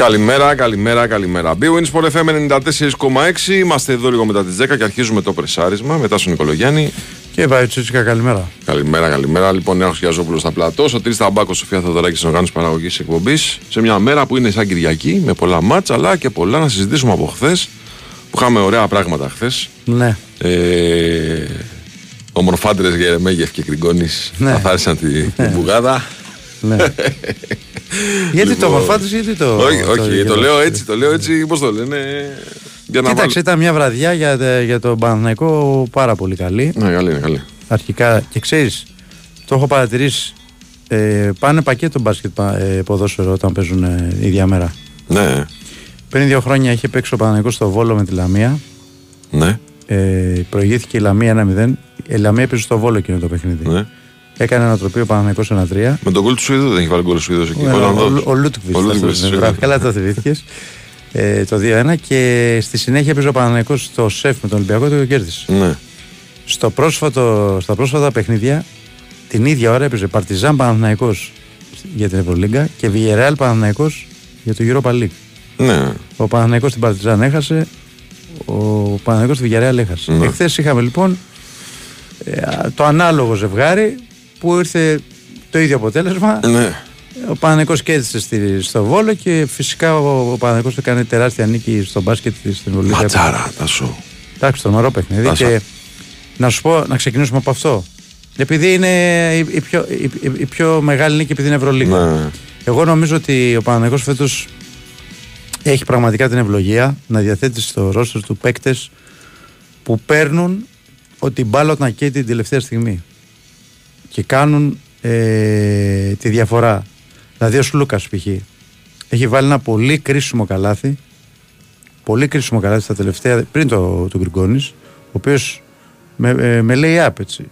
Καλημέρα, καλημέρα, καλημέρα. Big Sport FM 94,6. Είμαστε εδώ λίγο μετά τις 10 και αρχίζουμε το πρεσάρισμα μετά στον Νικολογιάννη. Και Βαϊτσούτσικα, καλημέρα. Καλημέρα, καλημέρα. Λοιπόν, Νέος Γιαζόπουλο στα πλατό. Ο Τρεις Ταμπάκο, Σοφία Θεοδωράκη, στην οργάνωση παραγωγής εκπομπής. Σε μια μέρα που είναι σαν Κυριακή, με πολλά μάτσα, αλλά και πολλά να συζητήσουμε από χθες. Που είχαμε ωραία πράγματα χθες. Ναι. Ε, Ομορφάντρες Γερεμέγεφ και Κρυγκόνη Ναι. καθάρισαν τη, την μπουγάδα. ναι. γιατί το Λοιπόν, μορφάτο, γιατί το. όχι, όχι, το, γελίο. λέω έτσι, το λέω έτσι, πώς το λένε. Για να Κοίταξε, ήταν μια βραδιά για, για τον Παναθηναϊκό πάρα πολύ καλή. βάλω- Ναι, καλή είναι, καλή. Αρχικά, και ξέρεις, το έχω παρατηρήσει. Ε, πάνε πακέτο μπάσκετ πα- ε, ποδόσφαιρο όταν παίζουν ε, ίδια μέρα. Ναι, Πριν δύο χρόνια είχε παίξει ο Παναθηναϊκός στο Βόλο με τη Λαμία. ναι, Ε, προηγήθηκε η Λαμία 1-0. Η Λαμία έπαιζε στο Βόλο εκείνο το παιχνίδι. ναι. Έκανε ανατροπή ο Παναθηναϊκός 1-3. Με τον γκολ του Σουηδού δεν έχει βάλει γκολ του Σουηδού εκεί. Ο, Ολλανδός. ο, ο Λούτκβιτ. Ο Λούτκβιτς, ναι. Καλά το θυμήθηκε. Ε, το 2-1 και στη συνέχεια έπαιζε ο Παναθηναϊκός στο σεφ με τον Ολυμπιακό και το κέρδισε. Ναι. Στο πρόσφατο, στα πρόσφατα παιχνίδια την ίδια ώρα έπαιζε Παρτιζάν Παναθηναϊκός για την Ευρωλίγκα και Villarreal Παναθηναϊκός για το Europa League. Ναι. Ο Παναθηναϊκός την Παρτιζάν έχασε, ο Παναθηναϊκός τη Villarreal έχασε. Ναι. Εχθές είχαμε λοιπόν ε, το ανάλογο ζευγάρι που ήρθε το ίδιο αποτέλεσμα. Ναι. Ο Παναγενικός κέρδισε στη, στο Βόλο και φυσικά ο, ο Παναγενικός έκανε τεράστια νίκη στο μπάσκετ της στην Ολύμπια. Ματσάρα, τα σου. Εντάξει, τρομερό παιχνίδι. Πάσα. Και να σου πω, να ξεκινήσουμε από αυτό. Επειδή είναι η, η πιο, η, η- η πιο μεγάλη νίκη, επειδή είναι Ευρωλίγα. Ναι. Εγώ νομίζω ότι ο Παναγενικός φέτος έχει πραγματικά την ευλογία να διαθέτει στο ρόστερ του παίκτες που παίρνουν ότι η μπάλα να καίει την τελευταία στιγμή και κάνουν ε, τη διαφορά. Δηλαδή ο Σλούκας π.χ. έχει βάλει ένα πολύ κρίσιμο καλάθι. Πολύ κρίσιμο καλάθι στα τελευταία, πριν το, το Γκριγκόνης, ο οποίος με, ε, με λέει up έτσι.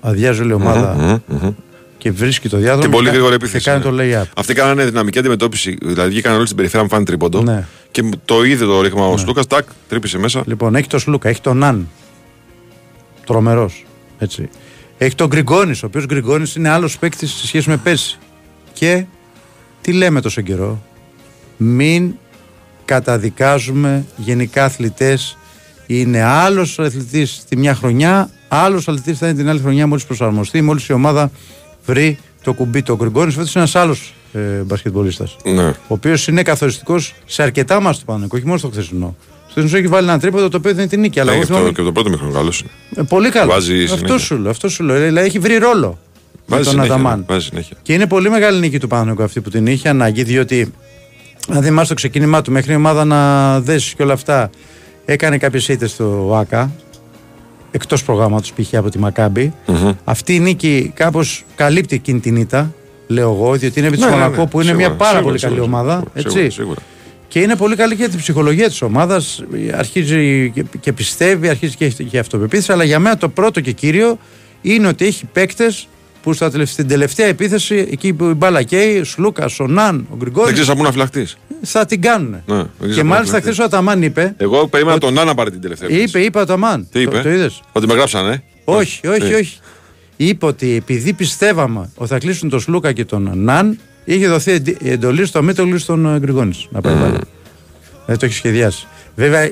Αδειάζει όλη η ομάδα Μμμ, μμμ. και βρίσκει το διάδρομο. Και πολύ κα- γρήγορη επίθεση. Και κάνει ναι. το lay-up. Αυτοί κάνανε δυναμική αντιμετώπιση. Δηλαδή βγήκαν όλοι στην περιφέρεια μου φάνε τρίποντο. Ναι. Και το είδε το ρήγμα ο Σλούκας, τάκ, τρύπησε μέσα. Λοιπόν, έχει τον Σλούκα, έχει τον Ναν. Τρομερός. Έτσι. Έχει τον Γκριγκόνης, ο οποίος Γκριγκόνης είναι άλλος παίκτης σε σχέση με πέρσι. Και τι λέμε τόσο καιρό; Μην καταδικάζουμε γενικά αθλητές. Είναι άλλος αθλητής τη μια χρονιά, άλλος αθλητής θα είναι την άλλη χρονιά μόλις προσαρμοστεί, μόλις η ομάδα βρει το κουμπί. Το Γκριγκόνης φέτος είναι ένας άλλος ε, μπασκετμπολίστας Ναι. ο οποίος είναι καθοριστικός σε αρκετά μα του πάνω, όχι μόνο στο χθεσινό. Στο χθεσινό έχει βάλει ένα τρίποδο το οποίο δεν είναι την νίκη. Αλλά Ναι, εγώ και, το, θυμάμαι- και το πρώτο μικρό καλός είναι. ε, πολύ καλό. Βάζει αυτό συνέχεια. σου λέω. Αυτό σου λέω. Δηλαδή έχει βρει ρόλο με Βάζει τον συνέχεια, Αδαμάν. ναι, Βάζει συνέχεια. Και είναι πολύ μεγάλη νίκη του Παναγενικού αυτή που την είχε ανάγκη, διότι αν θυμάσαι το ξεκίνημά του μέχρι η ομάδα να δέσει και όλα αυτά, έκανε κάποιες ήττε στο ΟΑΚΑ, εκτός προγράμματος π.χ. από τη Μακάμπη. Μμμ. Αυτή η νίκη κάπως καλύπτει εκείνη την ήττα, λέω εγώ, διότι είναι επί της Ναι, ναι, Μονακό ναι, που είναι σίγουρα, μια πάρα σίγουρα, πολύ σίγουρα, καλή ομάδα. σίγουρα, έτσι. Σίγουρα, σίγουρα. Και είναι πολύ καλή και για την ψυχολογία της ομάδας. Αρχίζει και, και πιστεύει, αρχίζει και έχει και αυτοπεποίθηση. Αλλά για μένα το πρώτο και κύριο είναι ότι έχει παίκτες που στα τελευ- στην τελευταία επίθεση, εκεί που η μπάλα καίει, ο Σλούκα, ο Ναν, ο Δεν Γκριγκόνη, ξέρεις από πού να φυλαχτείς. θα την κάνουν. Ναι, δεν ξέρεις και από πού μάλιστα να χθες φυλαχτείς. ο Αταμάν είπε. Εγώ περίμενα τον Νάνα πάρει την τελευταία. Είπε, επίθεση. είπε ο Αταμάν. Τι είπε; Το, το είδες; Ότι με γράψανε. Όχι, όχι, Τι. όχι. Είπε ότι επειδή πιστεύαμε ότι θα κλείσουν τον Σλούκα και τον Ναν, είχε δοθεί εντι- εντολή στο Μίτογλου στον Γκριγόνη να πάει πάλι. Δεν το έχει σχεδιάσει. Βέβαια,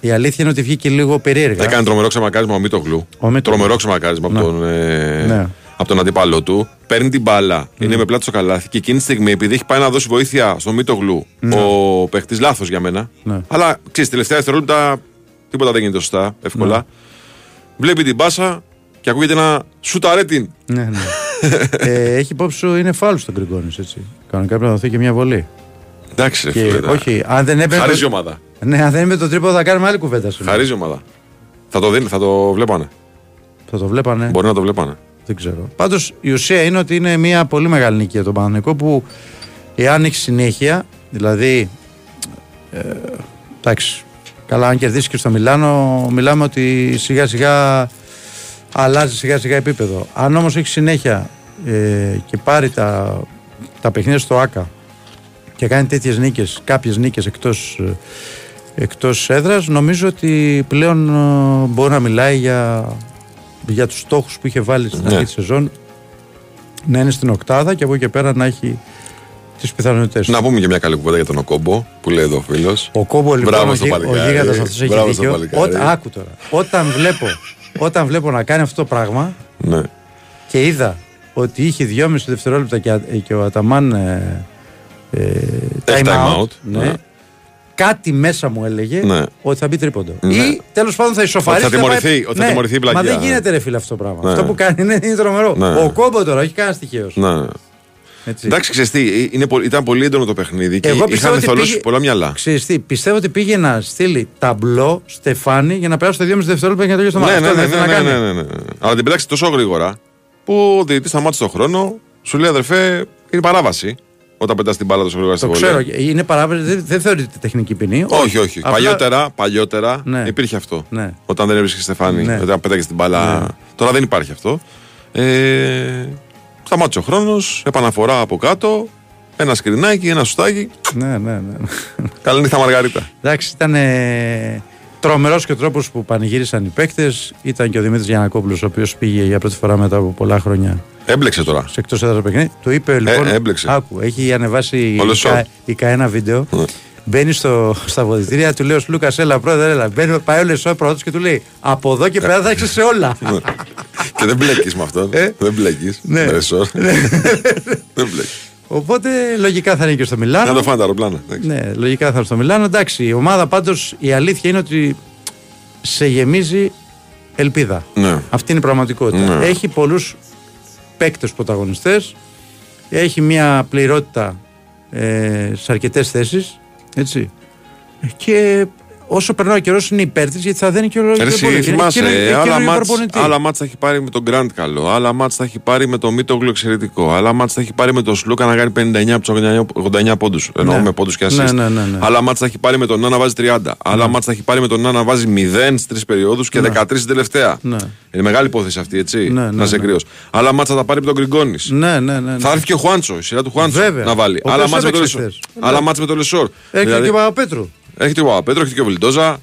η αλήθεια είναι ότι βγήκε λίγο περίεργα. Έκανε τρομερό ξεμακάρισμα ο Μίτογλου. Ο Μίτογλου. Τρομερό ξεμακάρισμα Ναι. από, τον, ε, Ναι. από τον αντίπαλό του. Παίρνει την μπάλα, είναι με πλάτη στο καλάθι και εκείνη τη στιγμή, επειδή έχει πάει να δώσει βοήθεια στο Μίτογλου ο παίχτης, λάθος για μένα. Ναι. Αλλά ξέρεις, τελευταία δευτερόλεπτα τίποτα δεν γίνεται σωστά, εύκολα. Ναι. Βλέπει την μπάσα και ακούγεται ένα σουταρέτιν. Ναι, ναι. Ε, έχει υπόψη σου είναι φάουλ στον Γκριγκόνης. Έτσι. Κανονικά πρέπει να δοθεί και μια βολή. Εντάξει, ρε Και, φίλε. τα- όχι, αν δεν έπαιρνε. Χαρίζει η το- ομάδα. Ναι, αν δεν είναι το τρίποδο θα κάνουμε άλλη κουβέντα. σου. Χαρίζει η ομάδα. Θα το, δίνει, θα το βλέπανε. Θα το βλέπανε. Μπορεί να το βλέπανε. Δεν ξέρω. Πάντως η ουσία είναι ότι είναι μια πολύ μεγάλη νίκη για τον Παναγενικό που εάν έχει συνέχεια, δηλαδή. Ε, εντάξει. Καλά, αν κερδίσει και στο Μιλάνο, μιλάμε ότι σιγά σιγά αλλάζει σιγά σιγά επίπεδο. Αν όμως έχει συνέχεια ε, και πάρει τα, τα παιχνίδια στο ΑΚΑ και κάνει τέτοιες νίκες, κάποιες νίκες εκτός εκτός έδρας νομίζω ότι πλέον ε, μπορεί να μιλάει για, για τους στόχους που είχε βάλει στην Ναι. αρχή της σεζόν να είναι στην οκτάδα και από εκεί και πέρα να έχει τις πιθανότητες. Να πούμε και μια καλή κουβέντα για τον Οκόμπο που λέει εδώ ο φίλος. Ο Κόμπο λοιπόν, Μπράβο ο, στο γί- ο παλικάρι. γίγαντας αυτός έχει Μπράβο στο δίκιο. παλικάρι. Όταν, άκου τώρα. Όταν βλέπω, όταν βλέπω να κάνει αυτό το πράγμα Ναι. και είδα ότι είχε 2,5 δευτερόλεπτα και, και ο Αταμάν ε, ε, Έχει time time out, out, ναι. ναι. Κάτι μέσα μου έλεγε Ναι. ότι θα μπει τρίποντο. Ναι. Ή τέλος πάντων θα ισοφαρίσει. Ότι θα και τιμωρηθεί, πάει- ότι θα τιμωρηθεί η Μα πλαγιά. δεν γίνεται ρε φίλε αυτό το πράγμα. Ναι. Αυτό που κάνει είναι, είναι τρομερό. Ναι. Ο κόμπο τώρα, όχι κανένα τυχαίο. ναι. Εντάξει, ξέρεις τι, είναι, πο- ήταν πολύ έντονο το παιχνίδι και Εγώ πιστεύω είχαν ότι θολώσει πήγε- πολλά μυαλά. Ξέρεις τι, πιστεύω ότι πήγε να στείλει ταμπλό Στεφάνι για να περάσει το 2,5 δευτερόλεπτα για να τελειώσει το Ναι, μάτι. ναι, Αυτό ναι, δεν ναι, ήθελε ναι, να κάνει. ναι, ναι, ναι. Αλλά την πετάξει τόσο γρήγορα που ο διαιτητή σταμάτησε τον χρόνο, σου λέει αδερφέ, είναι παράβαση. Όταν πετάς την μπάλα τόσο γρήγορα στη Το βολή. ξέρω, είναι παράβαση, δεν, δεν θεωρείται τεχνική ποινή. Όχι, όχι. Απλά- Παλιότερα, παλιότερα Ναι. υπήρχε αυτό. Ναι. Όταν δεν έβρισκε Στεφάνη, Ναι. όταν πέταγες την μπάλα. Ναι. Τώρα δεν υπάρχει αυτό. Ε, σταμάτησε ο χρόνος, επαναφορά από κάτω, ένα σκρινάκι, ένα σουστάκι. Ναι, ναι, ναι. Καλή νύχτα Μαργαρίτα. Εντάξει, ήταν ε, τρομερός και ο τρόπος που πανηγύρισαν οι παίκτες. Ήταν και ο Δημήτρης Γιαννακόπουλος, ο οποίος πήγε για πρώτη φορά μετά από πολλά χρόνια Έμπλεξε τώρα. σε εκτός έδρας παιχνίδι. Του είπε λοιπόν. έμπλεξε. Άκου, έχει ανεβάσει Όλο η, σοκ. Κα, η ΚΑ ένα βίντεο. Ναι. Μπαίνει στο, στα αποδυτήρια, του λέει ο Σλούκας, έλα πρόεδρε, έλα. Μπαίνει, πάει ο Λεσόρ πρώτος και του λέει Από εδώ και πέρα θα έχεις σε όλα. Και δεν μπλέκεις με αυτόν. Ε. Δεν μπλέκεις. Ναι. Δεν μπλέκεις. Οπότε λογικά θα είναι και στο Μιλάνο. Να το φάνε τα αεροπλάνα. εντάξει. Ναι, λογικά θα είναι στο Μιλάνο. Εντάξει, η ομάδα πάντως η αλήθεια είναι ότι σε γεμίζει ελπίδα. Ναι. Αυτή είναι η πραγματικότητα. Ναι. Έχει πολλούς παίκτες πρωταγωνιστές. Έχει μια πληρότητα ε, σε αρκετές θέσεις. Έτσι. Και όσο περνάει ο καιρός είναι υπέρ τη γιατί θα δένει και ο Ρε, εσύ πολύ. θυμάσαι, Είναι ε, καινούριο άλλα μάτς, προπονητή. άλλα μάτς θα έχει πάρει με τον Γκραντ καλό, άλλα μάτς θα έχει πάρει με τον Μίτογλου εξαιρετικό, άλλα μάτς θα έχει πάρει με τον Σλούκα να κάνει 59 από τους 89 πόντους, εννοώ Ναι. με πόντους και assist. Ναι, ναι, ναι, ναι. Άλλα μάτς θα έχει πάρει με τον Νάνα βάζει 30, άλλα μάτς θα έχει πάρει με τον Νάνα βάζει 0 στις τρεις περιόδους και 13 στην τελευταία. Ναι. Είναι μεγάλη υπόθεση αυτή, έτσι, Ναι, ναι, να είσαι ναι. κρύος. Άλλα μάτς θα τα πάρει με τον Γκριγκόνης. Ναι, ναι, ναι. ναι. Θα έρθει και ο Χουάντσο, η σειρά του Χουάντσο Βέβαια. να βάλει. Ο Άλλα οποίος μάτς με τον έπαιξε Λεσόρ. χθες. Άλλα μάτς με τον Λεσόρ. Έχει Δηλαδή, και ο Παπαπέτρου. Έχετε ο Παπαπέτρου, έχετε και ο Βιλντόζα.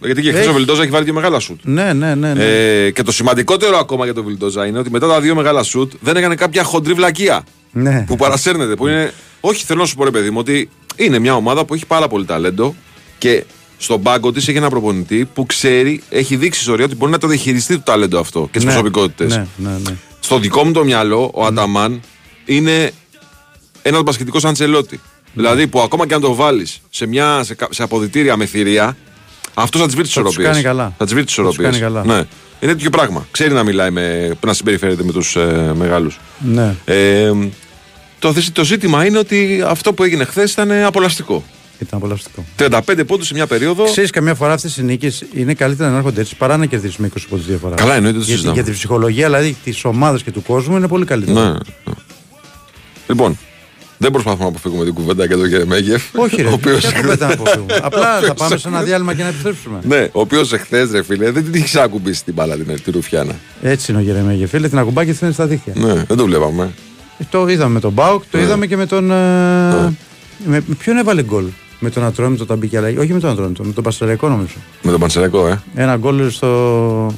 Γιατί και χθες Έχει. ο Βιλντόζα έχει βάλει και μεγάλα σουτ. Ναι, ναι, ναι. ναι. Ε, και το σημαντικότερο ακόμα για τον Βιλντόζα είναι ότι μετά τα δύο μεγάλα σουτ δεν έκανε κάποια χοντρή βλακεία ναι. που παρασέρνεται. Που είναι... Όχι, θέλω να σου πω ρε παιδί μου ότι είναι μια ομάδα που έχει πάρα πολύ ταλέντο και στον πάγκο της έχει ένα προπονητή που ξέρει, έχει δείξει ιστορία ότι μπορεί να το διαχειριστεί το ταλέντο αυτό και τις Ναι, προσωπικότητες. Ναι, ναι, ναι. Στο δικό μου το μυαλό, ο Αταμάν είναι ένας μπασκετικός Αντσελότη. Δηλαδή που ακόμα και αν το βάλεις σε, μια, σε, κα- σε αποδητήρια με θηρία, αυτός θα τις βρει τις Θα τους ισορροπίες. κάνει καλά. Θα τις βρει τις Θα τους ισορροπίες. κάνει καλά. Ναι. Είναι τέτοιο πράγμα. Ξέρει να μιλάει, με, να συμπεριφέρεται με τους ε, μεγάλους. ναι. Ε, το, θες- το ζήτημα είναι ότι αυτό που έγινε χθες ήταν απολαστικό. Ήταν απολαυστικό. 35 πόντους σε μια περίοδο. Ξέρεις, καμιά φορά αυτές οι νίκες είναι καλύτερα να έρχονται έτσι παρά να κερδίσουμε 20 πόντους διαφορά. Καλά, εννοείται, το Γιατί συζητάμε. για τη ψυχολογία δηλαδή τη ομάδα και του κόσμου είναι πολύ καλύτερο. Ναι, ναι. Λοιπόν, δεν προσπαθούμε να αποφύγουμε την κουβέντα για τον Γερεμέγεφ. Όχι, ρε, ο οποίος- ποια κουβέντα να αποφύγουμε. Απλά θα οποίος- πάμε σε ένα διάλειμμα και να επιστρέψουμε. Ναι, ο οποίος εχθές, ρε φίλε, δεν την είχε ακουμπήσει την μπάλα την, τη Ρουφιάνα. Έτσι είναι ο Γερεμέγε. Φίλε, την ακουμπά και την στα δίχτυα. Ναι, δεν το βλέπαμε. Ε, Το είδαμε με τον Μπάουκ, το Ναι. είδαμε και με τον. ε, Με, με ποιον έβαλε γκολ; Με τον Ατρόμητο τα μπήκε αλλαγή. Όχι με τον Ατρόμητο, με τον Παστερικό νομίζω. Με τον Πανσεραϊκό, ε. Ένα γκολ στο.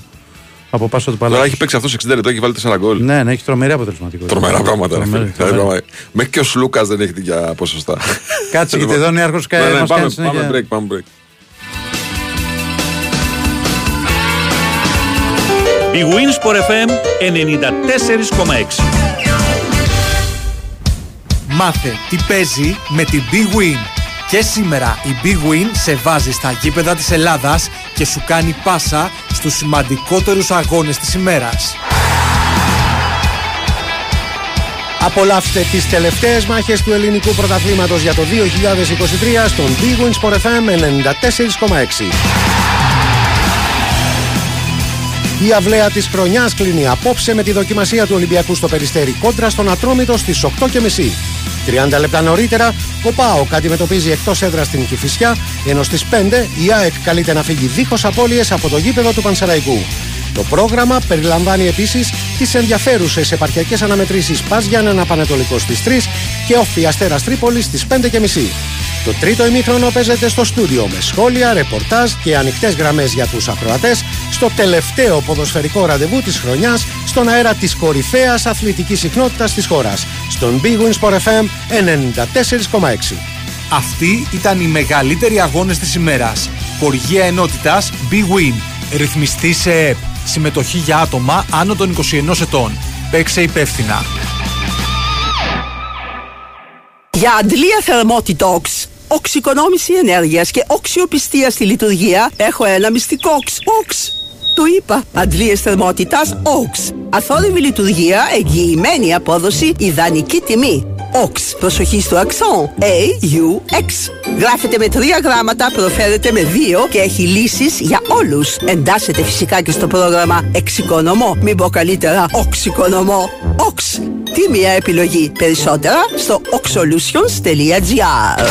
Από πάσο του Τώρα Παλάτι. έχει παίξει αυτός 60 λεπτό, έχει βάλει 4 γκολ. Ναι, ναι, έχει τρομερή αποτελεσματικότητα. Τρομερά πράγματα, ρε φίλε. Τρομερή, Δηλαδή, τρομερή. πράγμα- Μέχρι και ο Σλούκας δεν έχει τέτοια ποσοστά. Κάτσε, γιατί εδώ ο Νέαρχος Ναι, ναι, μας πάμε, κάνει συνέχεια. πάμε break, πάμε break. Η Winsport FM 94,6 Μάθε τι παίζει με την Big Win. Και σήμερα η Big Win σε βάζει στα γήπεδα της Ελλάδας και σου κάνει πάσα στους σημαντικότερους αγώνες της ημέρας. Απολαύστε τις τελευταίες μάχες του ελληνικού πρωταθλήματος για το 2023 στον Big Win Sport FM 94,6. Η αυλαία της χρονιάς κλείνει απόψε με τη δοκιμασία του Ολυμπιακού στο Περιστέρι κόντρα στον Ατρόμητο στις 8.30. 30 λεπτά νωρίτερα, ο ΠΑΟΚ αντιμετωπίζει εκτός έδρας στην Κηφισιά, ενώ στις 5 η ΑΕΚ καλείται να φύγει δίχως απώλειες από το γήπεδο του Πανσεραϊκού. Το πρόγραμμα περιλαμβάνει επίσης τις ενδιαφέρουσες επαρχιακές αναμετρήσεις Πας Γιάννενα Πανετολικός στις 3 και Όφη Αστέρας Τρίπολης στις 5.30. Το τρίτο ημίχρονο παίζεται στο στούντιο με σχόλια, ρεπορτάζ και ανοιχτές γραμμές για τους ακροατές στο τελευταίο ποδοσφαιρικό ραντεβού της χρονιάς στο στον αέρα της κορυφαίας αθλητικής συχνότητας της χώρας. Στον Big Win Sport FM 94,6. Αυτοί ήταν οι μεγαλύτεροι αγώνες της ημέρας. Χοργία ενότητας Big Win. Ρυθμιστή σε ΕΠ. Συμμετοχή για άτομα άνω των 21 ετών. Παίξε υπεύθυνα. Για αντλία θερμότητοξ, οξυκονόμηση ενέργειας και οξιοπιστία στη λειτουργία έχω ένα μυστικό οξ. Οξ. Το είπα. Αντλίες θερμότητας οξ. Αθόρυβη λειτουργία, εγγυημένη απόδοση, ιδανική τιμή. Οξ. Προσοχή στο αξόν. A-U-X. Γράφεται με τρία γράμματα, προφέρεται με δύο και έχει λύσεις για όλους. Εντάσσεται φυσικά και στο πρόγραμμα Εξοικονομώ. Μην πω καλύτερα Οξοικονομώ. Οξ. Τι μια επιλογή. Περισσότερα στο oxolutions.gr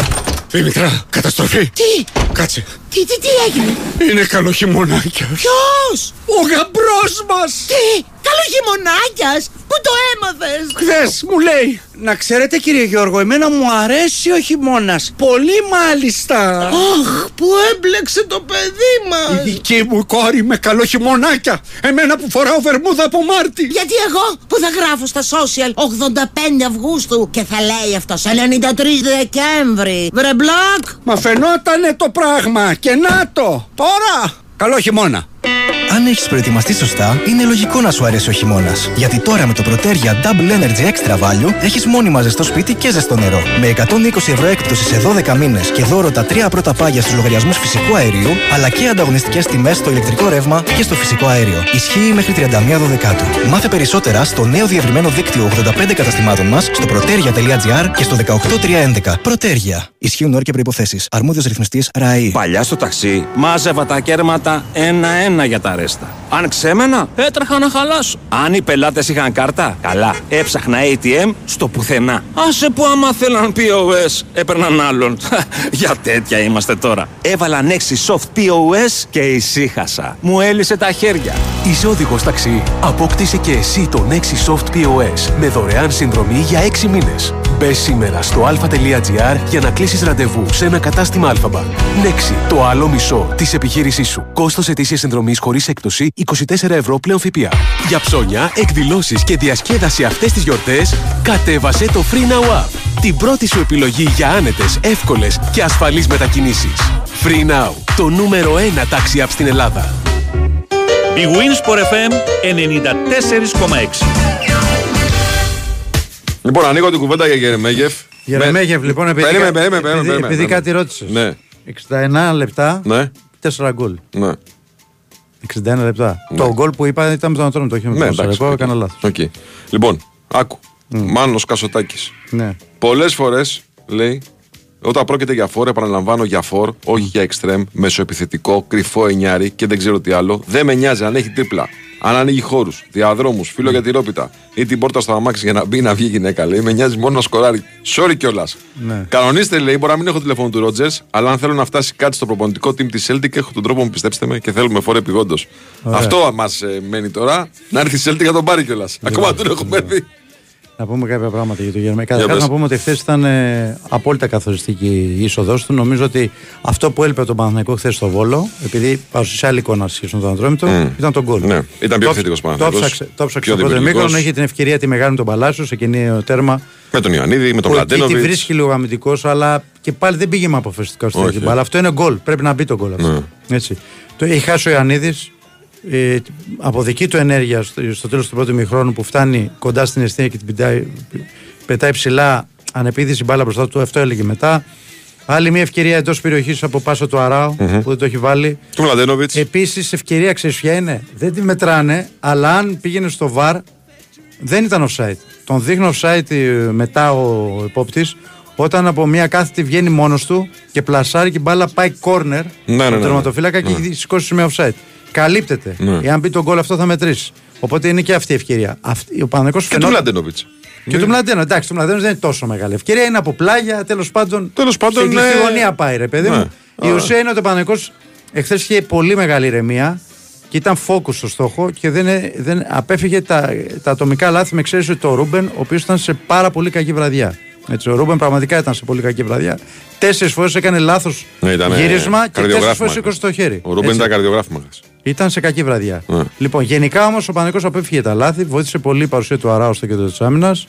Δήμητρα, καταστροφή. Τι, Κάτσε. Τι, τι, τι έγινε; Είναι καλό χειμωνάκια. Ποιος, Ο γαμπρός μας. τι, καλό χειμωνάκιας, πού το έμαθες. Χθες μου λέει. Να ξέρετε κύριε Γιώργο, εμένα μου αρέσει ο χειμώνας. Πολύ μάλιστα. Αχ, που έμπλεξε το παιδί Η μας. δική μου κόρη με καλό χειμωνάκια. Εμένα που φοράω βερμούδα από Μάρτι. Γιατί εγώ που θα γράφω στα social 85 Αυγούστου και θα λέει αυτό 93 Δεκέμβρη. Βρε μπλοκ. Μα φαινότανε το πράγμα και να το. Τώρα. Καλό χειμώνα. Αν έχεις προετοιμαστεί σωστά, είναι λογικό να σου αρέσει ο χειμώνας. Γιατί τώρα με το Protergia Double Energy Extra Value έχεις μόνιμα ζεστό σπίτι και ζεστό νερό. Με 120 ευρώ έκπτωση σε 12 μήνες και δώρο τα τρία πρώτα πάγια στους λογαριασμούς φυσικού αερίου, αλλά και ανταγωνιστικές τιμές στο ηλεκτρικό ρεύμα και στο φυσικό αέριο. Ισχύει μέχρι 31 Δεκάτου. Μάθε περισσότερα στο νέο διευρυμένο δίκτυο 85 καταστημάτων μας στο protergia.gr και στο 18311. Protergia. Ισχύουν όρια και προποθέσει. Αρμόδιος ρυθμιστής ΡΑΗ. Παλιά στο ταξί μάζευα τα κέρματα ένα-ένα για τα ρέστα. Αν ξέμενα, έτρεχα να χαλάσω. Αν οι πελάτες είχαν κάρτα, καλά. Έψαχνα ATM στο πουθενά. Άσε που άμα θέλαν POS, έπαιρναν άλλον. για τέτοια είμαστε τώρα. Έβαλα Nexi Soft POS και ησύχασα. Μου έλυσε τα χέρια. Είσαι οδηγός ταξί. Απόκτησε και εσύ το Nexi Soft POS με δωρεάν συνδρομή για 6 μήνες. Μπε σήμερα στο alpha.gr για να κλείσεις ραντεβού σε ένα κατάστημα Αλφαμπα. Nexi, το άλλο μισό της επιχείρησής σου. Κόστος ετήσιας συνδρομής χωρίς έκπτωση 24 ευρώ πλέον ΦΠΑ. Για ψώνια, εκδηλώσεις και διασκέδαση αυτές τις γιορτές, κατέβασε το Free Now App. Την πρώτη σου επιλογή για άνετες, εύκολες και ασφαλείς μετακινήσεις. Free Now, το νούμερο 1 taxi app στην Ελλάδα. Η Winsport FM 94,6. Λοιπόν, ανοίγω την κουβέντα για Γερεμέγεφ. Γερεμέγεφ, Με- λοιπόν, επειδή, Περίμενε, κα- περίμενε, επειδή, περίμενε, επειδή περίμενε. κάτι ρώτησες. Ναι, 61 λεπτά, ναι, 4 γκολ. ναι. 61 λεπτά. Ναι. Το γκολ που είπα ήταν με τον Ατρόμητο, όχι με Ναι, τον εντάξει. Σαρακό, οκ. έκανα λάθος. Οκ. Λοιπόν, άκου. Μάνος Κασοτάκης. Ναι. Πολλές φορές λέει, όταν πρόκειται για φόρ, επαναλαμβάνω για φόρ, όχι για εξτρέμ, μεσοεπιθετικό, κρυφό εννιάρι και δεν ξέρω τι άλλο, δεν με νοιάζει αν έχει τρίπλα. Αν ανοίγει χώρους, διαδρόμους, φύλλο για τυρόπιτα ή την πόρτα στο αμάξι για να μπει να βγει γυναίκα, λέει, με νοιάζει μόνο να σκοράρει. Sorry κιόλας. Ναι. Κανονίστε, λέει, μπορεί να μην έχω τηλέφωνο του Ρότζερς, αλλά αν θέλω να φτάσει κάτι στο προπονητικό team της Celtic, έχω τον τρόπο μου, πιστέψτε με, και θέλουμε φόρ επιγόντως. Αυτό μας μένει τώρα, να έρθει η Celtic να τον πάρει κιόλας. Ακόμα δεν έχουμε δει. Να πούμε κάποια πράγματα για το Γερμανικό. Για Καταρχάς, πες. να πούμε ότι χθες ήταν ε, απόλυτα καθοριστική η είσοδός του. Νομίζω ότι αυτό που έλειπε τον Παναθηναϊκό χθες στο Βόλο, επειδή παρουσίασε άλλη εικόνα σχέση με τον Αντρόμητο, Μμ. ήταν τον γκολ. Ναι, ήταν πιο Το- επιθετικός Το Παναθηναϊκός, ψάξε το ψάξε πιο στο πρώτο δημιουργικός. μήκρονο, έχει την ευκαιρία τη μεγάλη τον Παλάσιος σε κοινή τέρμα. Με τον Ιωαννίδη, με τον που εκεί τη Μλαντένοβιτ. βρίσκει λίγο αμυντικός, αλλά και πάλι δεν πήγε με αποφασιστικά στο Όχι. τέτοιο μπάλα. Αυτό είναι γκολ. Πρέπει να μπει το γκολ αυτό. Ναι. Έτσι. Το έχει χάσει ο Ιωαννίδης. Ε, από δική του ενέργεια στο, στο τέλος του πρώτου μηχρόνου που φτάνει κοντά στην αιστεία και την πετάει, πετάει ψηλά ανεπίδηση μπάλα μπροστά του. Αυτό έλεγε μετά. Άλλη μια ευκαιρία εντός περιοχής από πάσα του αραου που δεν το έχει βάλει. Του Μλαντένοβιτς. Επίσης, ευκαιρία ξέρεις ποια είναι; Δεν τη μετράνε, αλλά αν πήγαινε στο βαρ, δεν ήταν offside. Τον δείχνει offside ε, μετά ο επόπτης, όταν από μια κάθετη βγαίνει μόνος του και πλασάρει και η μπάλα πάει corner ναι, στον ναι, ναι. τερματοφύλακα και έχει σηκώσει με offside. Καλύπτεται. Ναι. Εάν μπει τον γκολ αυτό θα μετρήσει. Οπότε είναι και αυτή η ευκαιρία. Αυτή, ο Παναγικός Και του Μλαντένοβιτς. και του Μλαντένο, εντάξει, του Μλαντένος δεν είναι τόσο μεγάλη ευκαιρία. Είναι από πλάγια, τέλος πάντων. Τέλος πάντων, Στην κλειστή ναι. γωνία πάει, ρε παιδί Ναι. μου. Η Άρα. ουσία είναι ότι ο Παναγικό εχθές είχε πολύ μεγάλη ηρεμία και ήταν focus στο στόχο και δεν, δεν απέφυγε τα, τα ατομικά λάθη με εξαίρεση το Ρούμπεν, ο οποίος ήταν σε πάρα πολύ κακή βραδιά. Έτσι, ο Ρούμπεν πραγματικά ήταν σε πολύ κακή βραδιά. Τέσσερις φορές έκανε λάθος Ναι, ήταν, γύρισμα και τέσσερις καρδιογράφημα φορές ήταν. σήκωσε το χέρι. Ο Ρούμπεν Έτσι. ήταν καρδιογράφημα. χθες. Ήταν σε κακή βραδιά. Ναι. Λοιπόν, γενικά όμως ο Παναθηναϊκός απέφυγε τα λάθη, βοήθησε πολύ η παρουσία του Αράου στο κέντρο της άμυνας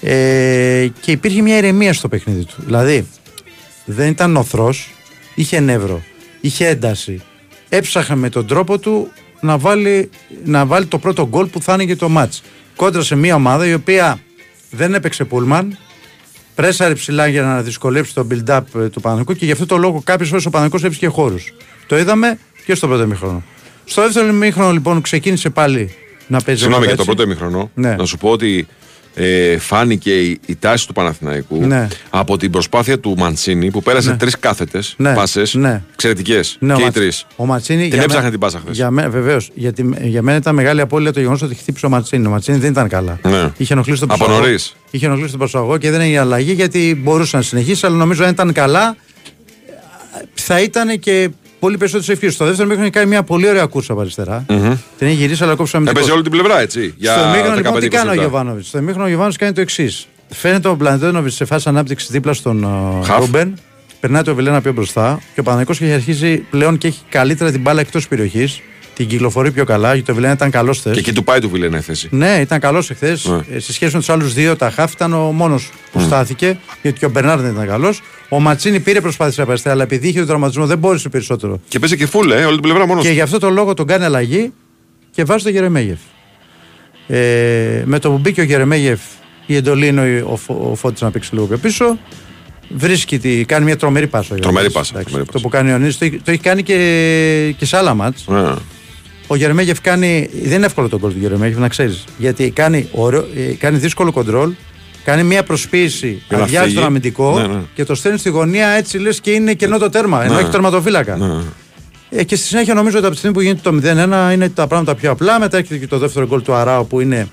ε, και υπήρχε μια ηρεμία στο παιχνίδι του. Δηλαδή, δεν ήταν νωθρός, είχε νεύρο, είχε ένταση. Έψαχε με τον τρόπο του να βάλει, να βάλει το πρώτο γκολ που θα άνοιγε το μάτς. Κόντρα σε μια ομάδα η οποία δεν έπαιξε πούλμαν, πρέσαρε ψηλά για να δυσκολέψει το build-up ε, του Παναγικού και γι' αυτό το λόγο κάποιε φορέ ο Παναγικό έβρισκε χώρους. Το είδαμε και στο πρώτο ημίχρονο. Στο δεύτερο ημίχρονο λοιπόν ξεκίνησε πάλι να παίζει. Συγγνώμη για έτσι. το πρώτο ημιχρονό. Ναι. Να σου πω ότι ε, φάνηκε η, η τάση του Παναθηναϊκού Ναι. από την προσπάθεια του Μαντσίνη που πέρασε Ναι. τρεις κάθετες Ναι. πάσες. Ναι. Εξαιρετικές. Ναι, ο και οι Ματ- τρεις. Ο Ματσίνη. Την για έψαχνε μέ- την πάσα χθες. Για μέ, Βεβαίως. Γιατί για μένα ήταν μεγάλη απώλεια το γεγονός ότι χτύπησε ο Ματσίνη. Ο Ματσίνη δεν ήταν καλά. Ναι. Είχε ενοχλήσει τον Από προσαγωγό. νωρίς. Είχε ενοχλήσει τον προσαγωγό και δεν έγινε αλλαγή γιατί μπορούσε να συνεχίσει, αλλά νομίζω αν ήταν καλά θα ήταν και πολύ περισσότερες ευκαιρίες. Στο δεύτερο μήχρονο είχε κάνει μια πολύ ωραία κούρσα από αριστερά. Την έχει γυρίσει, αλλά κόψε αμυντικό. Έπαιζε όλη την πλευρά έτσι. Για Στο ημίχρονο λοιπόν 15-20 τι κάνει ο λεπτά. Γιωβάνοβιτς; Στο ημίχρονο ο Γιωβάνοβιτς κάνει το εξής. Φαίνεται ο Μπλαντένοβιτ σε φάση ανάπτυξης δίπλα στον ε, Χαφ. Ρούμπεν. Περνάει το Βιλένα πιο μπροστά και ο Παναγικός έχει αρχίσει πλέον και έχει καλύτερα την μπάλα εκτός περιοχής. Την κυκλοφορεί πιο καλά γιατί το Βιλένα ήταν καλός χθες. Και εκεί του πάει του Βιλένα η θέση. Ναι, ήταν καλός εχθές. Ναι. Σε σχέση με τους άλλους δύο, τα Χαφ ήταν ο μόνος που στάθηκε, γιατί και ο Μπερνάρ δεν ήταν καλός. Ο Ματσίνη πήρε προσπάθεια από αριστερά, αλλά επειδή είχε τον τραυματισμό δεν μπόρεσε περισσότερο. Και παίζει και φούλε, ε, όλη την πλευρά μόνος. Και γι' αυτό το λόγο τον κάνει αλλαγή και βάζει τον Γερεμέγεφ. Ε, με το που μπήκε ο Γερεμέγεφ, η εντολή είναι ο, ο, ο Φώτης να παίξει λίγο πιο πίσω. Βρίσκει, τη, κάνει μια τρομερή πάσα. ο Τρομερή Γιώργος. πάσα, Εντάξει, τρομερή Το που κάνει ο Νίς, το, έχει- το έχει κάνει και, και σε άλλα μάτς. Ναι. Ο Γερεμέγεφ κάνει. Δεν είναι εύκολο το γκολ του Γερεμέγεφ, να ξέρεις. Γιατί κάνει, ωραίο, ε, κάνει δύσκολο κοντρόλ, κάνει μια προσποίηση, Για να αδειάζει φύγει. τον αμυντικό Ναι, ναι. και το στέλνει στη γωνία έτσι λες και είναι κενό το τέρμα. Ενώ Ναι. έχει τερματοφύλακα. Ναι. Ε, και στη συνέχεια νομίζω ότι από τη στιγμή που γίνεται το 0-1 είναι τα πράγματα πιο απλά. Μετά έρχεται και το δεύτερο γκολ του Αράου που είναι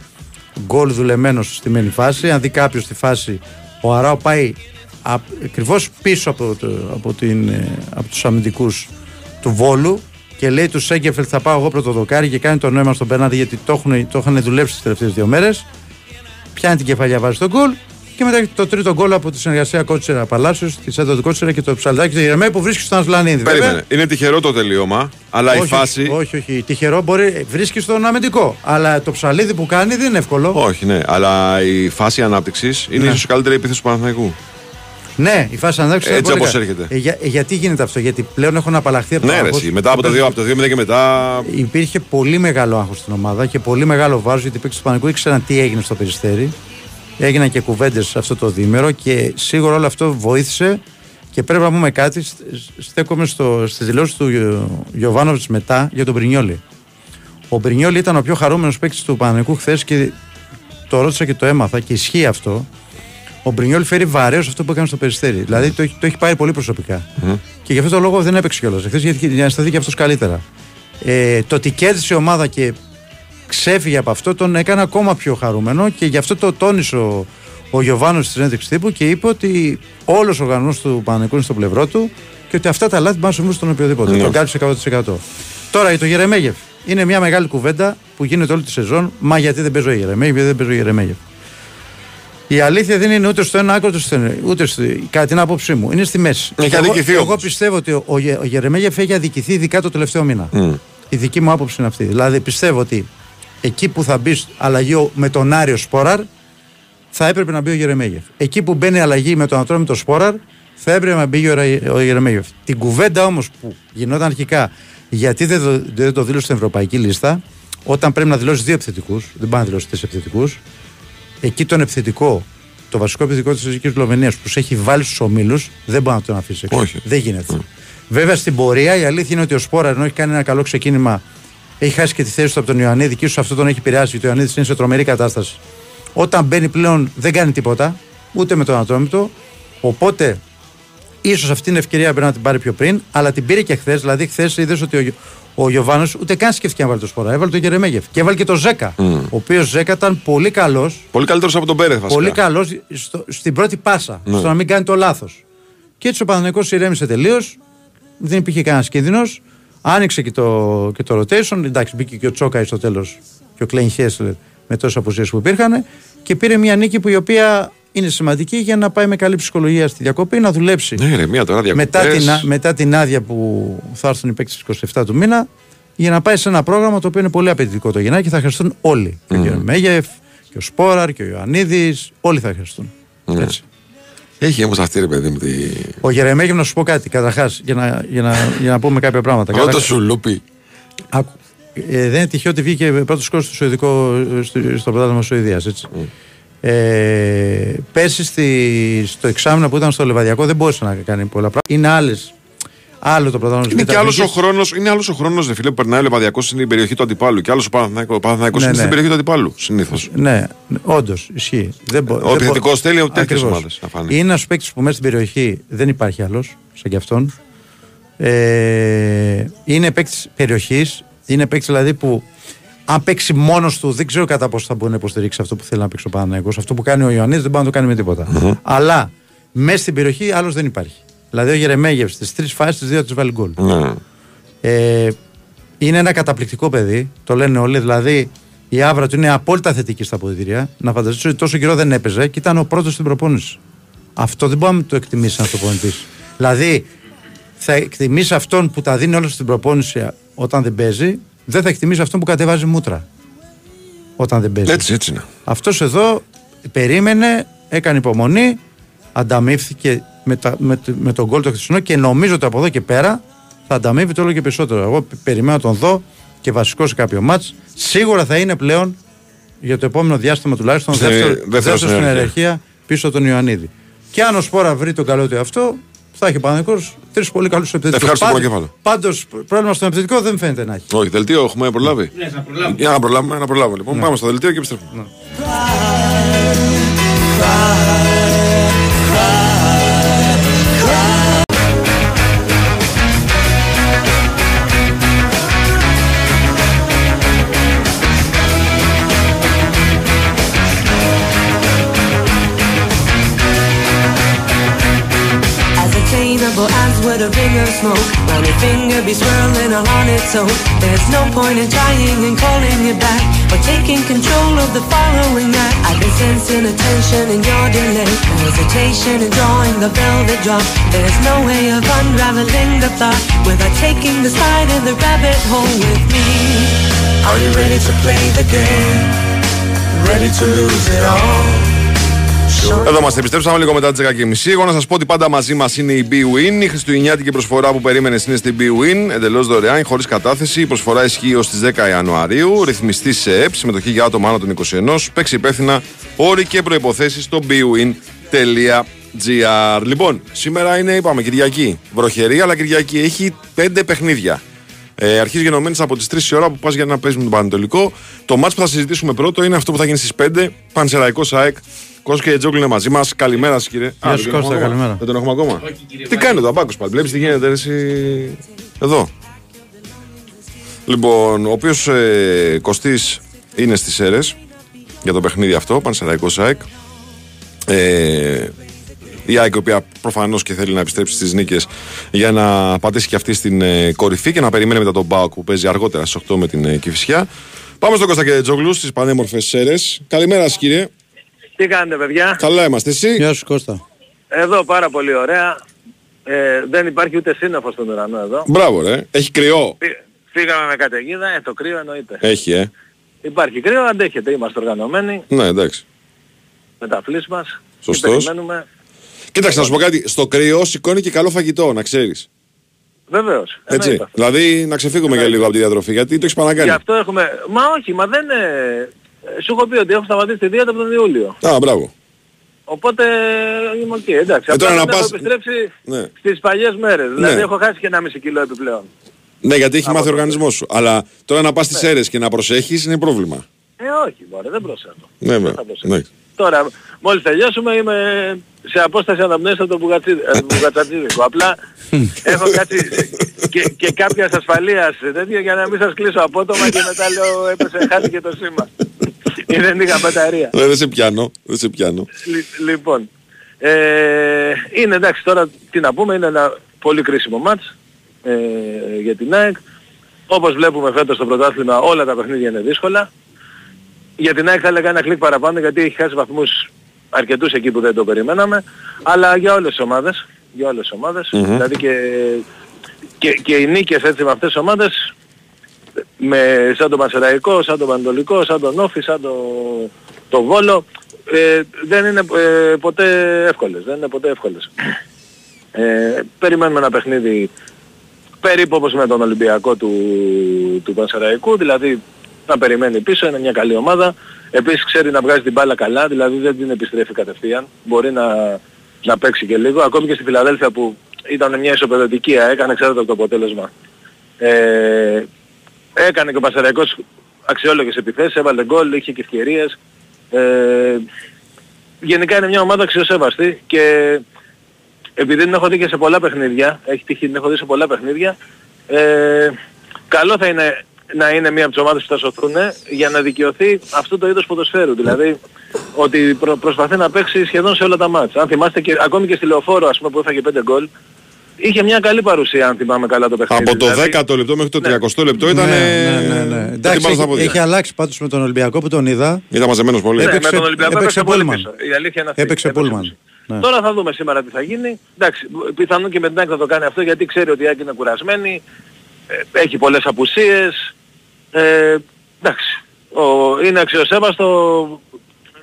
γκολ δουλεμένος στη στημένη φάση. Αν δει κάποιος τη φάση, ο Αράου πάει ακριβώς πίσω από, το, από, την, ε, από τους αμυντικούς του Βόλου και λέει του Σέγκεφελ θα πάω εγώ πρώτο δοκάρι και κάνει το νόημα στον Μπερνάρ γιατί το έχουν, το είχαν δουλέψει τις τελευταίες δύο μέρες. Πιάνει την κεφαλιά, βάζει τον γκολ και μετά έρχεται το τρίτο γκολ από τη συνεργασία Κότσερα Παλάσιος, της Σέντα του Κότσερα και το ψαλδάκι του Γερεμέ που βρίσκει στον Ασλανίδη. Βέβαια, Περίμενε. Είναι τυχερό το τελείωμα, αλλά η όχι, φάση. Όχι, όχι. Τυχερό μπορεί. Βρίσκει στον αμυντικό. Αλλά το ψαλίδι που κάνει δεν είναι εύκολο. Όχι, ναι, αλλά η φάση ανάπτυξης είναι Ναι. ίσως η καλύτερη επίθεση του Παναθηναϊκού. Ναι, η φάση ανάπτυξης Έτσι είναι πολύ όπως καλή. έρχεται. Ε, για- ε, γιατί γίνεται αυτό, Γιατί πλέον έχουν απαλλαχθεί από το Ναι, ρε, άγχος. εσύ, μετά από το 2 από το 2 και μετά. Υπήρχε πολύ μεγάλο άγχος στην ομάδα και πολύ μεγάλο βάρος γιατί οι παίκτε του Πανικού ήξεραν τι έγινε στο περιστέρι. Έγιναν και κουβέντες αυτό το δίμερο και σίγουρα όλο αυτό βοήθησε και πρέπει να πούμε κάτι. Σ- Στέκομαι στο, στις δηλώσεις του Γιωβάνοβιτς μετά για τον Πρινιόλη. Ο Πρινιόλη ήταν ο πιο χαρούμενος παίκτης του Πανανικού χθες και το ρώτησα και το έμαθα και ισχύει αυτό. Ο Μπρινιόλ φέρει βαρέως αυτό που έκανε στο περιστέρι. Δηλαδή το, έχει- το έχει πάρει πολύ προσωπικά. Και γι' αυτό το λόγο δεν έπαιξε κιόλας. Εχθές γιατί για να σταθεί και αυτός καλύτερα. Ε, το ότι κέρδισε η ομάδα και ξέφυγε από αυτό τον έκανε ακόμα πιο χαρούμενο και γι' αυτό το τόνισε ο, ο Γιωβάνος στη συνέντευξη τύπου και είπε ότι όλος ο οργανισμός του Παναγικού είναι στο πλευρό του και ότι αυτά τα λάθη μπορούν να συμβούν στον οποιοδήποτε. Ναι. Τον κάλυψε 100%. Τώρα για το Γερεμέγεφ. Είναι μια μεγάλη κουβέντα που γίνεται όλη τη σεζόν. Μα γιατί δεν παίζω ο Γερεμέγεφ, γιατί δεν παίζω ο Γερεμέγεφ. Η αλήθεια δεν είναι ούτε στο ένα άκρο ούτε στο ένα. Ούτε στη, κατά την άποψή μου. Είναι στη μέση. Έχει εγώ, αδικηθεί εγώ όμως. πιστεύω ότι ο, ο, Γε- ο Γερεμέγεφ έχει αδικηθεί ειδικά το τελευταίο μήνα. Μμ. Η δική μου άποψη είναι αυτή. Δηλαδή πιστεύω ότι εκεί που θα μπει αλλαγή ο- με τον Άριο Σπόραρ θα έπρεπε να μπει ο Γερεμέγεφ. Εκεί που μπαίνει αλλαγή με τον Ατρόμητο Σπόραρ θα έπρεπε να μπει ο, Ρα- ο Γερεμέγεφ. Την κουβέντα όμως που γινόταν αρχικά γιατί δεν το, δεν το δήλωσε στην ευρωπαϊκή λίστα, όταν πρέπει να δηλώσει δύο επιθετικούς, δεν πάει να δηλώσει τρεις επιθετικούς, εκεί τον επιθετικό, το βασικό επιθετικό της Εθνική Σλοβενίας που του έχει βάλει στους ομίλους, δεν μπορεί να τον αφήσει έξω. Όχι. Δεν γίνεται. Βέβαια στην πορεία η αλήθεια είναι ότι ο Σπόρα ενώ έχει κάνει ένα καλό ξεκίνημα, έχει χάσει και τη θέση του από τον Ιωαννίδη και ίσως αυτό τον έχει επηρεάσει γιατί ο Ιωαννίδης είναι σε τρομερή κατάσταση. Όταν μπαίνει πλέον δεν κάνει τίποτα, ούτε με τον Ατρόμητο. Οπότε ίσως αυτή την ευκαιρία πρέπει να την πάρει πιο πριν, αλλά την πήρε και χθες. Δηλαδή, χθες είδες ότι ο, Γιο- ο Γιωβάνος ούτε καν σκέφτηκε να βάλει το σπορά. Έβαλε τον Γερεμέγεφ και έβαλε και τον Ζέκα. Ο οποίος Ζέκα ήταν πολύ καλός. Πολύ καλύτερος από τον Πέρεθ βασικά. Πολύ καλός στην πρώτη πάσα. Ναι. Στο να μην κάνει το λάθος. Και έτσι ο Παναγενικό ηρέμησε τελείως. Δεν υπήρχε κανένας κίνδυνος. Άνοιξε και το, και το rotation. Εντάξει, μπήκε και ο Τσόκαη στο τέλος και ο Κλέιν Χέσλερ με τόσε αποσύρε που υπήρχαν. Και πήρε μια νίκη που η οποία είναι σημαντική για να πάει με καλή ψυχολογία στη διακοπή, να δουλέψει. Ναι, ρε, μία τώρα διακοπές. μετά, την, α- μετά την άδεια που θα έρθουν οι παίκτες στις 27 του μήνα, για να πάει σε ένα πρόγραμμα το οποίο είναι πολύ απαιτητικό το Γενάρη και θα χρειαστούν όλοι. Και ο κ. Μέγεφ, και ο Σπόραρ, και ο Ιωαννίδης, όλοι θα χρειαστούν. Ναι. Έτσι. Έχει όμως αυτή ρε παιδί μου τη... Ο Γερεμέγεφ να σου πω κάτι, καταρχάς, για να, για, να, για να πούμε κάποια πράγματα. Ρώτα Κατα- σου λούπι. Άκου. Ε, δεν είναι τυχαίο ότι βγήκε πρώτος κόσμο στο, Σουηδικό, στο, στο πρωτάθλημα Σουηδίας. Έτσι. Ε, πέρσι στη, στο εξάμεινο που ήταν στο Λεβαδιακό δεν μπορούσε να κάνει πολλά πράγματα. Είναι άλλες, άλλο το πρωτάθλημα Είναι της και άλλος ο Β' χρόνος, είναι άλλος ο χρόνος, ρε φίλε, που περνάει ο Λεβαδιακός στην περιοχή του αντιπάλου. Και άλλος ο Παναθηναϊκός- ο Παναθηναϊκός Ναι, είναι ναι. στην περιοχή του αντιπάλου. Συνήθως. Ναι, όντως ισχύει. Δεν μπο- Ο δεν μπο- επιθετικός θέλει τέτοιες Ακριβώς. ομάδες να φάνε. Είναι ένας παίκτης που μέσα στην περιοχή δεν υπάρχει άλλος, σαν κι αυτόν. Ε, είναι παίκτης περιοχής. Είναι παίκτης δηλαδή που αν παίξει μόνος του, δεν ξέρω κατά πόσο θα μπορεί να υποστηρίξει αυτό που θέλει να παίξει ο Παναγιώτο. Αυτό που κάνει ο Ιωαννίδης δεν μπορεί να το κάνει με τίποτα. Αλλά μέσα στην περιοχή άλλος δεν υπάρχει. Δηλαδή ο Γερεμέγευ στις τρεις φάσεις, τι δύο τι βάλει γκολ. Ναι. Ε, είναι ένα καταπληκτικό παιδί, το λένε όλοι. Δηλαδή η άβρα του είναι απόλυτα θετική στα αποδητήρια. Να φανταστείτε ότι τόσο καιρό δεν έπαιζε και ήταν ο πρώτος στην προπόνηση. Αυτό δεν μπορεί να το εκτιμήσει ένας προπονητής. Δηλαδή θα εκτιμήσει αυτόν που τα δίνει όλα στην προπόνηση όταν δεν παίζει, δεν θα εκτιμήσει αυτόν που κατεβάζει μούτρα όταν δεν παίζει. Έτσι, έτσι είναι. Αυτός εδώ περίμενε, έκανε υπομονή, ανταμείφθηκε με, τα, με, το- με τον γκολ το χθεσινό και νομίζω ότι από εδώ και πέρα θα ανταμείβεται όλο και περισσότερο. Εγώ π- περιμένω να τον δω και βασικό σε κάποιο μάτς. Σίγουρα θα είναι πλέον για το επόμενο διάστημα τουλάχιστον Σε δεύτερο, δεύτερο δεύτερο στην στην ιεραρχία. ιεραρχία πίσω από τον Ιωαννίδη. Και αν ο Σπόρα βρει τον καλό του αυτό, θα έχει πάνω τρεις πολύ καλούς επιθετικούς. Ευχάριστο πρωτοκέφαλο. Πάντως, πρόβλημα στον επιθετικό δεν φαίνεται να έχει. Όχι, δελτίο έχουμε προλάβει. Ναι, να προλάβουμε. Για να προλάβουμε, να προλάβουμε. Λοιπόν, πάμε στο δελτίο και επιστρέφουμε. As would a ring of smoke. While your finger be swirling along its own. There's no point in trying and calling it back Or taking control of the following act I've been sensing attention in your delay Hesitation in drawing the velvet drop. There's no way of unraveling the plot Without taking the slide in the rabbit hole with me. Are you ready to play the game? Ready to lose it all? Εδώ είμαστε, επιστρέψαμε λίγο μετά τις 10.30. Εγώ να σας πω ότι πάντα μαζί μας είναι η B-Win. Η χριστουγεννιάτικη προσφορά που περίμενε είναι στην B-Win. Εντελώς δωρεάν, χωρίς κατάθεση. Η προσφορά ισχύει ως τις 10 Ιανουαρίου. Ρυθμιστή σε ΕΠ, συμμετοχή για άτομα άνω των 21. Παίξει υπεύθυνα όροι και προποθέσει στο bwin.gr. Λοιπόν, σήμερα είναι, είπαμε, Κυριακή. Βροχερή, αλλά Κυριακή έχει 5 παιχνίδια. Ε, αρχίζει γενομένης από τις 3 η ώρα που πας για να παίζεις με τον Πανετολικό. Το μάτς που θα συζητήσουμε πρώτο είναι αυτό που θα γίνει στις 5. Πανσεραϊκό ΑΕΚ. Κώστα και Τζόγκλου είναι μαζί μας. Καλημέρα σας, κύριε. Γεια Α, σου, δεν τον Κώστα, έχουμε ακόμα. καλημέρα. Δεν τον έχουμε ακόμα; τι κάνει το Αμπάκο πάλι. Βλέπεις τι γίνεται ρε, εσύ. Εδώ. Λοιπόν, ο οποίος ε, Κωστής είναι στις αίρε για το παιχνίδι αυτό. Πανσεραϊκό ΑΕΚ. Ε, η ΑΕΚ η οποία προφανώς και θέλει να επιστρέψει στις νίκες για να πατήσει και αυτή στην ε, κορυφή και να περιμένει μετά τον Μπάουκ που παίζει αργότερα στις 8 με την ε, Κηφισιά. Πάμε στον Κώστα και Τζόγλου στις πανέμορφες αίρε. Καλημέρα σας, κύριε. Τι κάνετε παιδιά; Καλά είμαστε εσύ; Γεια σου Κώστα. Εδώ πάρα πολύ ωραία. Ε, δεν υπάρχει ούτε σύννεφος στον ουρανό εδώ. Μπράβο, ρε. Έχει κρυό. Φύ- Φύγαμε με καταιγίδα, ε, το κρύο εννοείται. Έχει, ε. Υπάρχει κρύο, αντέχετε, είμαστε οργανωμένοι Ναι, εντάξει. με τα φλής μας. Σωστός. Και περιμένουμε. Κοίταξε, να σου πω κάτι. Στο κρύο σηκώνει και καλό φαγητό, να ξέρεις. Βεβαίως. Έτσι. εννοείται αυτό. Δηλαδή να ξεφύγουμε και λίγο από τη διατροφή γιατί το έχεις Γι' παρακάνει. αυτό έχουμε... Μα όχι, μα δεν... Ε... Σου έχω πει ότι έχω σταματήσει τη δίαιτα από τον Ιούλιο. Α, μπράβο. Οπότε είμαι οκ, εντάξει. Ε, τώρα Απλά να δεν έχω πας- επιστρέψει Ναι. στις παλιές μέρες. Δηλαδή Ναι. έχω χάσει και 1,5 κιλό επιπλέον. Ναι, γιατί έχει μάθει ο οργανισμός σου. Αλλά τώρα να πας στις αίρε και να προσέχεις είναι πρόβλημα. Ε, όχι, μπορεί, δεν προσέχω. Ναι, βέβαια. Ναι. Τώρα, μόλις τελειώσουμε είμαι σε απόσταση αναπνοής από τον Μπουγατσίδη- ε, Μπουγατσατζίδικο. Απλά έχω κάτι και, και κάποιας ασφαλείας τέτοια για να μην σας κλείσω απότομα και μετά λέω έπεσε, χάθηκε το σήμα. Ή δεν είχα μπαταρία. Ναι, δεν σε πιάνω. Δεν σε πιάνω. Λι- λοιπόν, ε, είναι εντάξει τώρα τι να πούμε, είναι ένα πολύ κρίσιμο μάτς ε, για την ΑΕΚ. Όπως βλέπουμε φέτος στο πρωτάθλημα όλα τα παιχνίδια είναι δύσκολα. Για την ΑΕΚ θα έλεγα ένα κλικ παραπάνω γιατί έχει χάσει βαθμούς αρκετούς εκεί που δεν το περιμέναμε, αλλά για όλες τις ομάδες, για όλες τις ομάδες, Μμμ. δηλαδή και, και, και οι νίκες έτσι με αυτές τις ομάδες, με, σαν τον Μασεραϊκό, σαν τον Πανατολικό, σαν τον Όφη, σαν τον το Βόλο, ε, δεν είναι ε, ποτέ εύκολες, δεν είναι ποτέ εύκολες. Ε, περιμένουμε ένα παιχνίδι περίπου όπως με τον Ολυμπιακό του, του Πανσεραϊκού, δηλαδή να περιμένει πίσω, είναι μια καλή ομάδα. Επίσης ξέρει να βγάζει την μπάλα καλά, δηλαδή δεν την επιστρέφει κατευθείαν. Μπορεί να, να παίξει και λίγο. Ακόμη και στη Φιλαδέλφια που ήταν μια ισοπεδωτική, έκανε ξέρετε από το αποτέλεσμα. Ε, έκανε και ο Πανσεραϊκός αξιόλογες επιθέσεις, έβαλε γκολ, είχε και ευκαιρίες. Ε, γενικά είναι μια ομάδα αξιοσέβαστη και επειδή την έχω δει και σε πολλά παιχνίδια, έχει τύχει την έχω δει σε πολλά παιχνίδια, ε, καλό θα είναι να είναι μία από τις ομάδες που θα σωθούν για να δικαιωθεί αυτό το είδος ποδοσφαίρου. Δηλαδή ότι προ, προσπαθεί να παίξει σχεδόν σε όλα τα μάτια. Αν θυμάστε και ακόμη και στη Λεωφόρο ας πούμε που έφαγε 5 γκολ, είχε μια καλή παρουσία αν θυμάμαι καλά το παιχνίδι. Από το Δηλαδή, 10ο λεπτό μέχρι το 30ο λεπτό ήταν. Ναι, ναι, ναι, ναι. Εντάξει, έχει, έχει αλλάξει πάντως με τον Ολυμπιακό που τον είδα. Ήταν μαζεμένος πολύ. Ναι, Έπαιξε- με τον Ολυμπιακό έπαιξε έπαιξε πολύ Πούλμαν. πίσω. Η αλήθεια είναι αυτή. Έπαιξε Έπαιξε Πούλμαν. πίσω. Ναι. Τώρα θα δούμε σήμερα τι θα γίνει. Εντάξει, πιθανόν και με την ΑΕΚ θα το κάνει αυτό γιατί ξέρει ότι η ΑΕΚ είναι κουρασμένη, ε, έχει πολλές απουσίες. Ε, εντάξει, ο, είναι αξιοσέβαστο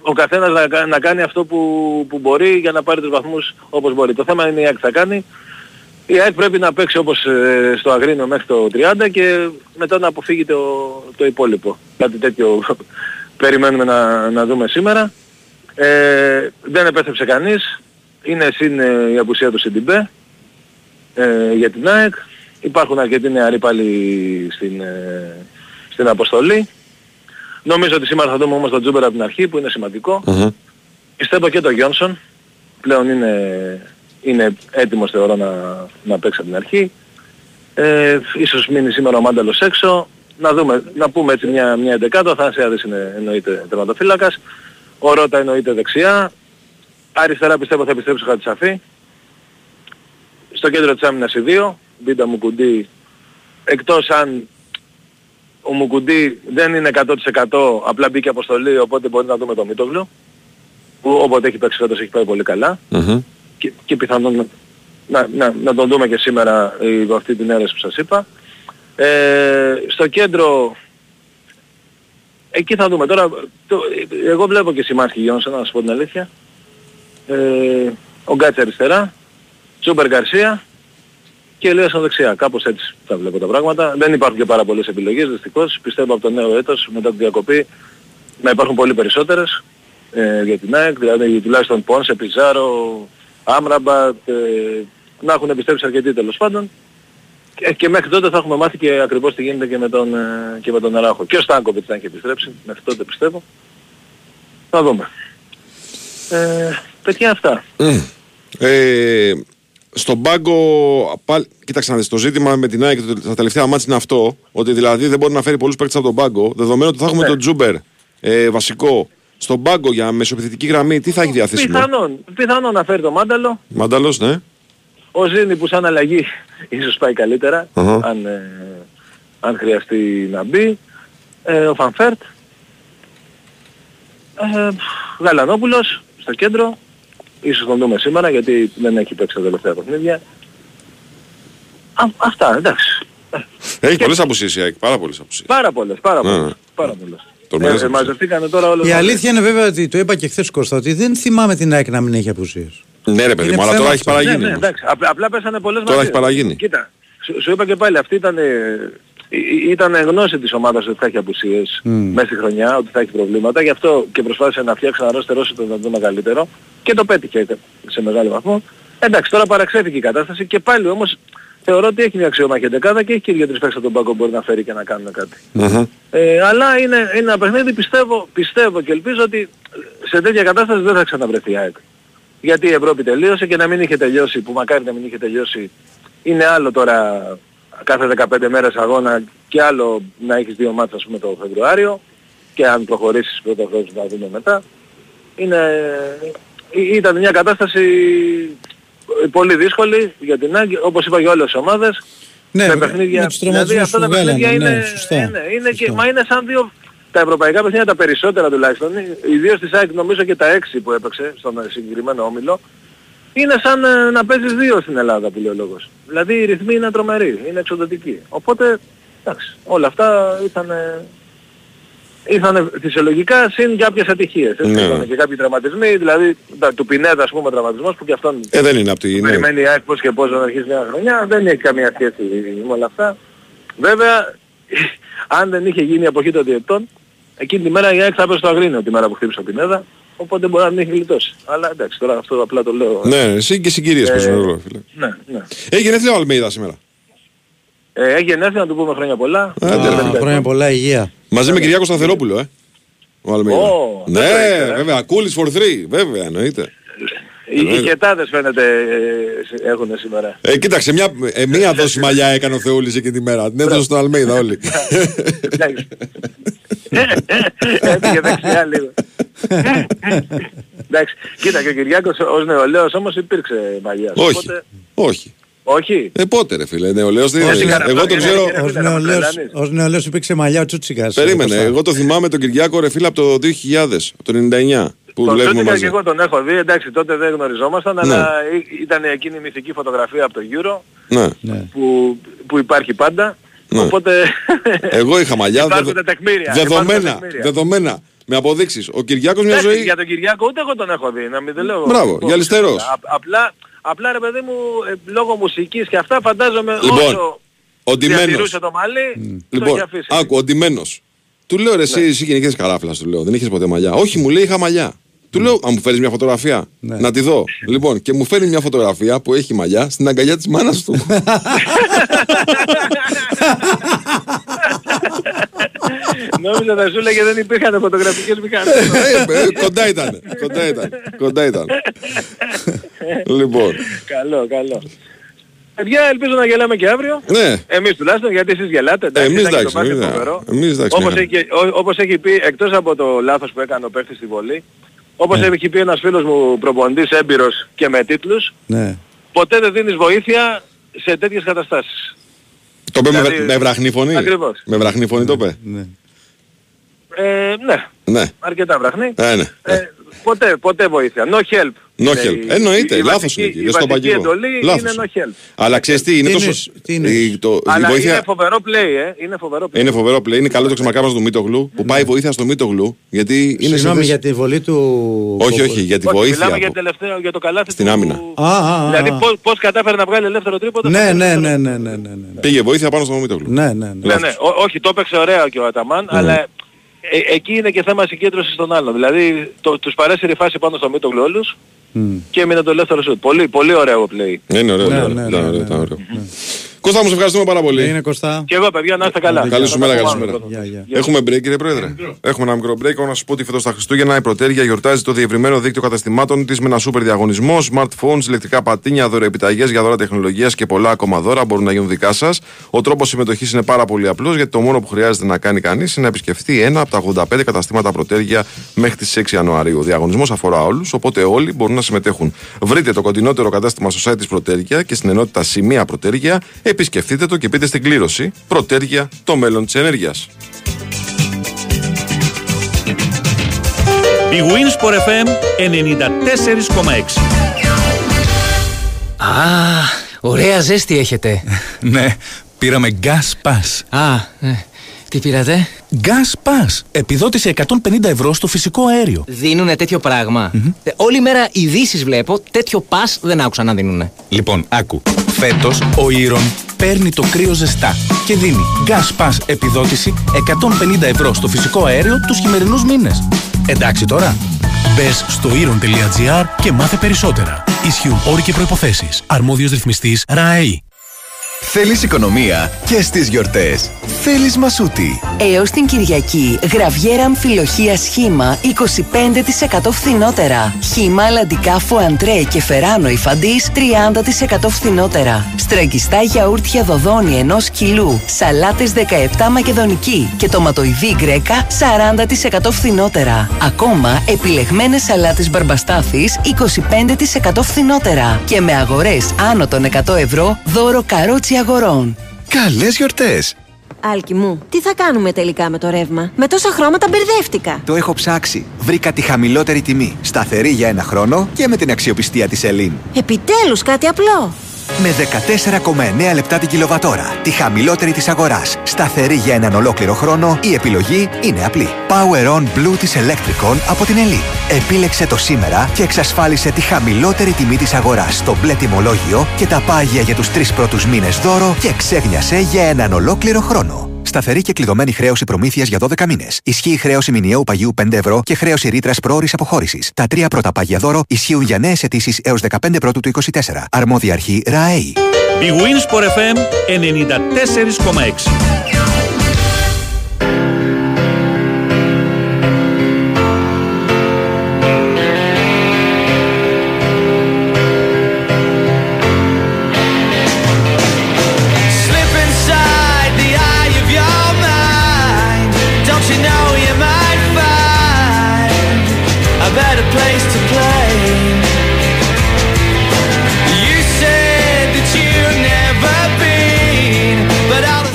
ο καθένας να, κα- να κάνει αυτό που, που μπορεί για να πάρει τους βαθμούς όπως μπορεί. Το θέμα είναι η ΑΕΚ τι θα κάνει. Η ΑΕΚ πρέπει να παίξει όπως ε, στο Αγρίνο μέχρι το 30 και μετά να αποφύγει το, το υπόλοιπο. Κάτι τέτοιο περιμένουμε να, να δούμε σήμερα. Ε, δεν επέστρεψε κανείς. Είναι συν ε, η απουσία του Σιντιμπέ ε, για την ΑΕΚ. Υπάρχουν αρκετοί νεαροί πάλι στην, ε, στην αποστολή. Νομίζω ότι σήμερα θα δούμε όμως τον Τζούμπερ από την αρχή που είναι σημαντικό. Μμμ. Πιστεύω και τον Γιόνσον. Πλέον είναι, είναι έτοιμος θεωρώ να, να παίξει από την αρχή. Ε, ίσως μείνει σήμερα ο Μάνταλος έξω. Να δούμε, να πούμε έτσι μια, μια εντεκάδα. Ο Θανασιάδης είναι εννοείται τερματοφύλακας. Ο Ρώτα εννοείται δεξιά. Αριστερά πιστεύω θα επιστρέψει ο Χατσαφή. Στο κέντρο της άμυνας οι δύο. Μπίντα Μουκουντή. Εκτός αν ο Μουκουντή δεν είναι 100% απλά μπήκε αποστολή οπότε μπορεί να δούμε το Μίτογλου. Που όποτε έχει παίξει φέτος έχει πάει πολύ καλά. Μμμ. Και, και πιθανόν να, να, να, να τον δούμε και σήμερα ε, υπό αυτή την αίρεση που σας είπα. Ε, στο κέντρο εκεί θα δούμε. Τώρα το, εγώ βλέπω και Σιμάνσκι Γιόνσον να σας πω την αλήθεια. Ε, ο Γκάτς αριστερά, Τσούμπερ Γκαρσία και Ελίασον δεξιά. Κάπως έτσι θα βλέπω τα πράγματα. Δεν υπάρχουν και πάρα πολλές επιλογές δυστυχώς. Πιστεύω από το νέο έτος μετά τη διακοπή να υπάρχουν πολύ περισσότερες ε, για την ΑΕΚ. Δηλαδή τουλάχιστον Πόνσε, Πιζάρο, Άμραμπατ, ε, να έχουν επιστρέψει αρκετοί τέλος πάντων. Και, και μέχρι τότε θα έχουμε μάθει και ακριβώς τι γίνεται και με τον, ε, και με τον Αράχο. Και ο Στάνκοβιτς θα έχει επιστρέψει, μέχρι τότε πιστεύω. Θα δούμε. Ε, παιδιά αυτά. Μμ. Ε, στον πάγκο, πάλι, κοίταξε να δεις, το ζήτημα με την ΑΕΚ τα τελευταία μάτια είναι αυτό, ότι δηλαδή δεν μπορεί να φέρει πολλούς παίκτες από τον πάγκο, δεδομένου ότι θα έχουμε Ναι. τον Τζούμπερ ε, βασικό. Στον πάγκο για μεσοπιθετική γραμμή, τι θα έχει διαθέσιμο. Πιθανόν, πιθανόν να φέρει το Μάνταλο. Μάνταλος, ναι. Ο Ζήνη που σαν αλλαγή ίσως πάει καλύτερα, Αχα. αν, ε, αν χρειαστεί να μπει. Ε, ο Φανφέρτ. Ε, Γαλανόπουλος στο κέντρο. Ίσως τον δούμε σήμερα γιατί δεν έχει παίξει τα τελευταία παιχνίδια. Α, αυτά, εντάξει. Έχει πολλές απουσίες η ΑΕΚ, πάρα πολλές απουσίες. Πάρα πολλές, πάρα Ναι, πολλές. ναι. Πάρα πολλές. Τολμηρές Ε, ε, απουσίες. μαζευτήκανε τώρα όλες Η μαζί. αλήθεια είναι βέβαια ότι το είπα και χθες Κώστα ότι δεν θυμάμαι την ΑΕΚ να μην έχει απουσίες. Ναι ρε παιδί Είναι μου, αλλά θέμα τώρα έχει αυτό. παραγίνει. Ναι, ναι, όμως. εντάξει. Απλά, απλά πέσανε πολλές Τώρα μαζί. έχει παραγίνει. Κοίτα, σου, σου είπα και πάλι, αυτή ήταν, ε, ε, ήταν γνώση της ομάδας ότι θα έχει απουσίες μέσα στη χρονιά, ότι θα έχει προβλήματα. Γι' αυτό και προσπάθησε να φτιάξει ένα ρόστερ όσο το δυνατόν μεγαλύτερο και το πέτυχε σε μεγάλο βαθμό. Εντάξει, τώρα παραξέφηκε η κατάσταση και πάλι όμως θεωρώ ότι έχει μια αξιόμαχη εντεκάδα και έχει και δύο-τρεις παίκτες από τον πάγκο που μπορεί να φέρει και να κάνουν κάτι. Μμμ. Ε, αλλά είναι, είναι ένα παιχνίδι πιστεύω, πιστεύω και ελπίζω ότι σε τέτοια κατάσταση δεν θα ξαναβρεθεί η ΑΕΚ. Γιατί η Ευρώπη τελείωσε και να μην είχε τελειώσει, που μακάρι να μην είχε τελειώσει, είναι άλλο τώρα κάθε 15 μέρες αγώνα και άλλο να έχεις δύο μάτς ας πούμε το Φεβρουάριο και αν προχωρήσεις πρώτα αυτό να δούμε μετά. Είναι, ε, ήταν μια κατάσταση πολύ δύσκολη για την ΑΕΚ, όπως είπα για όλες τις ομάδες. Ναι, με με παιχνίδια. τους δηλαδή τραυματισμούς αυτά τα που βγάλανε, παιχνίδια ναι, είναι, σωστά, είναι, είναι και, σωστά. μα είναι σαν δύο, τα ευρωπαϊκά παιχνίδια τα περισσότερα τουλάχιστον, ιδίως της ΑΕΚ νομίζω και τα έξι που έπαιξε στον συγκεκριμένο όμιλο, είναι σαν ε, να παίζεις δύο στην Ελλάδα που λέει ο λόγος. Δηλαδή οι ρυθμοί είναι τρομεροί, είναι εξοδοτικοί. Οπότε, εντάξει, όλα αυτά ήταν, ήρθαν φυσιολογικά συν κάποιες ατυχίες. Έτσι, Ναι. Ήταν και κάποιοι τραυματισμοί, δηλαδή τα, του Πινέδα ας πούμε τραυματισμός που και αυτόν Ε, δεν είναι από τη. Ναι. περιμένει η ΑΕΚ πώς και πώς να αρχίσει μια χρονιά, δεν έχει καμία σχέση με όλα αυτά. Βέβαια, αν δεν είχε γίνει η αποχή των διετών, εκείνη τη μέρα η ΑΕΚ θα έπαιζε στο Αγρίνιο τη μέρα που χτύπησε ο Πινέδα, οπότε μπορεί να μην έχει γλιτώσει. Αλλά εντάξει, τώρα αυτό απλά το λέω. Ναι, εσύ και συγκυρίες Ε, παίζουν ρόλο, φίλε. Ναι, ναι. Έχει γενέθλια ο Αλμέιδα σήμερα; Ε, έχει γενέθλια να του πούμε χρόνια πολλά. Άντε, ρε. Α, Χρόνια πολλά υγεία. Μαζί με Κυριάκο Σταθερόπουλο, ε. Ο Αλμέιδα. Ω, δεν το ναι, ήξερα, ε. βέβαια. Coolies for three. Βέβαια, εννοείται. Οι, οι κετάδες φαίνεται ε, έχουν σήμερα. Ε, κοίταξε, μια, ε, μία δόση μαλλιά έκανε ο Θεούλης εκείνη τη μέρα. Την έδωσε στον Αλμέιδα όλοι. Εντάξει. Έφυγε δεξιά λίγο. Εντάξει, κοίτα και ο Κυριάκος ως νεολαίος όμως υπήρξε μαγιάς. όχι, Οπότε- όχι. Όχι. Ε, πότε ρε φίλε, νεολαίος δεν Όχι, είναι. κανένα, Εγώ το είναι- ξέρω, είναι- Ως νεολαίος, ως νεολαίος υπήρξε μαλλιά ο Τσούτσικας. περίμενε, Κώστα. εγώ το θυμάμαι τον Κυριάκο ρε φίλε από το 2000, από το 99, που Τον δουλεύουμε Τσούτσικα μαζί. και εγώ τον έχω δει, εντάξει τότε δεν γνωριζόμασταν, Ναι. αλλά ή- ήταν εκείνη η μυθική φωτογραφία από το Euro Ναι. που, που υπάρχει πάντα. Ναι. Οπότε Εγώ είχα μαλλιά, υπάρχουν δεδο- τα τεκμήρια. δεδομένα, υπάρχουν τα τεκμήρια. δεδομένα, με αποδείξεις. Ο Κυριάκος μια Εντάξει, ζωή, Για τον Κυριάκο ούτε εγώ τον έχω δει, να μην δεν λέω. Μπράβο, Λοιπόν, για αριστερός. α- απλά, απλά ρε παιδί μου, ε, λόγω μουσικής και αυτά φαντάζομαι Λοιπόν, όσο ο Ντιμένος. διατηρούσε το μαλλί, το Λοιπόν, είχε αφήσει. άκου, ο Ντιμένος. Του λέω ρε, εσύ, εσύ γεννήθηκες καράφλα, του λέω. Δεν είχες ποτέ μαλλιά. Όχι, μου λέει είχα μαλλιά. Του λέω, αν μου φέρεις μια φωτογραφία, να τη δω. Λοιπόν, και μου φέρνει μια φωτογραφία που έχει μαλλιά στην αγκαλιά της μάνας του. Νόμιζα θα σου λέγε δεν υπήρχαν φωτογραφικές μηχανές. Ε, ε, κοντά ήταν. Κοντά ήταν. Κοντά ήταν. λοιπόν, καλό, καλό. Παιδιά, ελπίζω να γελάμε και αύριο. ναι. Εμείς τουλάχιστον, γιατί εσείς γελάτε. Εντάξει, Εμείς ήταν και εντάξει, το μπάσκετ εμείς, φοβερό. εμείς εντάξει, Όπως ναι. έχει, ό- όπως έχει πει, εκτός από το λάθος που έκανε ο παίχτης στη βολή, Ναι. όπως έχει πει ένας φίλος μου προπονητής έμπειρος και με τίτλους, Ναι. ποτέ δεν δίνεις βοήθεια σε τέτοιες καταστάσεις. Το είπε με, Δηλαδή, με βραχνή φωνή. ακριβώς. Με βραχνή φωνή το είπε. Ε, ναι, Ναι. αρκετά βραχνή. Ε, ναι. Ε, ποτέ, ποτέ βοήθεια. No help. No Είναι help. η- Εννοείται, η λάθος βασική- είναι εκεί. Η Δεν στο βασική παγγείλω. εντολή Λάθος. είναι no help. Αλλά ξέρεις τι, είναι Τι τόσο... εννοείς, τι εννοείς; η, το, η Αλλά βοήθεια... είναι φοβερό play, ε. Είναι φοβερό play. Είναι φοβερό play, είναι καλό το ξεμαρκάμα του Μίτογλου που πάει βοήθεια στο Μίτογλου γιατί είναι σε Συγγνώμη θέση- για τη βολή του... Όχι, όχι, για τη Όχι, βοήθεια. Μιλάμε για, που- τελευταίο, για το καλάθι Στην του... άμυνα. Α, α, α, Δηλαδή α. πώς, πώς κατάφερε να βγάλει ελεύθερο τρίποντο. Ναι, στο ναι, δεύτερο. ναι, ναι, ναι, ναι, ναι. Πήγε βοήθεια πάνω στο Μίτογλου. Ναι, ναι, ναι. Ναι, ναι. Ό, όχι, το έπαιξε ωραία και ο Αταμάν, αλλά ε, εκεί είναι και θέμα συγκέντρωσης των άλλων. Δηλαδή το, τους παρέσυρε η φάση πάνω στο Μίτογλου όλους και έμεινε το ελεύθερο σουτ. Πολύ, πολύ ωραίο play. Είναι ωραίο, Ναι, ωραίο, ναι, ήταν ναι, ωραίο, ναι, ήταν ωραίο. Κώστα μου, σε ευχαριστούμε πάρα πολύ. Είναι Κωστά. Και εγώ παιδιά να είστε καλά. Καλή σου Να τα μέρα, καλή πούμε σου αύριο. μέρα. Γεια, γεια. Έχουμε break, κύριε Πρόεδρε. Έχουμε ένα μικρό break. Έχω να σας πω ότι φέτος τα Χριστούγεννα η Πρωτέρια γιορτάζει το διευρυμένο δίκτυο καταστημάτων της με ένα σούπερ διαγωνισμό. Smartphones, ηλεκτρικά πατίνια, δωρεοεπιταγέ για δώρα τεχνολογίας και πολλά ακόμα δώρα μπορούν να γίνουν δικά σας. Ο τρόπος συμμετοχής είναι πάρα πολύ απλός γιατί το μόνο που χρειάζεται να κάνει κανείς είναι να επισκεφθεί ένα από τα 85 καταστήματα Πρωτέρια μέχρι τις 6 Ιανουαρίου. Ο διαγωνισμός αφορά όλους, οπότε όλοι μπορούν να συμμετέχουν. Βρείτε το κοντινότερο κατάστημα στο site της Πρωτέρια και στην ενότητα Σημεία Πρωτέρια. Επισκεφτείτε το και πείτε στην κλήρωση Πρωτέρια, το μέλλον της ενέργειας. Η Winsport FM 94,6. Α, ωραία ζέστη έχετε. Ναι, πήραμε gas pass. Α, ε, τι πήρατε; Gas pass. Επιδότηση 150 ευρώ στο φυσικό αέριο. Δίνουνε τέτοιο πράγμα. Ε, όλη μέρα ειδήσεις βλέπω, τέτοιο πας δεν άκουσα να δίνουνε. Λοιπόν, άκου. Φέτος ο Ήρων παίρνει το κρύο ζεστά και δίνει gas pass επιδότηση 150 ευρώ στο φυσικό αέριο τους χειμερινούς μήνες. Εντάξει τώρα. Μπες στο iron.gr και μάθε περισσότερα. Ισχύουν όροι και προποθέσει. Αρμόδιος ρυθμιστής ΡΑΕΗ. Θέλεις οικονομία και στις γιορτές. Θέλεις μασούτη. Έως την Κυριακή, γραβιέρα αμφιλοχία σχήμα 25% φθηνότερα. Χήμα αλαντικά φουαντρέ και φεράνο υφαντής 30% φθηνότερα. Στραγγιστά γιαούρτια δοδόνη 1 κιλού. Σαλάτες 17 μακεδονική και τοματοειδή γκρέκα 40% φθηνότερα. Ακόμα επιλεγμένες σαλάτες μπαρμπαστάθης 25% φθηνότερα. Και με αγορές άνω των 100 ευρώ δώρο καρότσι αγορών. Καλές γιορτές. Άλκη μου, τι θα κάνουμε τελικά με το ρεύμα; Με τόσα χρώματα μπερδεύτηκα. Το έχω ψάξει. Βρήκα τη χαμηλότερη τιμή. Σταθερή για ένα χρόνο και με την αξιοπιστία της Ελίν. Επιτέλους κάτι απλό. Με 14,9 λεπτά την κιλοβατόρα. Τη χαμηλότερη της αγοράς. Σταθερή για έναν ολόκληρο χρόνο, η επιλογή είναι απλή. Power On Blue της Electricon από την Elite. Επίλεξε το σήμερα και εξασφάλισε τη χαμηλότερη τιμή της αγοράς στο μπλε τιμολόγιο και τα πάγια για τους τρεις πρώτους μήνες δώρο και ξέγνιασε για έναν ολόκληρο χρόνο. Σταθερή και κλειδωμένη χρέωση προμήθειας για 12 μήνες. Ισχύει χρέωση μηνιαίου παγιού 5 ευρώ και χρέωση ρήτρας προώρη αποχώρησης. Τα τρία πρώτα πάγια δώρο ισχύουν για νέες αιτήσεις έως 15 πρώτου του 24. Αρμόδια αρχή ΡΑΕΗ. Big Wins for FM 94,6.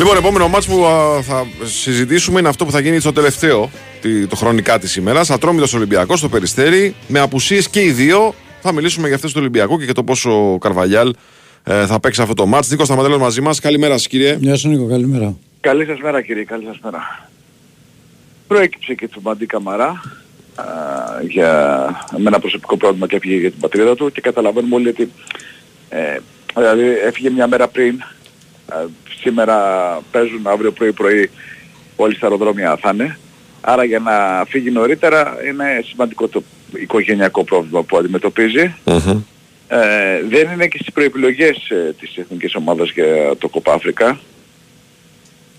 Λοιπόν, επόμενο μάτς που α, θα συζητήσουμε είναι αυτό που θα γίνει στο τελευταίο τη- το χρονικά της ημέρας. Ατρόμητος Ολυμπιακός στο Περιστέρι. Με απουσίες και οι δύο. Θα μιλήσουμε για αυτές του Ολυμπιακού και για το πόσο ο Καρβαλιάλ ε, θα παίξει αυτό το μάτς. Νίκος Σταματέλος μαζί μας. Καλημέρα σας, κύριε. Γεια σου Νίκο, καλημέρα. Καλή σας μέρα κύριε, καλή σας μέρα. Προέκυψε και του Μπαντή Καμαρά α, για με ένα προσωπικό πρόβλημα και έφυγε για την πατρίδα του και καταλαβαίνουμε όλοι ότι ε, δηλαδή έφυγε μια μέρα πριν, α, σήμερα παίζουν αύριο πρωί πρωί όλοι στα αεροδρόμια θα είναι. Άρα για να φύγει νωρίτερα είναι σημαντικό το οικογενειακό πρόβλημα που αντιμετωπίζει. Ε, δεν είναι και στις προεπιλογές ε, της εθνικής ομάδας για το Κοπά Αφρικά.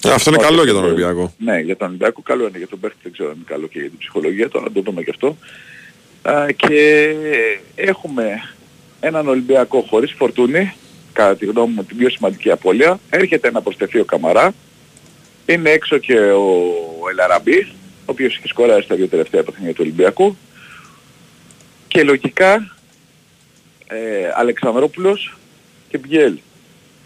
Ε, αυτό είναι καλό για τον Ολυμπιακό. Ναι, για τον Ολυμπιακό καλό είναι, για τον Μπέχτη δεν ξέρω αν είναι καλό και για την ψυχολογία, τώρα να το δούμε και αυτό. Α, και έχουμε έναν Ολυμπιακό χωρίς φορτούνη, κατά τη γνώμη μου την πιο σημαντική απώλεια. Έρχεται να προσθεθεί ο Καμαρά, είναι έξω και ο Ελαραμπής, ο οποίος έχει σκοράρει στα δύο τελευταία παιχνίδια του Ολυμπιακού. Και λογικά ε, Αλεξανδρόπουλος και Μπιέλ.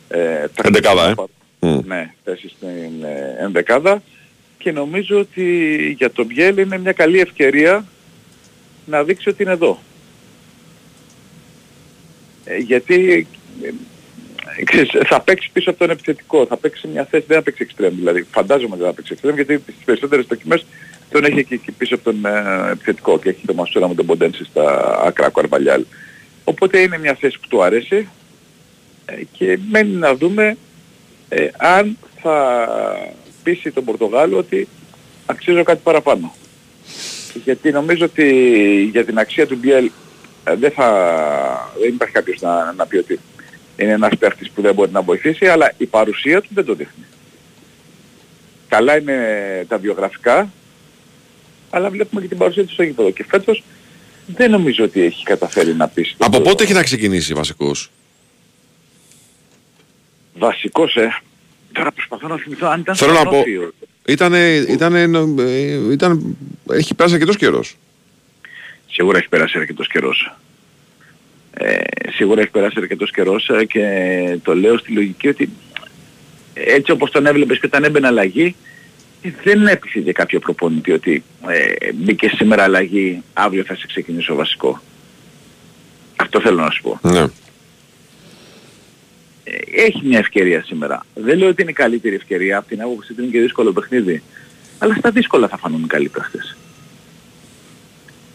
Ε, θα Εντεκάδα, ε. ναι, θέση στην ε, ενδεκάδα και νομίζω ότι για τον Μπιέλ είναι μια καλή ευκαιρία να δείξει ότι είναι εδώ. Ε, γιατί ε, ξέρεις, θα παίξεις πίσω από τον επιθετικό, θα παίξεις μια θέση, δεν θα παίξεις εξτρέμ δηλαδή. Φαντάζομαι ότι δεν θα παίξεις εξτρέμ γιατί στις περισσότερες δοκιμές τον έχει και εκεί πίσω από τον ε, επιθετικό και έχει το Μασούρα με τον Ποντένση στα άκρα Καρβαλιάλ. Οπότε είναι μια θέση που του αρέσει ε, και μένει να δούμε ε, αν θα πείσει τον Πορτογάλο ότι αξίζω κάτι παραπάνω. Γιατί νομίζω ότι για την αξία του Μπιέλ ε, δεν, θα, δεν υπάρχει κάποιος να, να πει ότι είναι ένας παίχτης που δεν μπορεί να βοηθήσει, αλλά η παρουσία του δεν το δείχνει. Καλά είναι τα βιογραφικά, αλλά βλέπουμε και την παρουσία του στο γήπεδο. Και φέτος δεν νομίζω ότι έχει καταφέρει να πείσει. τον Από πότε έχει να ξεκινήσει βασικός; Βασικός, ε. Τώρα προσπαθώ να θυμηθώ αν ήταν Θέλω να πω. Σανόφιο. Ήτανε, ήτανε, ε, ήταν, έχει πέρασει αρκετός καιρός. Σίγουρα έχει περάσει αρκετός καιρός. Ε, σίγουρα έχει περάσει αρκετός καιρός ε, και το λέω στη λογική ότι έτσι όπως τον έβλεπες και όταν έμπαινε αλλαγή ε, δεν έπεισε για κάποιο προπονητή ότι ε, μπήκε σήμερα αλλαγή, αύριο θα σε ξεκινήσω βασικό. Αυτό θέλω να σου πω. Ναι. Ε, έχει μια ευκαιρία σήμερα. Δεν λέω ότι είναι η καλύτερη ευκαιρία, από την άποψη ότι είναι και δύσκολο παιχνίδι. Αλλά στα δύσκολα θα φανούν οι καλοί παίχτες.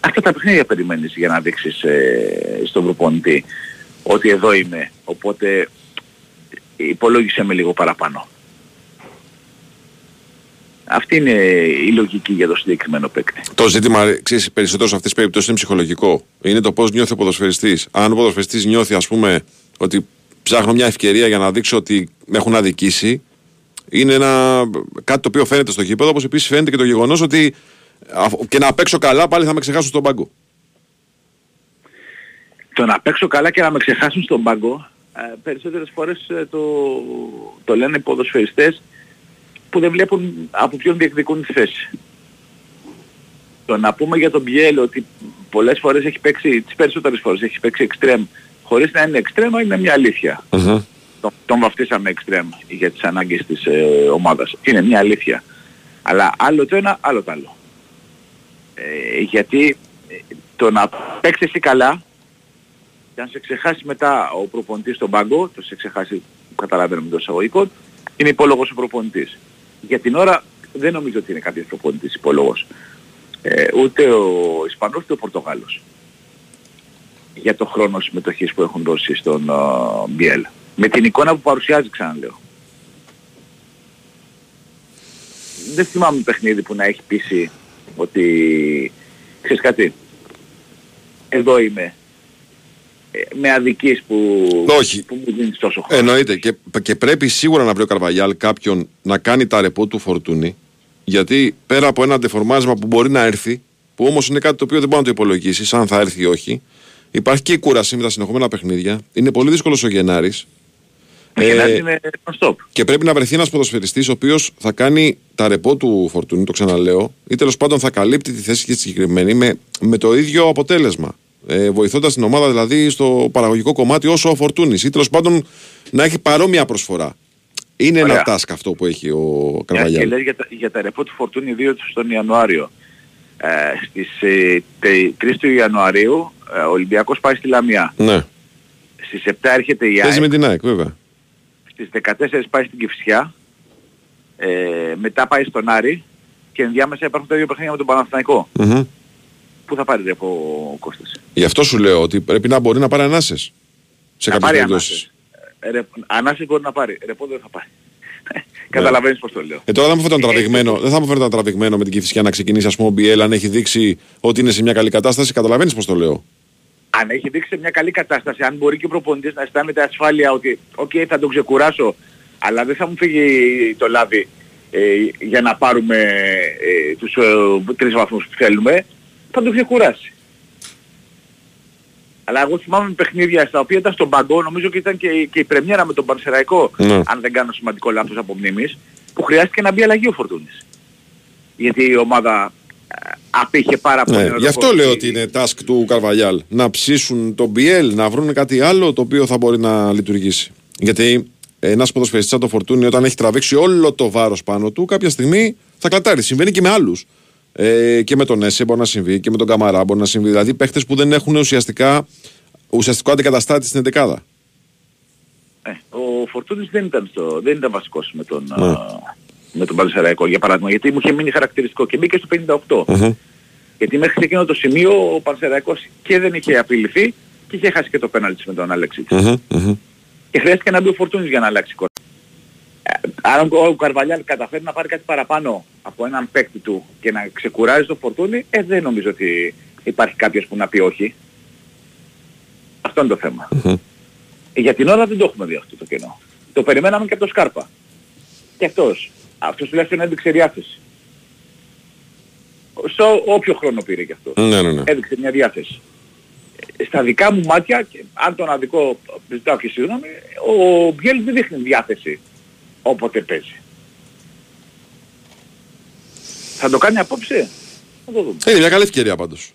Αυτά τα παιχνίδια περιμένεις για να δείξεις ε, στον προπονητή ότι εδώ είμαι. Οπότε υπολόγισε με λίγο παραπάνω. Αυτή είναι η λογική για το συγκεκριμένο παίκτη. Το ζήτημα ξέρεις, περισσότερο σε αυτές τις περιπτώσεις είναι ψυχολογικό. Είναι το πώς νιώθει ο ποδοσφαιριστής. Αν ο ποδοσφαιριστής νιώθει, ας πούμε, ότι ψάχνω μια ευκαιρία για να δείξω ότι με έχουν αδικήσει, είναι ένα, κάτι το οποίο φαίνεται στο γήπεδο, όπως επίσης φαίνεται και το γεγονός ότι αφ- και να παίξω καλά πάλι θα με ξεχάσουν στον πάγκο. Το να παίξω καλά και να με ξεχάσουν στον πάγκο, ε, περισσότερες φορές ε, το, το λένε οι ποδοσφαιριστές που δεν βλέπουν από ποιον διεκδικούν τη θέση. Το να πούμε για τον Μπιέλ ότι πολλές φορές έχει παίξει, τις περισσότερες φορές έχει παίξει εξτρέμ χωρίς να είναι εξτρέμα είναι μια αλήθεια. τον, τον βαφτίσαμε εξτρέμ για τις ανάγκες της ε, ομάδας. Είναι μια αλήθεια. Αλλά άλλο το ένα, άλλο το άλλο. Ε, γιατί ε, το να παίξεις εσύ καλά και αν σε ξεχάσει μετά ο προπονητής στον πάγκο, το σε ξεχάσει, καταλαβαίνω με το εισαγωγικό, είναι υπόλογος ο προπονητής. Για την ώρα δεν νομίζω ότι είναι κάποιος προπονητής υπόλογος. Ε, ούτε ο Ισπανός ούτε ο Πορτογάλος. Για το χρόνο συμμετοχής που έχουν δώσει στον uh, Μπιέλ. Με την εικόνα που παρουσιάζει ξαναλέω. Δεν θυμάμαι παιχνίδι που να έχει πείσει ότι ξέρεις κάτι, εδώ είμαι ε, με αδικείς που, Όχι. που μου δίνεις τόσο χρόνο. Εννοείται. Και, και πρέπει σίγουρα να βρει ο Καρβαγιάλ κάποιον να κάνει τα ρεπό του φορτούνη. Γιατί πέρα από ένα αντεφορμάσμα που μπορεί να έρθει, που όμως είναι κάτι το οποίο δεν μπορεί να το υπολογίσεις, αν θα έρθει ή όχι, υπάρχει και η κούραση με τα συνεχόμενα παιχνίδια. Είναι πολύ δύσκολος ο Γενάρης. Ο Γενάρης είναι non-stop. Και πρέπει να βρεθεί ένας ποδοσφαιριστής ο οποίος θα κάνει τα ρεπό του φορτούνη, το ξαναλέω, ή τέλος πάντων θα καλύπτει τη θέση και τη συγκεκριμένη με, με το ίδιο αποτέλεσμα. Ε, Βοηθώντας την ομάδα δηλαδή στο παραγωγικό κομμάτι όσο ο Φορτούνης, ή τέλος πάντων να έχει παρόμοια προσφορά. Είναι Ωραία. ένα task αυτό που έχει ο Μια και Καρβαγιάλ. λες για, τα, για τα ρεπό του Φορτούνη 2 του στον Ιανουάριο. Ε, στις ε, τε- 3 του Ιανουαρίου ε, ο Ολυμπιακός πάει στη Λαμία. Ναι. Στις 7 έρχεται η Παίζει ΑΕΚ. με την ΑΕΚ, βέβαια. Στις 14 πάει στην Κυφσιά. Ε, μετά πάει στον Άρη. Και ενδιάμεσα υπάρχουν τα δύο παιχνίδια με τον Παναθηναϊκό. Μμμ. Πού θα πάρει ρεπό ο Κώστας; Γι' αυτό σου λέω ότι πρέπει να μπορεί να πάρει ανάσες. Σε Να κάποιες πάρει περιπτώσεις. Ε, ρε, ανάσες μπορεί να πάρει. Ρεπό δεν θα πάρει. Καταλαβαίνεις πώς το λέω. Ε, τώρα δεν μου φαίνεται τραβηγμένο, δεν θα μου φαίνεται τραβηγμένο με την Κηφισιά να ξεκινήσει, ας πούμε, ο Μπιέλ αν έχει δείξει ότι είναι σε μια καλή κατάσταση. Καταλαβαίνεις πώς το λέω. Αν έχει δείξει σε μια καλή κατάσταση, αν μπορεί και ο προπονητής να αισθάνεται ασφάλεια ότι οκ θα τον ξεκουράσω, αλλά δεν θα μου φύγει το λάδι ε, για να πάρουμε ε, τους ε, τρεις βαθμούς που θέλουμε, θα τον ξεκουράσει. Αλλά εγώ θυμάμαι παιχνίδια στα οποία ήταν στον παγκό, νομίζω και ήταν και, η- και η πρεμιέρα με τον Πανσεραϊκό, Ναι. αν δεν κάνω σημαντικό λάθος από μνήμης, που χρειάστηκε να μπει αλλαγή ο Φορτούνης. Γιατί η ομάδα ε, απήχε πάρα πολύ. Ναι, με το γι' αυτό κόρ. λέω ότι είναι task του Καρβαλιάλ. Να ψήσουν τον Μπιέλ, να βρουν κάτι άλλο το οποίο θα μπορεί να λειτουργήσει. Γιατί ένας ποδοσφαιριστής σαν το Φορτούνι, όταν έχει τραβήξει όλο το βάρος πάνω του, κάποια στιγμή θα κλατάρει. Συμβαίνει και με άλλους. Ε, και με τον Έσε μπορεί να συμβεί και με τον Καμαρά μπορεί να συμβεί. Δηλαδή παίχτες που δεν έχουν ουσιαστικά, ουσιαστικό αντικαταστάτη στην 11 Ε, ο Φορτούνης δεν ήταν, στο, δεν ήταν βασικός με τον, Ναι. Α, με τον Πανσεραϊκό για παράδειγμα, γιατί μου είχε μείνει χαρακτηριστικό και μπήκε στο 58. Γιατί μέχρι εκείνο το σημείο ο Πανσεραϊκός και δεν είχε απειληθεί και είχε χάσει και το πέναλτι με τον Αλέξη. Και χρειάστηκε να μπει ο Φορτούνης για να αλλάξει η εικόνα. Ε, Αν ο ο Καρβαλιάλ καταφέρει να πάρει κάτι παραπάνω από έναν παίκτη του και να ξεκουράζει το Φορτούνη, ε, δεν νομίζω ότι υπάρχει κάποιος που να πει όχι. Αυτό είναι το θέμα. Ε, Για την ώρα δεν το έχουμε δει αυτό το κενό. Το περιμέναμε και από το Σκάρπα. Και αυτός. Αυτός τουλάχιστον έδειξε διάθεση. Στο όποιο χρόνο πήρε και αυτός. Ναι, ναι, ναι. Έδειξε μια διάθεση. Ε, Στα δικά μου μάτια, και αν τον αδικό ζητάω και συγγνώμη, ο Μπιέλ δεν δείχνει διάθεση όποτε παίζει. Θα το κάνει απόψε; Θα το δούμε. Είναι μια καλή ευκαιρία πάντως.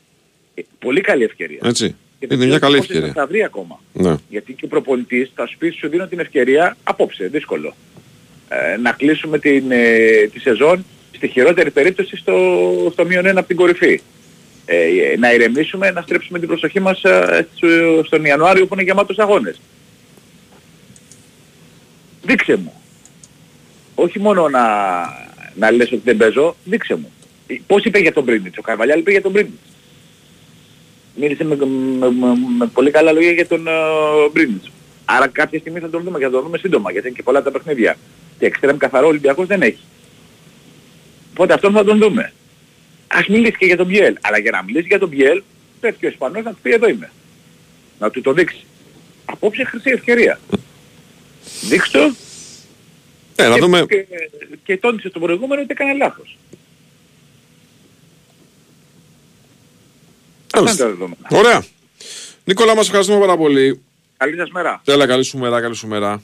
Ε, Πολύ καλή ευκαιρία. Έτσι. Και δεν Είναι μια ξέρω καλή πόσες ευκαιρία. Θα βρει ακόμα. Ναι. Γιατί και ο προπονητής θα σου πει σου δίνω την ευκαιρία απόψε, δύσκολο. Ε, να κλείσουμε την, ε, τη σεζόν στη χειρότερη περίπτωση στο, στο μείον ένα από την κορυφή. Ε, να ηρεμήσουμε, να στρέψουμε την προσοχή μας ε, στο- στον Ιανουάριο που είναι γεμάτος αγώνες. Δείξε μου. Όχι μόνο να, να λες ότι δεν παίζω, δείξε μου. Ε, Πώς είπε για τον Πρίνιτς, ο Καρβαλιάλ είπε για τον Πρίνιτς. Μίλησε με, με, με- με πολύ καλά λόγια για τον uh, Μπρίνιτς. Άρα κάποια στιγμή θα τον δούμε και θα τον δούμε σύντομα γιατί είναι και πολλά τα παιχνίδια. Και εξτρέμ καθαρό ο Ολυμπιακός δεν έχει. Οπότε αυτόν θα τον δούμε. Ας μιλήσει και για τον Μπιέλ. Αλλά για να μιλήσει για τον Μπιέλ πρέπει και ο Ισπανός να του πει εδώ είμαι. Να του το δείξει. Απόψε χρυσή ευκαιρία. Δείξτε το. Ε, να και, δούμε. και, και τόνισε στο προηγούμενο ότι έκανε λάθος. Αυτά είναι τα δεδομένα. Ωραία. Νίκολα, μας ευχαριστούμε πάρα πολύ. Καλή σας μέρα. Τέλα, καλή σου μέρα, καλή σου μέρα.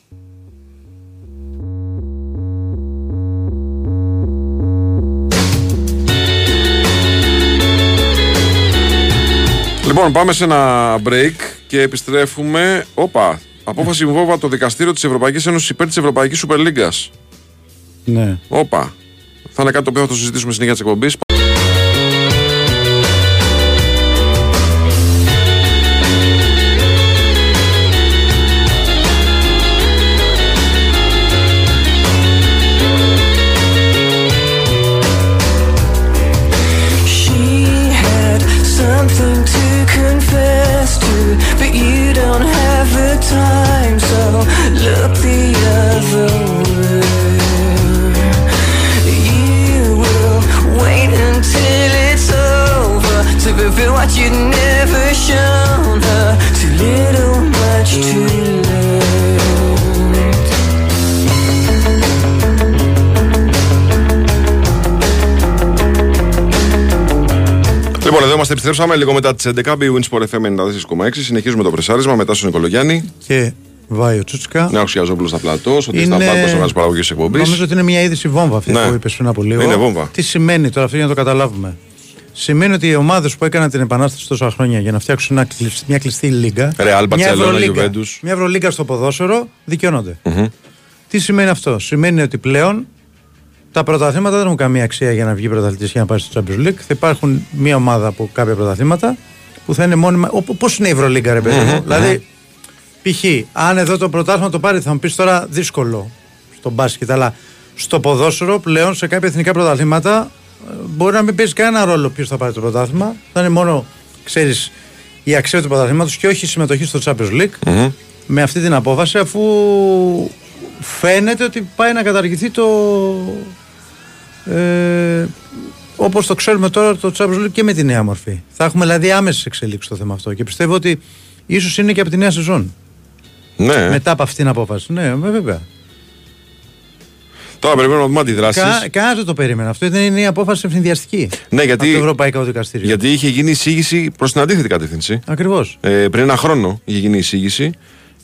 Λοιπόν, πάμε σε ένα break και επιστρέφουμε. Όπα, Απόφαση βόβα το δικαστήριο της Ευρωπαϊκής Ένωσης υπέρ της Ευρωπαϊκής Σούπερ Λίγκας. Ναι. Όπα. Θα είναι κάτι το οποίο θα το συζητήσουμε στην συνέχεια της εκπομπής. Επιστρέψαμε λίγο μετά τις 11. Big Wins Sport FM 94,6. Συνεχίζουμε το πρεσάρισμα μετά στον Νικολογιάννη. Και Βάιο Τσούτσκα. Νέο Ξιαζόπουλο στα πλατό. Ότι Είναι- στα πλάτο στον παραγωγής εκπομπής. Νομίζω ότι είναι μια είδηση βόμβα αυτή Ναι. που είπες πριν από λίγο. Είναι βόμβα. Τι σημαίνει τώρα αυτό για να το καταλάβουμε. Σημαίνει ότι οι ομάδες που έκαναν την επανάσταση τόσα χρόνια για να φτιάξουν ένα κλεισ- μια κλειστή λίγα. Real, μια Barcelona, Ευρωλίγκα- Juventus. Μια Ευρωλίγκα στο ποδόσφαιρο δικαιώνονται. Μμμ. Τι σημαίνει αυτό. Σημαίνει ότι πλέον τα πρωταθλήματα δεν έχουν καμία αξία για να βγει πρωταθλητής και να πάει στο Champions League. Θα υπάρχουν μια ομάδα από κάποια πρωταθλήματα που θα είναι μόνιμα. Πώς είναι η Ευρωλίγκα, ρε παιδί μου; Μμμ, Δηλαδή, π.χ. αν εδώ το πρωτάθλημα το πάρει, θα μου πεις τώρα δύσκολο στο μπάσκετ, αλλά στο ποδόσφαιρο πλέον σε κάποια εθνικά πρωταθλήματα ε, μπορεί να μην παίζει κανένα ρόλο ποιος θα πάρει το πρωτάθλημα. Θα είναι μόνο, ξέρεις, η αξία του πρωταθλήματος και όχι η συμμετοχή στο Champions League Μμμ. με αυτή την απόφαση αφού φαίνεται ότι πάει να καταργηθεί το ε, όπως το ξέρουμε τώρα το Champions League και με τη νέα μορφή. Θα έχουμε δηλαδή άμεσες εξελίξεις στο θέμα αυτό και πιστεύω ότι ίσως είναι και από τη νέα σεζόν. Ναι. Μετά από αυτήν την απόφαση. Ναι, ε, βέβαια. Τώρα περιμένουμε να δούμε αντιδράσεις. Κα, Κανένας δεν το περίμενε. Αυτό ήταν είναι η απόφαση ευθυνδιαστική. Ναι, γιατί, Από το Ευρωπαϊκό Δικαστήριο. γιατί είχε γίνει εισήγηση προς την αντίθετη κατεύθυνση. Ακριβώς. Ε, πριν ένα χρόνο είχε γίνει η εισήγηση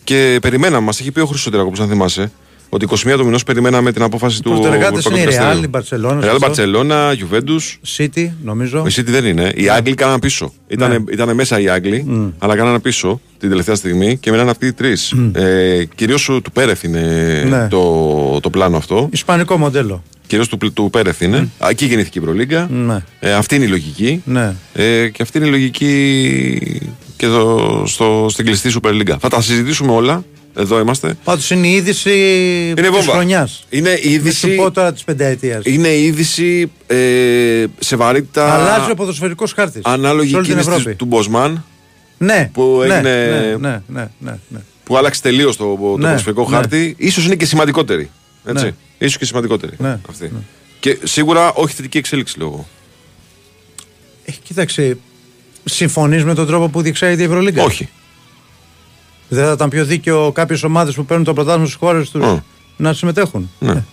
και περιμέναμε, μας είχε πει ο Χρυσοτηράκο, αν θυμάσαι, ότι 21 του μηνός περιμέναμε την απόφαση του πρωτεργάτες είναι η Ευρωπαϊκού Real, η Δικαστηρίου. Barcelona, Real, σωστό. Barcelona, Juventus. City, νομίζω. Η City δεν είναι. Οι Άγγλοι κάναν πίσω. Ήτανε, Ναι. ήτανε μέσα οι Άγγλοι, Μμ. αλλά κάναν πίσω την τελευταία στιγμή και μέναν αυτοί οι τρεις. Ε, Κυρίως του Πέρεθ είναι Ναι. το, το πλάνο αυτό. Ισπανικό μοντέλο. Κυρίως του, του Πέρεθ είναι. Α, Εκεί γεννήθηκε η Προλίγκα. Ναι. Ε, αυτή είναι η λογική. Ναι. Ε, και αυτή είναι η λογική και στο, στο, στην κλειστή Super League. Θα τα συζητήσουμε όλα. Εδώ είμαστε. Πάντως είναι η είδηση της βόμβα. χρονιάς. Είναι η Μην σου είδηση, πω τώρα της πενταετίας. είναι η είδηση ε, σε βαρύτητα Αλλάζει ο ποδοσφαιρικός χάρτης. ανάλογη σε όλη την κίνηση της- Ευρώπη. του Μποσμάν Ναι, που ναι, έγινε- ναι, ναι, ναι, ναι, ναι. που άλλαξε τελείως το, το Ναι, ποδοσφαιρικό ναι. χάρτη. Ίσως είναι και σημαντικότερη. Έτσι. Ναι. Ίσως και σημαντικότερη. Ναι, Αυτή. Και σίγουρα όχι θετική εξέλιξη λόγω. Ε, κοίταξε, συμφωνείς με τον τρόπο που διεξάγεται η Ευρωλίγκα; Όχι. Δεν θα ήταν πιο δίκαιο κάποιες ομάδες που παίρνουν το πρωτάθλημα στις χώρες τους Mm. να συμμετέχουν. Ναι. Ε,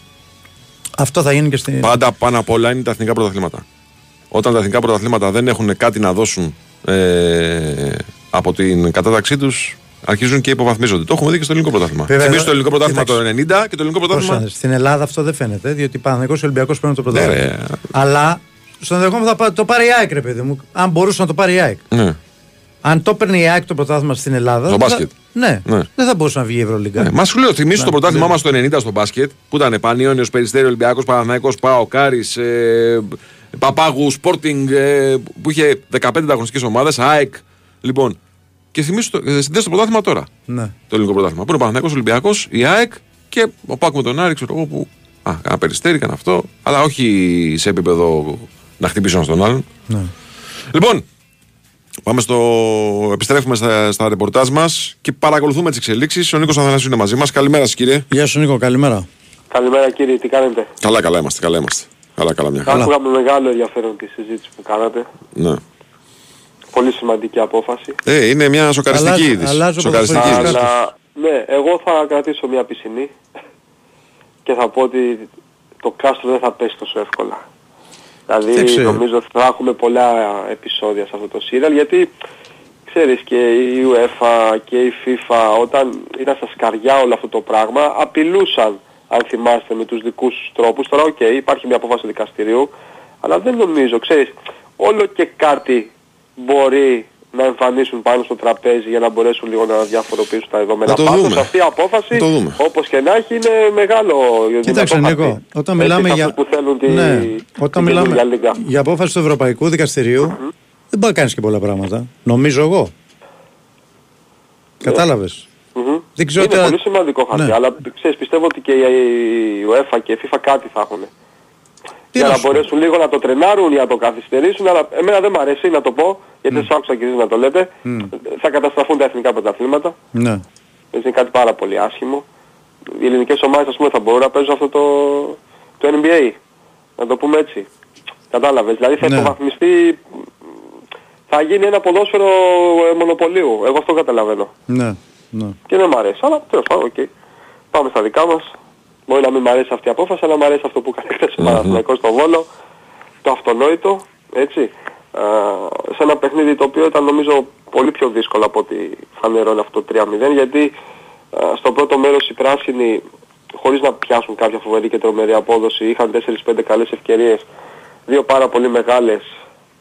Αυτό θα γίνει και στην. Πάντα πάνω απ' όλα είναι τα εθνικά πρωταθλήματα. Όταν τα εθνικά πρωταθλήματα δεν έχουν κάτι να δώσουν ε, από την κατάταξή τους, αρχίζουν και υποβαθμίζονται. Το έχουμε δει και στο ελληνικό πρωτάθλημα. Βέβαια, Θυμίζω εδώ- το ελληνικό πρωτάθλημα το κοίταξε. 90 και το ελληνικό πρωτάθλημα. Πρόσεχε, Στην Ελλάδα αυτό δεν φαίνεται, διότι Παναγικό και Ολυμπιακός παίρνουν το Ναι, πρωτάθλημα. ρε. Αλλά στον ενδεχόμενο θα πά- το πάρει η ΑΕΚ, ρε παιδί μου. Αν μπορούσε να το πάρει η ΑΕΚ. Ναι. Αν το παίρνει η ΑΕΚ το πρωτάθλημα στην Ελλάδα. Στο δεν θα- μπάσκετ. Ναι, Ναι. δεν θα μπορούσε να βγει η Ευρωλίγκα. Ναι, Μα σου λέω, θυμίσω Ναι, το πρωτάθλημά ναι. μας το 90 στο μπάσκετ που ήταν Πανιόνιος, Περιστέριο, Ολυμπιακός, Παναθναϊκό, Πάο, Κάρις, ε, Παπάγους, Sporting ε, που είχε 15 ανταγωνιστικές ομάδες, ΑΕΚ. Λοιπόν, και θυμίσω το, ε, συνδέω το πρωτάθλημα τώρα. Ναι. Το ελληνικό πρωτάθλημα. Που είναι ο Παναθναϊκό, Ολυμπιακός, η ΑΕΚ και ο Πάκ με τον Άρη, ξέρω εγώ που. Α, κάνα περιστέρι, κάνα αυτό. Αλλά όχι σε επίπεδο να χτυπήσω ένας στον άλλον. Ναι. Λοιπόν, πάμε στο. Επιστρέφουμε στα, στα ρεπορτάζ μας και παρακολουθούμε τις εξελίξεις. Ο Νίκος Αθανασίου είναι μαζί μας. Καλημέρα σας, κύριε. Γεια σου Νίκο, καλημέρα. Καλημέρα κύριε, τι κάνετε; Καλά, καλά είμαστε, καλά είμαστε. Καλά, καλά, μια χαρά. Άκουγα με μεγάλο ενδιαφέρον τη συζήτηση που κάνατε. Ναι. Πολύ σημαντική απόφαση. Ε, είναι μια σοκαριστική Αλλάζω- είδηση. αλλάζω Σοκαριστική ποδοσφαιρική είδηση. Αλλά ναι, εγώ θα κρατήσω μια πισινή και θα πω ότι το κάστρο δεν θα πέσει τόσο εύκολα. Δεν Δηλαδή ξέρω. νομίζω ότι θα έχουμε πολλά επεισόδια σε αυτό το σύριαλ γιατί ξέρεις και η UEFA και η FIFA όταν ήταν στα σκαριά όλο αυτό το πράγμα απειλούσαν αν θυμάστε με τους δικούς τους τρόπους. Τώρα οκ, υπάρχει μια απόφαση του δικαστηρίου αλλά δεν νομίζω, ξέρεις, όλο και κάτι μπορεί να εμφανίσουν πάνω στο τραπέζι για να μπορέσουν λίγο να διαφοροποιήσουν τα δεδομένα. Να το Πάντως δούμε. αυτή η απόφαση, Να το δούμε. όπως και να έχει, είναι μεγάλο Κοίταξε δυνατό Νίκο, χαρτί. όταν Έτσι, μιλάμε σε για, αυτούς που θέλουν τη, ναι, τη όταν καινούργια μιλάμε λίγα. για απόφαση του Ευρωπαϊκού Δικαστηρίου, δεν μπορεί να κάνεις και πολλά πράγματα. Νομίζω εγώ. Κατάλαβες. Μμμ. Δεν ξέρω είναι τώρα- πολύ σημαντικό χαρτί, Ναι. αλλά ξέρεις, πιστεύω ότι και η UEFA και η FIFA κάτι θα έχουν. Τι για να να σου μπορέσουν λίγο να το τρενάρουν ή να το καθυστερήσουν, αλλά εμένα δεν μου αρέσει να το πω, γιατί δεν σας άκουσα και εσείς να το λέτε. Μμ. Θα καταστραφούν τα εθνικά πρωταθλήματα. Ναι. Έτσι είναι κάτι πάρα πολύ άσχημο. Οι ελληνικές ομάδες ας πούμε θα μπορούν να παίζουν αυτό το, το NBA. Να το πούμε έτσι. Κατάλαβες. Δηλαδή θα Ναι. υποβαθμιστεί, θα γίνει ένα ποδόσφαιρο ε, μονοπωλίου. Εγώ αυτό καταλαβαίνω. Ναι. ναι. Και δεν μ' αρέσει. Αλλά τέλος πάντων, οκ. Πάμε στα δικά μας. Μπορεί να μην μ' αρέσει αυτή η απόφαση, αλλά μ' αρέσει αυτό που έκανε χθες ο Παναθηναϊκός στο Βόλο. Το αυτονόητο, έτσι. Α, σε ένα παιχνίδι το οποίο ήταν νομίζω πολύ πιο δύσκολο από ό,τι φανερώνει αυτό το 3-0 γιατί α, στο πρώτο μέρος οι πράσινοι χωρίς να πιάσουν κάποια φοβερή και τρομερή απόδοση είχαν 4-5 καλές ευκαιρίες δύο πάρα πολύ μεγάλες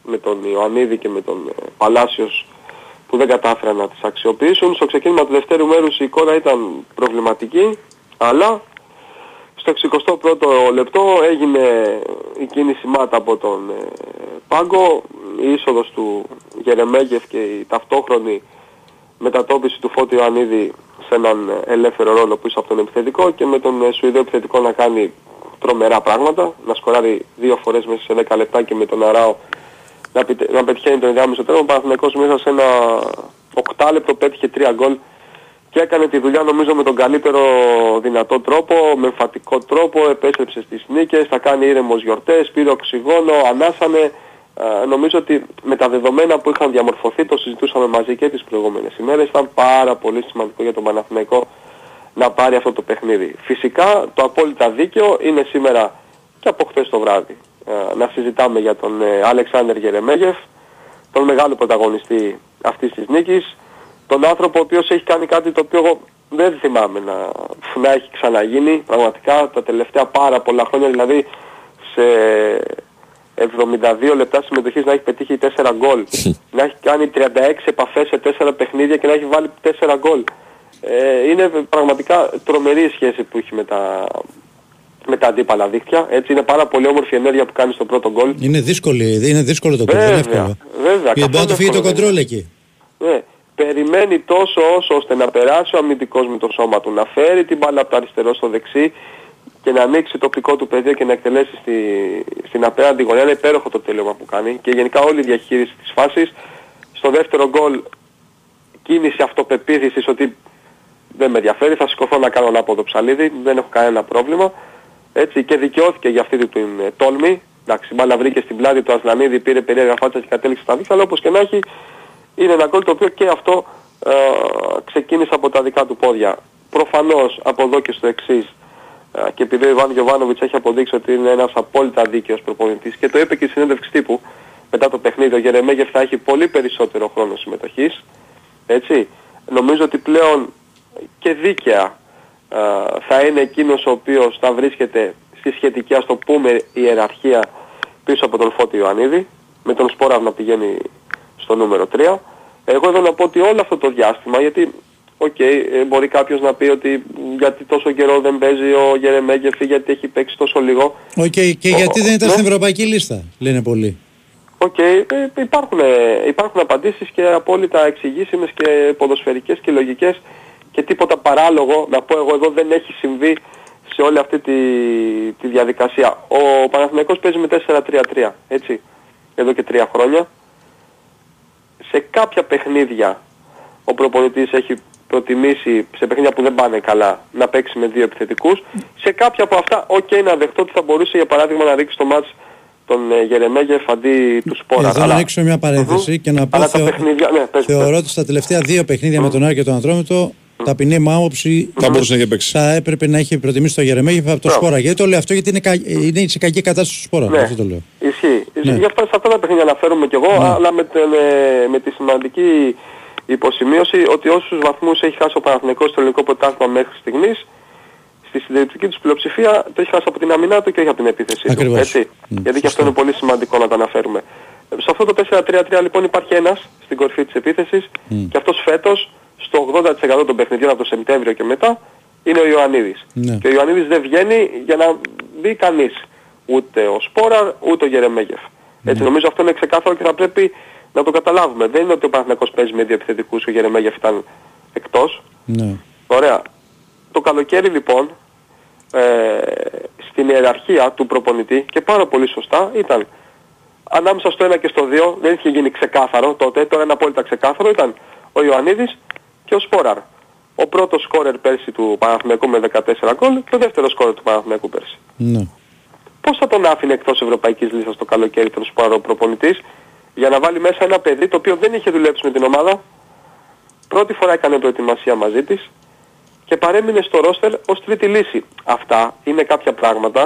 με τον Ιωαννίδη και με τον ε, Παλάσιος που δεν κατάφεραν να τις αξιοποιήσουν. Στο ξεκίνημα του δεύτερου μέρους η εικόνα ήταν προβληματική, αλλά στο 61ο λεπτό έγινε η κίνηση μάτα από τον ε, Πάγκο, η είσοδος του Γερεμέγεφ και η ταυτόχρονη μετατόπιση του Φώτη Ιωαννίδη σε έναν ε, ελεύθερο ρόλο πίσω από τον επιθετικό και με τον ε, Σουηδό επιθετικό να κάνει τρομερά πράγματα, να σκοράρει δύο φορές μέσα σε 10 λεπτά και με τον Αράο να, πητε- να πετυχαίνει τον ενδιάμεσο τέρμα. Ο Παναθηναϊκός μέσα σε ένα 8 λεπτό πέτυχε 3 γκολ και έκανε τη δουλειά νομίζω με τον καλύτερο δυνατό τρόπο, με εμφατικό τρόπο, επέστρεψε στις νίκες, θα κάνει ήρεμος γιορτές, πήρε οξυγόνο, ανάσανε. Α, νομίζω ότι με τα δεδομένα που είχαν διαμορφωθεί, το συζητούσαμε μαζί και τις προηγούμενες ημέρες, ήταν πάρα πολύ σημαντικό για τον Παναθηναϊκό να πάρει αυτό το παιχνίδι. Φυσικά το απόλυτα δίκαιο είναι σήμερα και από χθες το βράδυ. Α, να συζητάμε για τον ε, Αλεξάνδερ Γερεμέγεφ, τον μεγάλο πρωταγωνιστή αυτής της νίκης, τον άνθρωπο ο οποίος έχει κάνει κάτι το οποίο εγώ δεν θυμάμαι να, να έχει ξαναγίνει πραγματικά τα τελευταία πάρα πολλά χρόνια, δηλαδή σε 72 λεπτά συμμετοχής να έχει πετύχει 4 γκολ, να έχει κάνει 36 επαφές σε 4 παιχνίδια και να έχει βάλει 4 γκολ. Ε, είναι πραγματικά τρομερή η σχέση που έχει με τα, με τα αντίπαλα δίχτυα. Έτσι είναι πάρα πολύ όμορφη η ενέργεια που κάνει στο πρώτο γκολ. Είναι, δύσκολη, είναι δύσκολο το κόλ, δεν είναι Βέβαια, εύκολο. βέβαια. Γιατί μπορεί να καθόλου του φύγει το εύκολο δεν κοντρόλ είναι. εκεί. Ναι. Περιμένει τόσο όσο ώστε να περάσει ο αμυντικός με το σώμα του, να φέρει την μπάλα από το αριστερό στο δεξί και να ανοίξει το οπτικό του πεδίο και να εκτελέσει στη, στην απέναντι γωνία. Είναι υπέροχο το τέλειωμα που κάνει και γενικά όλη η διαχείριση της φάσης. Στο δεύτερο γκολ κίνηση αυτοπεποίθησης ότι δεν με ενδιαφέρει, θα σηκωθώ να κάνω ανάποδο ψαλίδι, δεν έχω κανένα πρόβλημα. Έτσι και δικαιώθηκε για αυτή του την ε, τόλμη. Εντάξει, η μπάλα βρήκε στην πλάτη του Ασλανίδη, πήρε περίεργα φάτσα και κατέληξε στα δίχτυα, αλλά όπως και να έχει είναι ένα γκολ το οποίο και αυτό ε, ξεκίνησε από τα δικά του πόδια. Προφανώς από εδώ και στο εξής ε, και επειδή ο Ιβάν Γιωβάνοβιτς έχει αποδείξει ότι είναι ένας απόλυτα δίκαιος προπονητής και το είπε και η συνέντευξη τύπου μετά το παιχνίδι, ο Γερεμέγεφ θα έχει πολύ περισσότερο χρόνο συμμετοχής. Έτσι. Νομίζω ότι πλέον και δίκαια ε, θα είναι εκείνος ο οποίος θα βρίσκεται στη σχετική ας το πούμε ιεραρχία πίσω από τον Φώτη Ιωαννίδη με τον Σπόρα να πηγαίνει στο νούμερο 3. Εγώ εδώ να πω ότι όλο αυτό το διάστημα γιατί Οκ, ε, μπορεί κάποιος να πει ότι γιατί τόσο καιρό δεν παίζει ο Γερεμέγεφ ή γιατί έχει παίξει τόσο λίγο. Οκ, και γιατί δεν ήταν ναι. στην ευρωπαϊκή λίστα, λένε πολλοί. Οκ, ε, υπάρχουν, ε, υπάρχουν απαντήσεις και απόλυτα εξηγήσιμες και ποδοσφαιρικές και λογικές και τίποτα παράλογο, να πω εγώ εδώ δεν έχει συμβεί σε όλη αυτή τη, τη διαδικασία. Ο Παναθηναϊκός παίζει με 4-3-3, έτσι, εδώ και τρία χρόνια. Σε κάποια παιχνίδια ο προπονητής έχει προτιμήσει σε παιχνίδια που δεν πάνε καλά να παίξει με δύο επιθετικούς. Σε κάποια από αυτά, οκ, να δεχτώ ότι θα μπορούσε για παράδειγμα να ρίξει το μάτς τον ε, Γερεμέγεφ αντί του Σπόρα. Εδώ να ανοίξω μια παρένθεση και να πω Αλλά τα θεω- παιχνίδια, ναι, πες, θεωρώ πες. ότι στα τελευταία δύο παιχνίδια με τον Άρη και τον Ατρόμητο ταπεινή μου άποψη Θα μπορούσε να είχε παίξει. θα έπρεπε να έχει προτιμήσει το Γερεμέγεφ από το Μπράβο. Σπόρα. Γιατί το λέω αυτό γιατί είναι, κα... είναι σε κακή κατάσταση του Σπόρα. Ναι. Αυτό το λέω. Ισχύει. Ναι. Γι' αυτό σε αυτά τα παιχνίδια αναφέρομαι κι εγώ, αλλά με, την, ε, με τη σημαντική υποσημείωση ότι όσους βαθμούς έχει χάσει ο Παναθηναϊκός στο ελληνικό πρωτάθλημα μέχρι στιγμής, στη συντηρητική τους πλειοψηφία το έχει χάσει από την αμυνά του και όχι από την επίθεσή Ακριβώς. του. Έτσι. Γιατί και αυτό είναι πολύ σημαντικό να το αναφέρουμε. Σε αυτό το 4-3-3 λοιπόν υπάρχει ένας στην κορυφή της επίθεσης και αυτός φέτος στο 80% των παιχνιδιών από το Σεπτέμβριο και μετά είναι ο Ιωαννίδης. Ναι. Και ο Ιωαννίδης δεν βγαίνει για να μπει κανείς. Ούτε ο Σπόρα, ούτε ο Γερεμέγεφ. Έτσι νομίζω αυτό είναι ξεκάθαρο και θα πρέπει να το καταλάβουμε. Δεν είναι ότι ο Παναθηναϊκός παίζει με δύο επιθετικούς και ο Γερεμέγεφ ήταν εκτός. Ναι. Ωραία. Το καλοκαίρι λοιπόν ε, στην ιεραρχία του προπονητή και πάρα πολύ σωστά ήταν ανάμεσα στο 1 και στο 2 δεν είχε γίνει ξεκάθαρο τότε, τώρα είναι απόλυτα ξεκάθαρο ήταν ο Ιωαννίδης και ο Σπόραρ. Ο πρώτος σκόρερ πέρσι του Παναθηναϊκού με 14 γκολ και ο δεύτερος σκόρερ του Παναθηναϊκού πέρσι. Ναι. Πώς θα τον άφηνε εκτός Ευρωπαϊκής Λίστας το καλοκαίρι τον Σπόρα ο προπονητής για να βάλει μέσα ένα παιδί το οποίο δεν είχε δουλέψει με την ομάδα, πρώτη φορά έκανε προετοιμασία μαζί της και παρέμεινε στο ρόστερ ως τρίτη λύση. Αυτά είναι κάποια πράγματα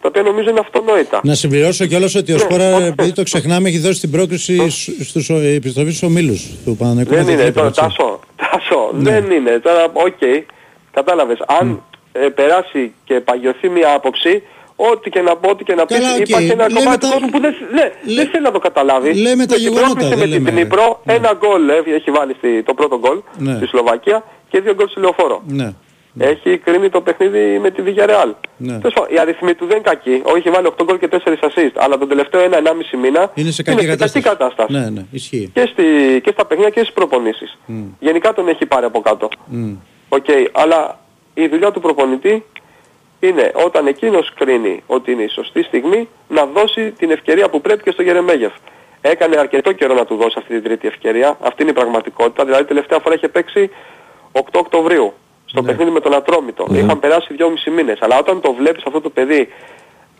τα οποία νομίζω είναι αυτονόητα. Να συμπληρώσω κιόλας ότι ο Σπόραρ, επειδή το ξεχνάμε, έχει δώσει την πρόκριση σ- στους ο- επιστροφή στους ομίλους του Παναθηναϊκού. Δεν με το είναι τρίποντο, τώρα, έτσι. Τάσο, Τάσο, Ναι. δεν είναι. Τώρα, οκ, κατάλαβες. Αν ε, περάσει και παγιωθεί μια άποψη, ό,τι και να πω, ό,τι και να πεις, Καλά, οκ. υπάρχει ένα Λέμε κομμάτι τα- του κόσμου που δεν, ναι, δεν θέλει να το καταλάβει. λέμε τα Και την γεγονότα, πρόκληση δεν με την λέμε. Ντνίπρο, ένα γκολ ε, έχει βάλει στη, το πρώτο γκολ Ναι. στη Σλοβακία και δύο γκολ στη Λεωφόρο. Ναι. Έχει κρίνει το παιχνίδι με τη Villarreal. Ναι. Τέλος πάντων, Οι αριθμοί του δεν είναι κακοί. Όχι, έχει βάλει 8 γκολ και 4 assist. Αλλά τον τελευταίο 1-1,5 μήνα Είναι σε κακή στην κατάσταση. κατάσταση. Ναι, ναι, ισχύει. Και, στη, και στα παιχνίδια και στις προπονήσεις. Μμ. Γενικά τον έχει πάρει από κάτω. Μμ. Οκ, αλλά η δουλειά του προπονητή είναι όταν εκείνος κρίνει ότι είναι η σωστή στιγμή να δώσει την ευκαιρία που πρέπει και στο Γερεμέγεφ. Έκανε αρκετό καιρό να του δώσει αυτή την τρίτη ευκαιρία. Αυτή είναι η πραγματικότητα. Δηλαδή τελευταία φορά είχε παίξει 8 Οκτωβρίου στο παιχνίδι με τον Ατρόμητο. Είχαν περάσει 2,5 μήνες. Αλλά όταν το βλέπεις αυτό το παιδί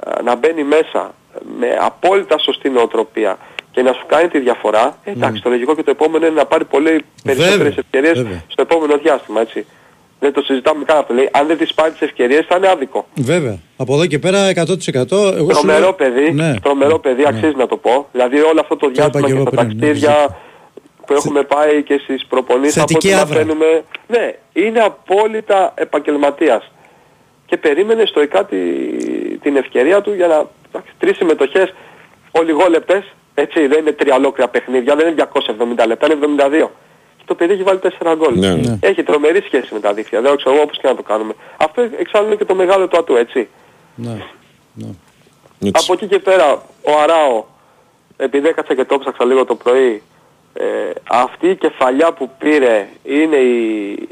α, να μπαίνει μέσα με απόλυτα σωστή νοοτροπία και να σου κάνει τη διαφορά, ε, εντάξει, το λογικό και το επόμενο είναι να πάρει πολύ περισσότερες Βέβαια, ευκαιρίες βέβαια. στο επόμενο διάστημα, έτσι. Δεν το συζητάμε καν αυτό. Λέει, αν δεν τις πάρεις τις ευκαιρίες θα είναι άδικο. Βέβαια. Από εδώ και πέρα 100%. Εγώ σου Τρομερό λέω- παιδί, Ναι. τρομερό παιδί, αξίζει να το πω. Δηλαδή όλο αυτό το Το είπα διάστημα και και, εγώ τα πριν, ναι, ταξίδια που έχουμε πάει και στις προπονήσεις από Θετική ό,τι άβρα. μαθαίνουμε. Ναι, είναι απόλυτα επαγγελματίας. Και περίμενε στο ΕΚΑ τη- την ευκαιρία του για να... εντάξει, Τρεις συμμετοχές ολιγόλεπτες, έτσι δεν είναι τρία ολόκληρα παιχνίδια, δεν είναι 270 λεπτά, είναι 72. Και το παιδί έχει βάλει 4 γκολ. Ναι, ναι. Έχει τρομερή σχέση με τα δίχτυα, δεν ξέρω εγώ όπως και να το κάνουμε. Αυτό εξάλλου είναι και το μεγάλο του ατού, έτσι. Ναι. Από εκεί και πέρα ο Αράο, επειδή έκατσα και το ψάξα λίγο το πρωί, ε, αυτή η κεφαλιά που πήρε είναι η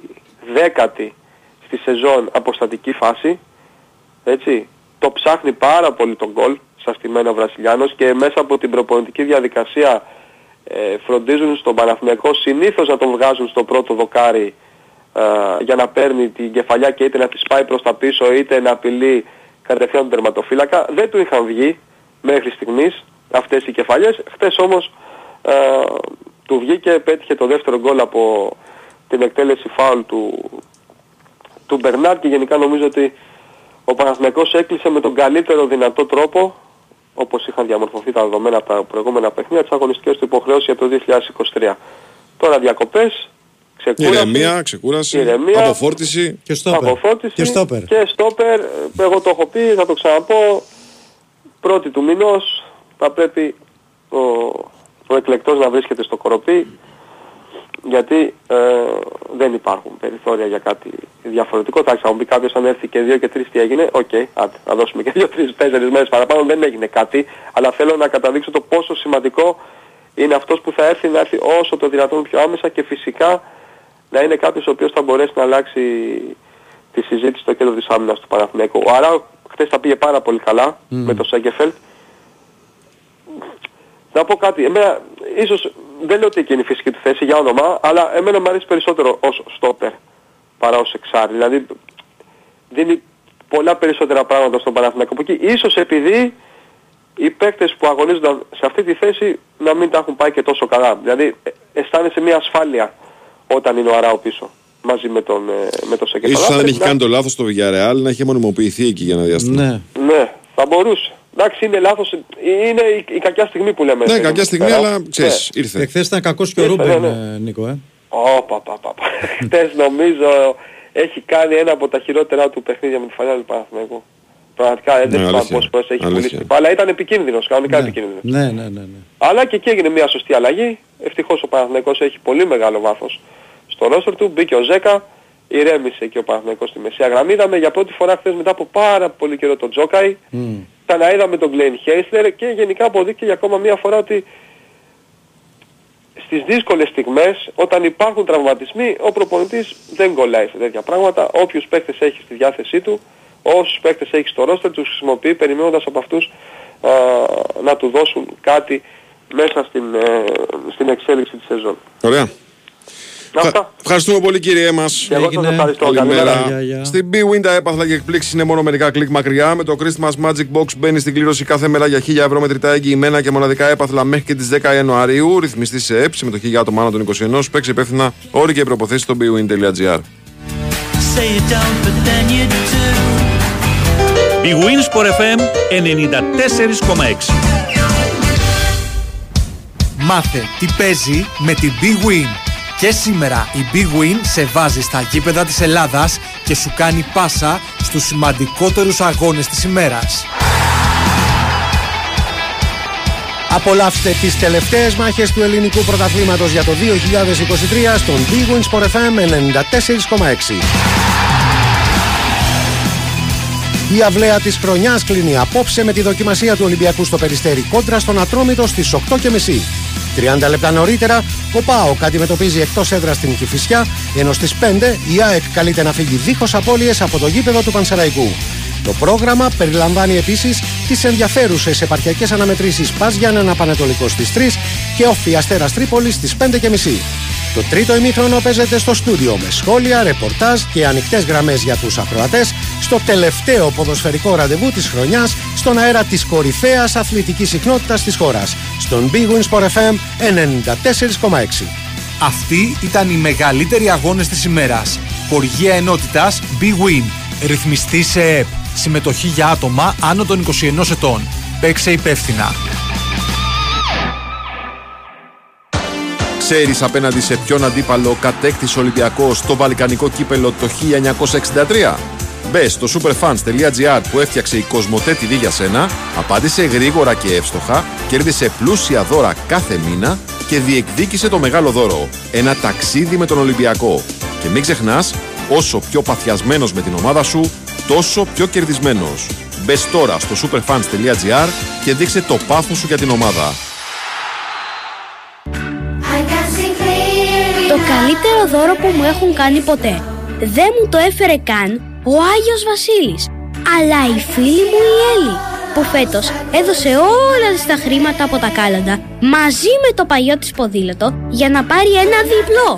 δέκατη στη σεζόν αποστατική φάση. Έτσι. Το ψάχνει πάρα πολύ τον γκολ σαν στημένο ο Βραζιλιάνος και μέσα από την προπονητική διαδικασία ε, φροντίζουν στον Παναθηναϊκό συνήθως να τον βγάζουν στο πρώτο δοκάρι ε, για να παίρνει την κεφαλιά και είτε να τη σπάει προς τα πίσω είτε να απειλεί κατευθείαν τον τερματοφύλακα. Δεν του είχαν βγει μέχρι στιγμής αυτές οι κεφαλιές. Χτες όμως ε, του βγήκε, πέτυχε το δεύτερο γκολ από την εκτέλεση φάουλ του, του Μπερνάρ και γενικά νομίζω ότι ο Παναθηναϊκός έκλεισε με τον καλύτερο δυνατό τρόπο όπως είχαν διαμορφωθεί τα δεδομένα από τα προηγούμενα παιχνίδια τις αγωνιστικές του υποχρεώσεις για το 2023. Τώρα διακοπές, ξεκούραση, Ηρεμία, ξεκούραση, ηρεμία, αποφόρτιση. Και στόπερ. αποφόρτιση Και στόπερ. και στόπερ. Ε, Εγώ το έχω πει, θα το ξαναπώ. Πρώτη του μηνός θα πρέπει ο, ο εκλεκτός να βρίσκεται στο Κορωπί γιατί ε, δεν υπάρχουν περιθώρια για κάτι διαφορετικό. Εντάξει, θα μου πει κάποιος αν έρθει και δύο και τρεις τι έγινε. Οκ, άντε, θα δώσουμε και δύο, τρεις, τέσσερις μέρες παραπάνω. Δεν έγινε κάτι. Αλλά θέλω να καταδείξω το πόσο σημαντικό είναι αυτός που θα έρθει να έρθει όσο το δυνατόν πιο άμεσα και φυσικά να είναι κάποιος ο οποίος θα μπορέσει να αλλάξει τη συζήτηση στο κέντρο της άμυνας του Παναθηναϊκού. Ο Αράου χθες τα πήγε πάρα πολύ καλά με το Σέγκεφελτ. Να πω κάτι, εμένα ίσως δεν λέω ότι εκείνη η φυσική του θέση για όνομα, αλλά εμένα μου αρέσει περισσότερο ως στόπερ παρά ως εξάρι. Δηλαδή δίνει πολλά περισσότερα πράγματα στον Παναθηναϊκό από εκεί. Ίσως επειδή οι παίκτες που αγωνίζονταν σε αυτή τη θέση να μην τα έχουν πάει και τόσο καλά. Δηλαδή ε, αισθάνεσαι μια ασφάλεια όταν είναι ο Αράου πίσω μαζί με τον, ε, με τον Σεκεφαλά. Ίσως αν δεν Πρέπει έχει να- κάνει το λάθος στο Villarreal να είχε μονιμοποιηθεί εκεί για ένα διάστημα. Ναι. Ναι, θα μπορούσε. Εντάξει, είναι λάθος. Είναι η, η κακιά στιγμή που λέμε. Ναι, κακιά στιγμή, Πέρα. αλλά ξέρεις, Ναι. ήρθε. Εχθές ήταν κακός και ο Ήρθε, Ρούμπεν, ναι, ε, Νίκο, ε. Ωπα, πα, πα, πα. Χτες νομίζω έχει κάνει ένα από τα χειρότερα του παιχνίδια με τη φαλιά του Παναθηναϊκού. Πραγματικά ε, δεν Ναι, θυμάμαι αλήθεια. πόσες φορές έχει Αλήθεια. πουλήσει την μπάλα. Ήταν επικίνδυνος, κανονικά επικίνδυνος. Ναι, ναι, ναι. ναι. Αλλά και εκεί έγινε μια σωστή αλλαγή. Ευτυχώς ο Παναθηναϊκός έχει πολύ μεγάλο βάθος στο ρόστερ του. Μπήκε ο Ζέκα, ηρέμησε και ο Παναθηναϊκός στη μεσαία γραμμή. Είδαμε για πρώτη φορά χθες μετά από πάρα πολύ καιρό τον Τζόκαη. Ξαναείδαμε τον Γκλέιν Χέισλερ και γενικά αποδείχθηκε για ακόμα μια φορά ότι στις δύσκολες στιγμές όταν υπάρχουν τραυματισμοί ο προπονητής δεν κολλάει σε τέτοια πράγματα. Όποιους παίκτες έχει στη διάθεσή του, όσους παίκτες έχει στο ρόστερ τους χρησιμοποιεί περιμένοντας από αυτούς α, να του δώσουν κάτι μέσα στην, ε, στην εξέλιξη της σεζόν. Ωραία. Αυτά. Ευχαριστούμε πολύ κύριε μας. Και εγώ σας ευχαριστώ. Καλημέρα. Καλημέρα. Γεια, γεια. Στην B-Win τα έπαθλα και εκπλήξεις είναι μόνο μερικά κλικ μακριά. Με το Christmas Magic Box μπαίνει στην κλήρωση κάθε μέρα για 1000 ευρώ μετρητά εγγυημένα και μοναδικά έπαθλα μέχρι και τις 10 Ιανουαρίου. Ρυθμιστή σε ΕΠ, συμμετοχή για άτομα άνω των 21. Παίξει υπεύθυνα όροι και προποθέσεις στο bwin.gr. Say you don't, but then you do. Big Wins for FM 94,6. Μάθε τι παίζει με την Big Win. Και σήμερα η Big Win σε βάζει στα γήπεδα της Ελλάδας και σου κάνει πάσα στους σημαντικότερους αγώνες της ημέρας. Απολαύστε τις τελευταίες μάχες του ελληνικού πρωταθλήματος για το 2023 στον Big Win Sport FM 94,6. Η αυλαία της χρονιάς κλείνει απόψε με τη δοκιμασία του Ολυμπιακού στο Περιστέρι κόντρα στον Ατρόμητο στις 8.30. 30 λεπτά νωρίτερα, ο ΠΑΟΚ αντιμετωπίζει εκτός έδρας στην Κηφισιά, ενώ στις 5 η ΑΕΚ καλείται να φύγει δίχως απώλειες από το γήπεδο του Πανσεραϊκού. Το πρόγραμμα περιλαμβάνει επίσης τις ενδιαφέρουσες επαρχιακές αναμετρήσεις Πας Γιάννενα Πανετολικός στις 3 και Όφη Αστέρας Τρίπολης στις 5.30. Το τρίτο ημίχρονο παίζεται στο στούντιο με σχόλια, ρεπορτάζ και ανοιχτές γραμμές για τους ακροατές στο τελευταίο ποδοσφαιρικό ραντεβού της χρονιάς στον αέρα της κορυφαίας αθλητικής συχνότητας της χώρας, στον Big Win Sport FM 94,6. Αυτοί ήταν οι μεγαλύτεροι αγώνες της ημέρας. Χοργία ενότητας Big Win. Ρυθμιστή σε ΕΠ. Συμμετοχή για άτομα άνω των 21 ετών. Παίξε υπεύθυνα. Ξέρεις απέναντι σε ποιον αντίπαλο κατέκτησε ο Ολυμπιακός το βαλκανικό κύπελο το 1963. Μπε στο superfans.gr που έφτιαξε η Κοσμοτέ TV για σένα, απάντησε γρήγορα και εύστοχα, κέρδισε πλούσια δώρα κάθε μήνα και διεκδίκησε το μεγάλο δώρο. Ένα ταξίδι με τον Ολυμπιακό. Και μην ξεχνάς, όσο πιο παθιασμένος με την ομάδα σου, τόσο πιο κερδισμένος. Μπες τώρα στο superfans.gr και δείξε το πάθος σου για την ομάδα. Καλύτερο δώρο που μου έχουν κάνει ποτέ. Δεν μου το έφερε καν ο Άγιος Βασίλης, αλλά η φίλη μου η Έλλη, που φέτος έδωσε όλα της τα χρήματα από τα κάλαντα μαζί με το παλιό της ποδήλατο για να πάρει ένα διπλό.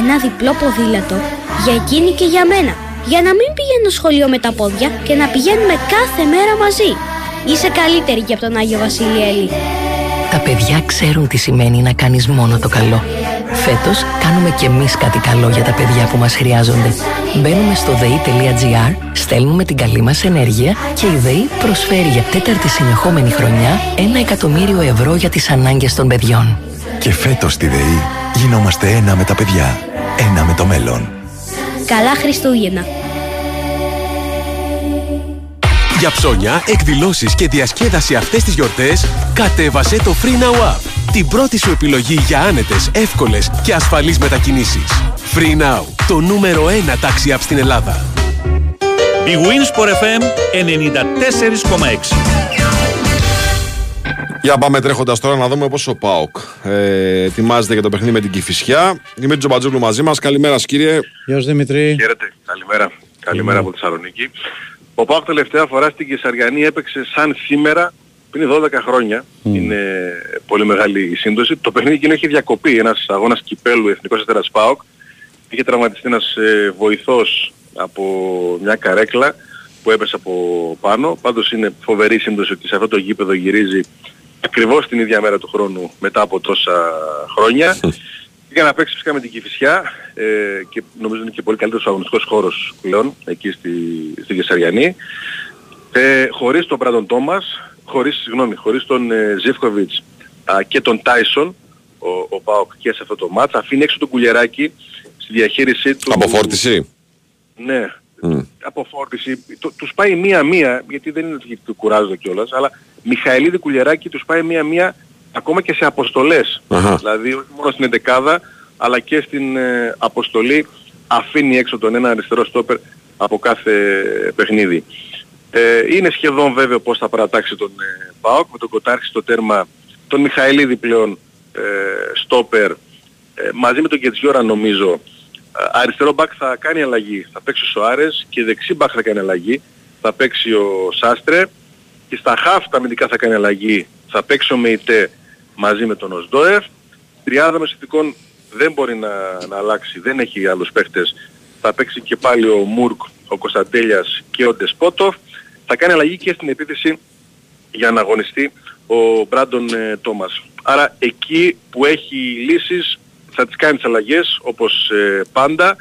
Ένα διπλό ποδήλατο για εκείνη και για μένα, για να μην πηγαίνω σχολείο με τα πόδια και να πηγαίνουμε κάθε μέρα μαζί. Είσαι καλύτερη και από τον Άγιο Βασίλη Έλλη. Τα παιδιά ξέρουν τι σημαίνει να κάνεις μόνο το καλό. Φέτος κάνουμε κι εμείς κάτι καλό για τα παιδιά που μας χρειάζονται. Μπαίνουμε στο dei.gr, στέλνουμε την καλή μας ενέργεια και η ΔΕΗ προσφέρει για τέταρτη συνεχόμενη χρονιά ένα εκατομμύριο ευρώ για τις ανάγκες των παιδιών. Και φέτος στη ΔΕΗ γινόμαστε ένα με τα παιδιά. Ένα με το μέλλον. Καλά Χριστούγεννα. Για ψώνια, εκδηλώσεις και διασκέδαση αυτές τις γιορτές, κατέβασε το Free Now App. Την πρώτη σου επιλογή για άνετες, εύκολες και ασφαλείς μετακινήσεις. Free Now, το νούμερο 1 τάxi app στην Ελλάδα. Big Wins for FM 94,6. Για πάμε τρέχοντας τώρα να δούμε πώ ο Πάοκ ε, ετοιμάζεται για το παιχνίδι με την Κυφυσιά. Δημήτρη Τζομπατζούλου μαζί μας. Καλημέρα, σας, κύριε. Γεια σου Δημητρή. Χαίρετε. Καλημέρα. Καλημέρα από Θεσσαλονίκη. Ο Πάοκ τελευταία φορά στην Κεσαριανή έπαιξε σαν σήμερα πριν 12 χρόνια. Είναι πολύ μεγάλη η σύντοση. Το παιχνίδι εκείνο έχει διακοπεί. Ένας αγώνας κυπέλου Εθνικός Αστέρας Πάοκ. Είχε τραυματιστεί ένας ε, βοηθός από μια καρέκλα που έπεσε από πάνω. Πάντως είναι φοβερή η σύντοση ότι σε αυτό το γήπεδο γυρίζει ακριβώς την ίδια μέρα του χρόνου μετά από τόσα χρόνια. Για να παίξεις φυσικά με την Κηφισιά ε, και νομίζω είναι και πολύ καλύτερος αγωνιστικός χώρος πλέον εκεί στη, στη Κεσαριανή. Ε, χωρίς τον Μπράντον Τόμας, χωρίς, συγγνώμη, χωρίς τον ε, Ζιεύκοβιτς α, και τον Τάισον, ο, ο Πάοκ και σε αυτό το μάτς, αφήνει έξω τον Κουλιεράκη στη διαχείρισή του. Αποφόρτιση; Ναι. αποφόρτιση. Το, τους πάει μία-μία, γιατί δεν είναι ότι του κουράζονται κιόλας, αλλά Μιχαηλίδη Κουλιεράκη τους πάει μία-μία ακόμα και σε αποστολές. Αχα. Δηλαδή όχι μόνο στην εντεκάδα, αλλά και στην ε, αποστολή αφήνει έξω τον ένα αριστερό στόπερ από κάθε παιχνίδι. Ε, είναι σχεδόν βέβαιο πώς θα παρατάξει τον ε, ΠΑΟΚ με τον Κοτάρχη στο τέρμα, τον Μιχαηλίδη πλέον ε, στόπερ, ε, μαζί με τον Κετζιόρα νομίζω. Ε, αριστερό μπακ θα κάνει αλλαγή, θα παίξει ο Σοάρες και δεξί μπακ θα κάνει αλλαγή, θα παίξει ο Σάστρε και στα χαφ τα αμυντικά θα κάνει αλλαγή, θα παίξει ο Μεϊτέ μαζί με τον Οσδόεφ. Τριάδα μεσητικών δεν μπορεί να, να αλλάξει, δεν έχει άλλους παίχτες. Θα παίξει και πάλι ο Μουρκ, ο Κωνσταντέλιας και ο Ντεσπότοφ. Θα κάνει αλλαγή και στην επίθεση για να αγωνιστεί ο Μπράντον ε, Τόμας. Άρα εκεί που έχει λύσεις θα τις κάνει τις αλλαγές όπως ε, πάντα,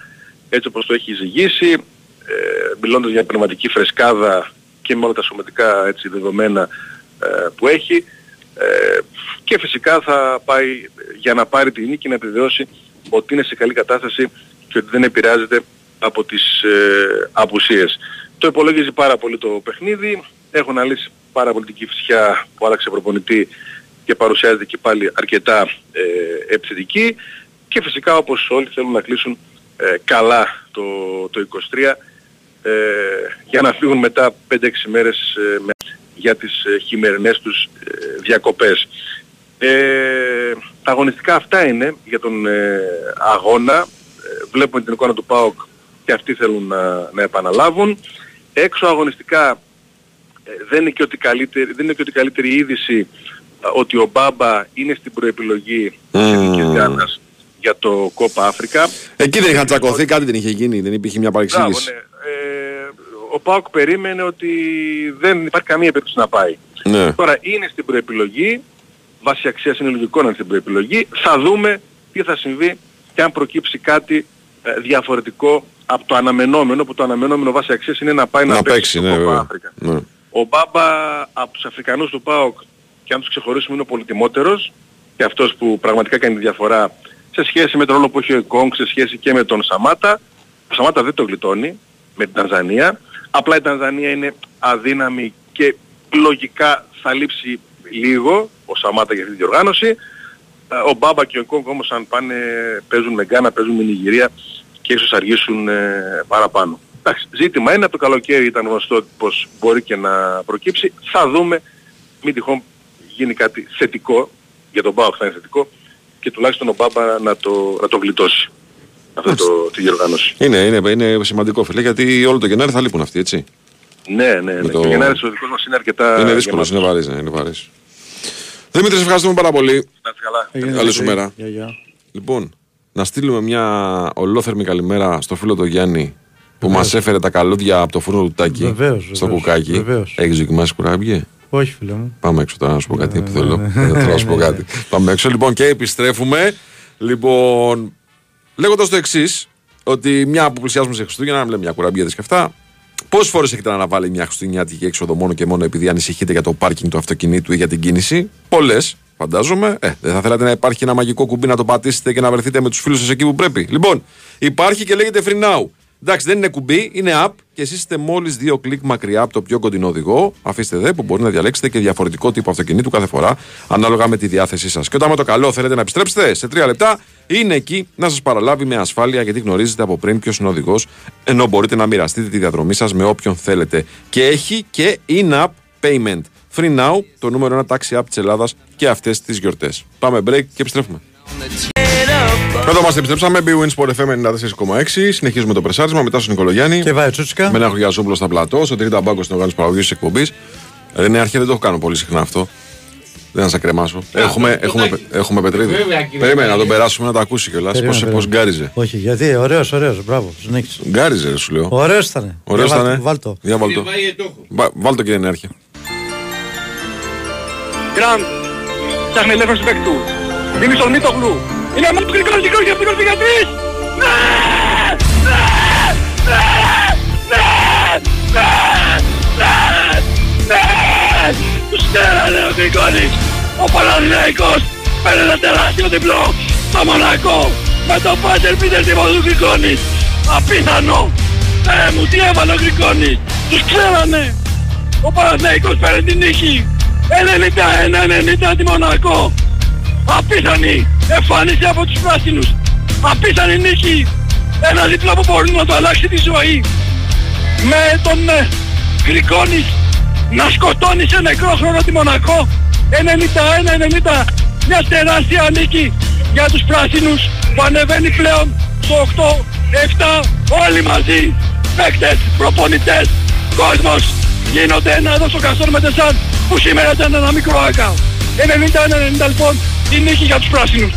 έτσι όπως το έχει ζυγίσει, ε, μιλώντας για πνευματική φρεσκάδα και με όλα τα σωματικά έτσι, δεδομένα ε, που έχει ε, και φυσικά θα πάει για να πάρει τη νίκη να επιβεβαιώσει ότι είναι σε καλή κατάσταση και ότι δεν επηρεάζεται από τις ε, απουσίες. Το υπολόγιζε πάρα πολύ το παιχνίδι, έχω αναλύσει πάρα πολύ την Κηφισιά που άλλαξε προπονητή και παρουσιάζεται και πάλι αρκετά ε, επιθετική και φυσικά όπως όλοι θέλουν να κλείσουν ε, καλά το, το 23 ε, για να φύγουν μετά 5-6 μέρες ε, με- για τις ε, χειμερινές τους ε, διακοπές. Ε, τα αγωνιστικά αυτά είναι για τον ε, αγώνα. Ε, βλέπουμε την εικόνα του ΠΑΟΚ και αυτοί θέλουν να, να επαναλάβουν. Έξω αγωνιστικά ε, δεν είναι και ότι καλύτερη, δεν είναι και ότι καλύτερη είδηση ε, ότι ο Μπάμπα είναι στην προεπιλογή της Εθνικής Γκάνας για το Κόπα Αφρικα. Εκεί δεν είχαν τσακωθεί, κάτι δεν είχε γίνει, δεν υπήρχε μια Μπράβο, παρεξήγηση. ναι. Ε, ο Πάοκ περίμενε ότι δεν υπάρχει καμία περίπτωση να πάει. Ναι. Τώρα είναι στην προεπιλογή, βάση αξίας είναι λογικό να είναι στην προεπιλογή, θα δούμε τι θα συμβεί και αν προκύψει κάτι ε, διαφορετικό από το αναμενόμενο, που το αναμενόμενο βάση αξίας είναι να πάει να, Να παίξει παίξει, στο ναι, Copa βέβαια. Africa. Ναι. Ο Μπάμπα από τους Αφρικανούς του ΠΑΟΚ και αν τους ξεχωρίσουμε είναι ο πολυτιμότερος και αυτός που πραγματικά κάνει τη διαφορά σε σχέση με τον ρόλο που έχει ο Εκόνγκ, σε σχέση και με τον Σαμάτα. Ο Σαμάτα δεν το γλιτώνει με την Τανζανία. Απλά η Τανζανία είναι αδύναμη και λογικά θα λείψει λίγο ο Σαμάτα για αυτή τη διοργάνωση. Ε, Ο Μπάμπα και ο Εκόνγκ όμως αν πάνε παίζουν με Γκάνα, παίζουν με Νιγηρία και ίσως αργήσουν ε, παραπάνω. Εντάξει, ζήτημα είναι, από το καλοκαίρι ήταν γνωστό πως μπορεί και να προκύψει. Θα δούμε, μην τυχόν γίνει κάτι θετικό, για τον Μπάουκ θα είναι θετικό, και τουλάχιστον ο Μπάμπα να το, να το γλιτώσει αυτό το, τη διοργάνωση. Είναι, είναι, είναι σημαντικό φίλε, γιατί όλο το Γενάρη θα λείπουν αυτοί, έτσι. Ναι, ναι, ναι. το- Και ο Γενάρης ο δικός μας είναι αρκετά είναι δύσκολο, γεμάτος. είναι βαρύς, ναι, είναι βαρύς. Δημήτρη, σε ευχαριστούμε πάρα πολύ. Να είστε καλά. Καλή σου μέρα. Γεια, γεια. Λοιπόν, να στείλουμε μια ολόθερμη καλημέρα στο φίλο του Γιάννη που Βεβαίως. μα έφερε τα καλούδια από το φούρνο του Τάκη Βεβαίως, στο βεβαίως, κουκάκι. βεβαίως. Έχεις δοκιμάσει κουράμπιε. Όχι, φίλε μου. Πάμε έξω τώρα να σου πω κάτι που θέλω. ναι. Δεν θέλω να σου πω κάτι. Πάμε έξω λοιπόν και επιστρέφουμε. Λοιπόν, λέγοντας το εξής, ότι μια που πλησιάζουμε σε Χριστούγεννα, να λέμε μια κουραμπιέδες και αυτά. Πόσες φορές έχετε να αναβάλει μια χριστουγεννιάτικη έξοδο μόνο και μόνο επειδή ανησυχείτε για το πάρκινγκ του αυτοκινήτου ή για την κίνηση; Πολλές, φαντάζομαι. Ε, δεν θα θέλατε να υπάρχει ένα μαγικό κουμπί να το πατήσετε και να βρεθείτε με τους φίλους σας εκεί που πρέπει. Λοιπόν, υπάρχει και λέγεται Free Now. Εντάξει, δεν είναι κουμπί, είναι app και εσείς είστε μόλις δύο κλικ μακριά από το πιο κοντινό οδηγό. Αφήστε δε που μπορεί να διαλέξετε και διαφορετικό τύπο αυτοκινήτου κάθε φορά ανάλογα με τη διάθεσή σας. Και όταν με το καλό θέλετε να επιστρέψετε σε τρία λεπτά, είναι εκεί να σας παραλάβει με ασφάλεια γιατί γνωρίζετε από πριν ποιος είναι ο οδηγός, ενώ μπορείτε να μοιραστείτε τη διαδρομή σας με όποιον θέλετε. Και έχει και in-app payment. Free Now, το νούμερο ένα taxi app της Ελλάδας και αυτές τις γιορτές. Πάμε break και επιστρέφουμε. Εδώ είμαστε, επιστρέψαμε. Big Wins Sport FM 94,6. Συνεχίζουμε το πρεσάρισμα μετά στον Νικολογιάννη. Και βάει τσούτσικα. Με ένα Χωριαζόπουλο στα πλατό, στο 30 μπάγκο στην οργάνωση παραγωγής της εκπομπής. Ρενέ, αρχή δεν το έχω κάνει πολύ συχνά αυτό. Δεν να σε κρεμάσω. Έχουμε, έχουμε, έχουμε πετρίδι. Βέβαια, κύριε. Περίμενε να τον περάσουμε να τα ακούσει κιόλας. Περίμενε, Πώ περίμενε. γκάριζε. Όχι, γιατί ωραίος, ωραίος. Μπράβο, συνέχισε. Γκάριζε, ρε, σου λέω. Ωραίος ήταν. Ωραίος Για βάλ- ήταν. Βάλτο. Για βάλτο. Βα- Βάλτο και δεν έρχεται. Γκραντ, ψάχνει ελεύθερος του παίκτου. Δίνει στον Μίτογλου. Είναι αμέσως κρικός, κρικός, για αυτός για τρεις. Ναι! Ναι! Ναι! Ναι! Ναι! Ναι! Ναι! Τους στέρανε ο Γκρικόνης. Ο Παναθηναϊκός παίρνει ένα τεράστιο διπλό στο Μονακό με το Πάτερ Πίτερ τύπο του Γκρικόνη. Απίθανο! Θεέ μου, τι έβαλε ο Γκρικόνης. Τους ξέρανε. Ο Παναθηναϊκός παίρνει την νίκη. 91-90 τη Μονακό. Απίθανη εμφάνιση από τους πράσινους. Απίθανη νίκη. Ένα δίπλο που μπορεί να το αλλάξει τη ζωή. Με τον ε, Γκρικόνης να σκοτώνει σε νεκρό χρόνο τη Μονακό. 91-90. Μια τεράστια νίκη για τους πράσινους που ανεβαίνει πλέον στο 8, 7, όλοι μαζί. Παίκτες, προπονητές, κόσμος. Γίνονται ένα εδώ στο Καστόρ με τεσάν που σήμερα ήταν ένα μικρό άκα. 91-90 λοιπόν η νίκη για τους πράσινους.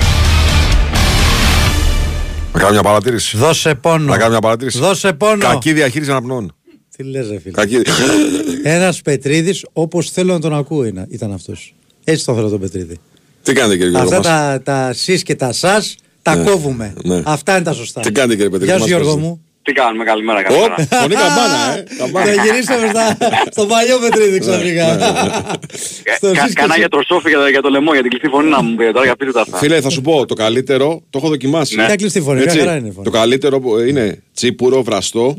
Να κάνω μια παρατήρηση. Δώσε πόνο. Να κάνω μια παρατήρηση. Δώσε πόνο. Κακή διαχείριση αναπνών. Τι λες ρε φίλε. Κακή. Ένας Πετρίδης όπως θέλω να τον ακούω είναι- ήταν αυτός. Έτσι τον θέλω τον Πετρίδη. Τι κάνετε κύριε Γιώργο Αυτά μας; τα, τα σεις και τα σας τα Ναι. κόβουμε. Ναι. Αυτά είναι τα σωστά. Τι κάνετε κύριε Πετρίδη. Γεια σου μας Γιώργο πείτε. μου. Τι κάνουμε, καλημέρα, καλημέρα. Ωπ, φωνή καμπάνα, ε. Καμπάνα. Θα γυρίσαμε στα, στο παλιό Πετρίδη ξαφνικά. Στο Κα- σεις και Κανά εσύ. για τροσόφι για, για το λαιμό, για την κλειστή φωνή να μου πει τώρα για πείτε τα αυτά. Φίλε, θα σου πω το καλύτερο, το έχω δοκιμάσει. Ποια κλειστή φωνή, μια Έτσι, χαρά είναι η φωνή. Το καλύτερο που είναι τσίπουρο, βραστό.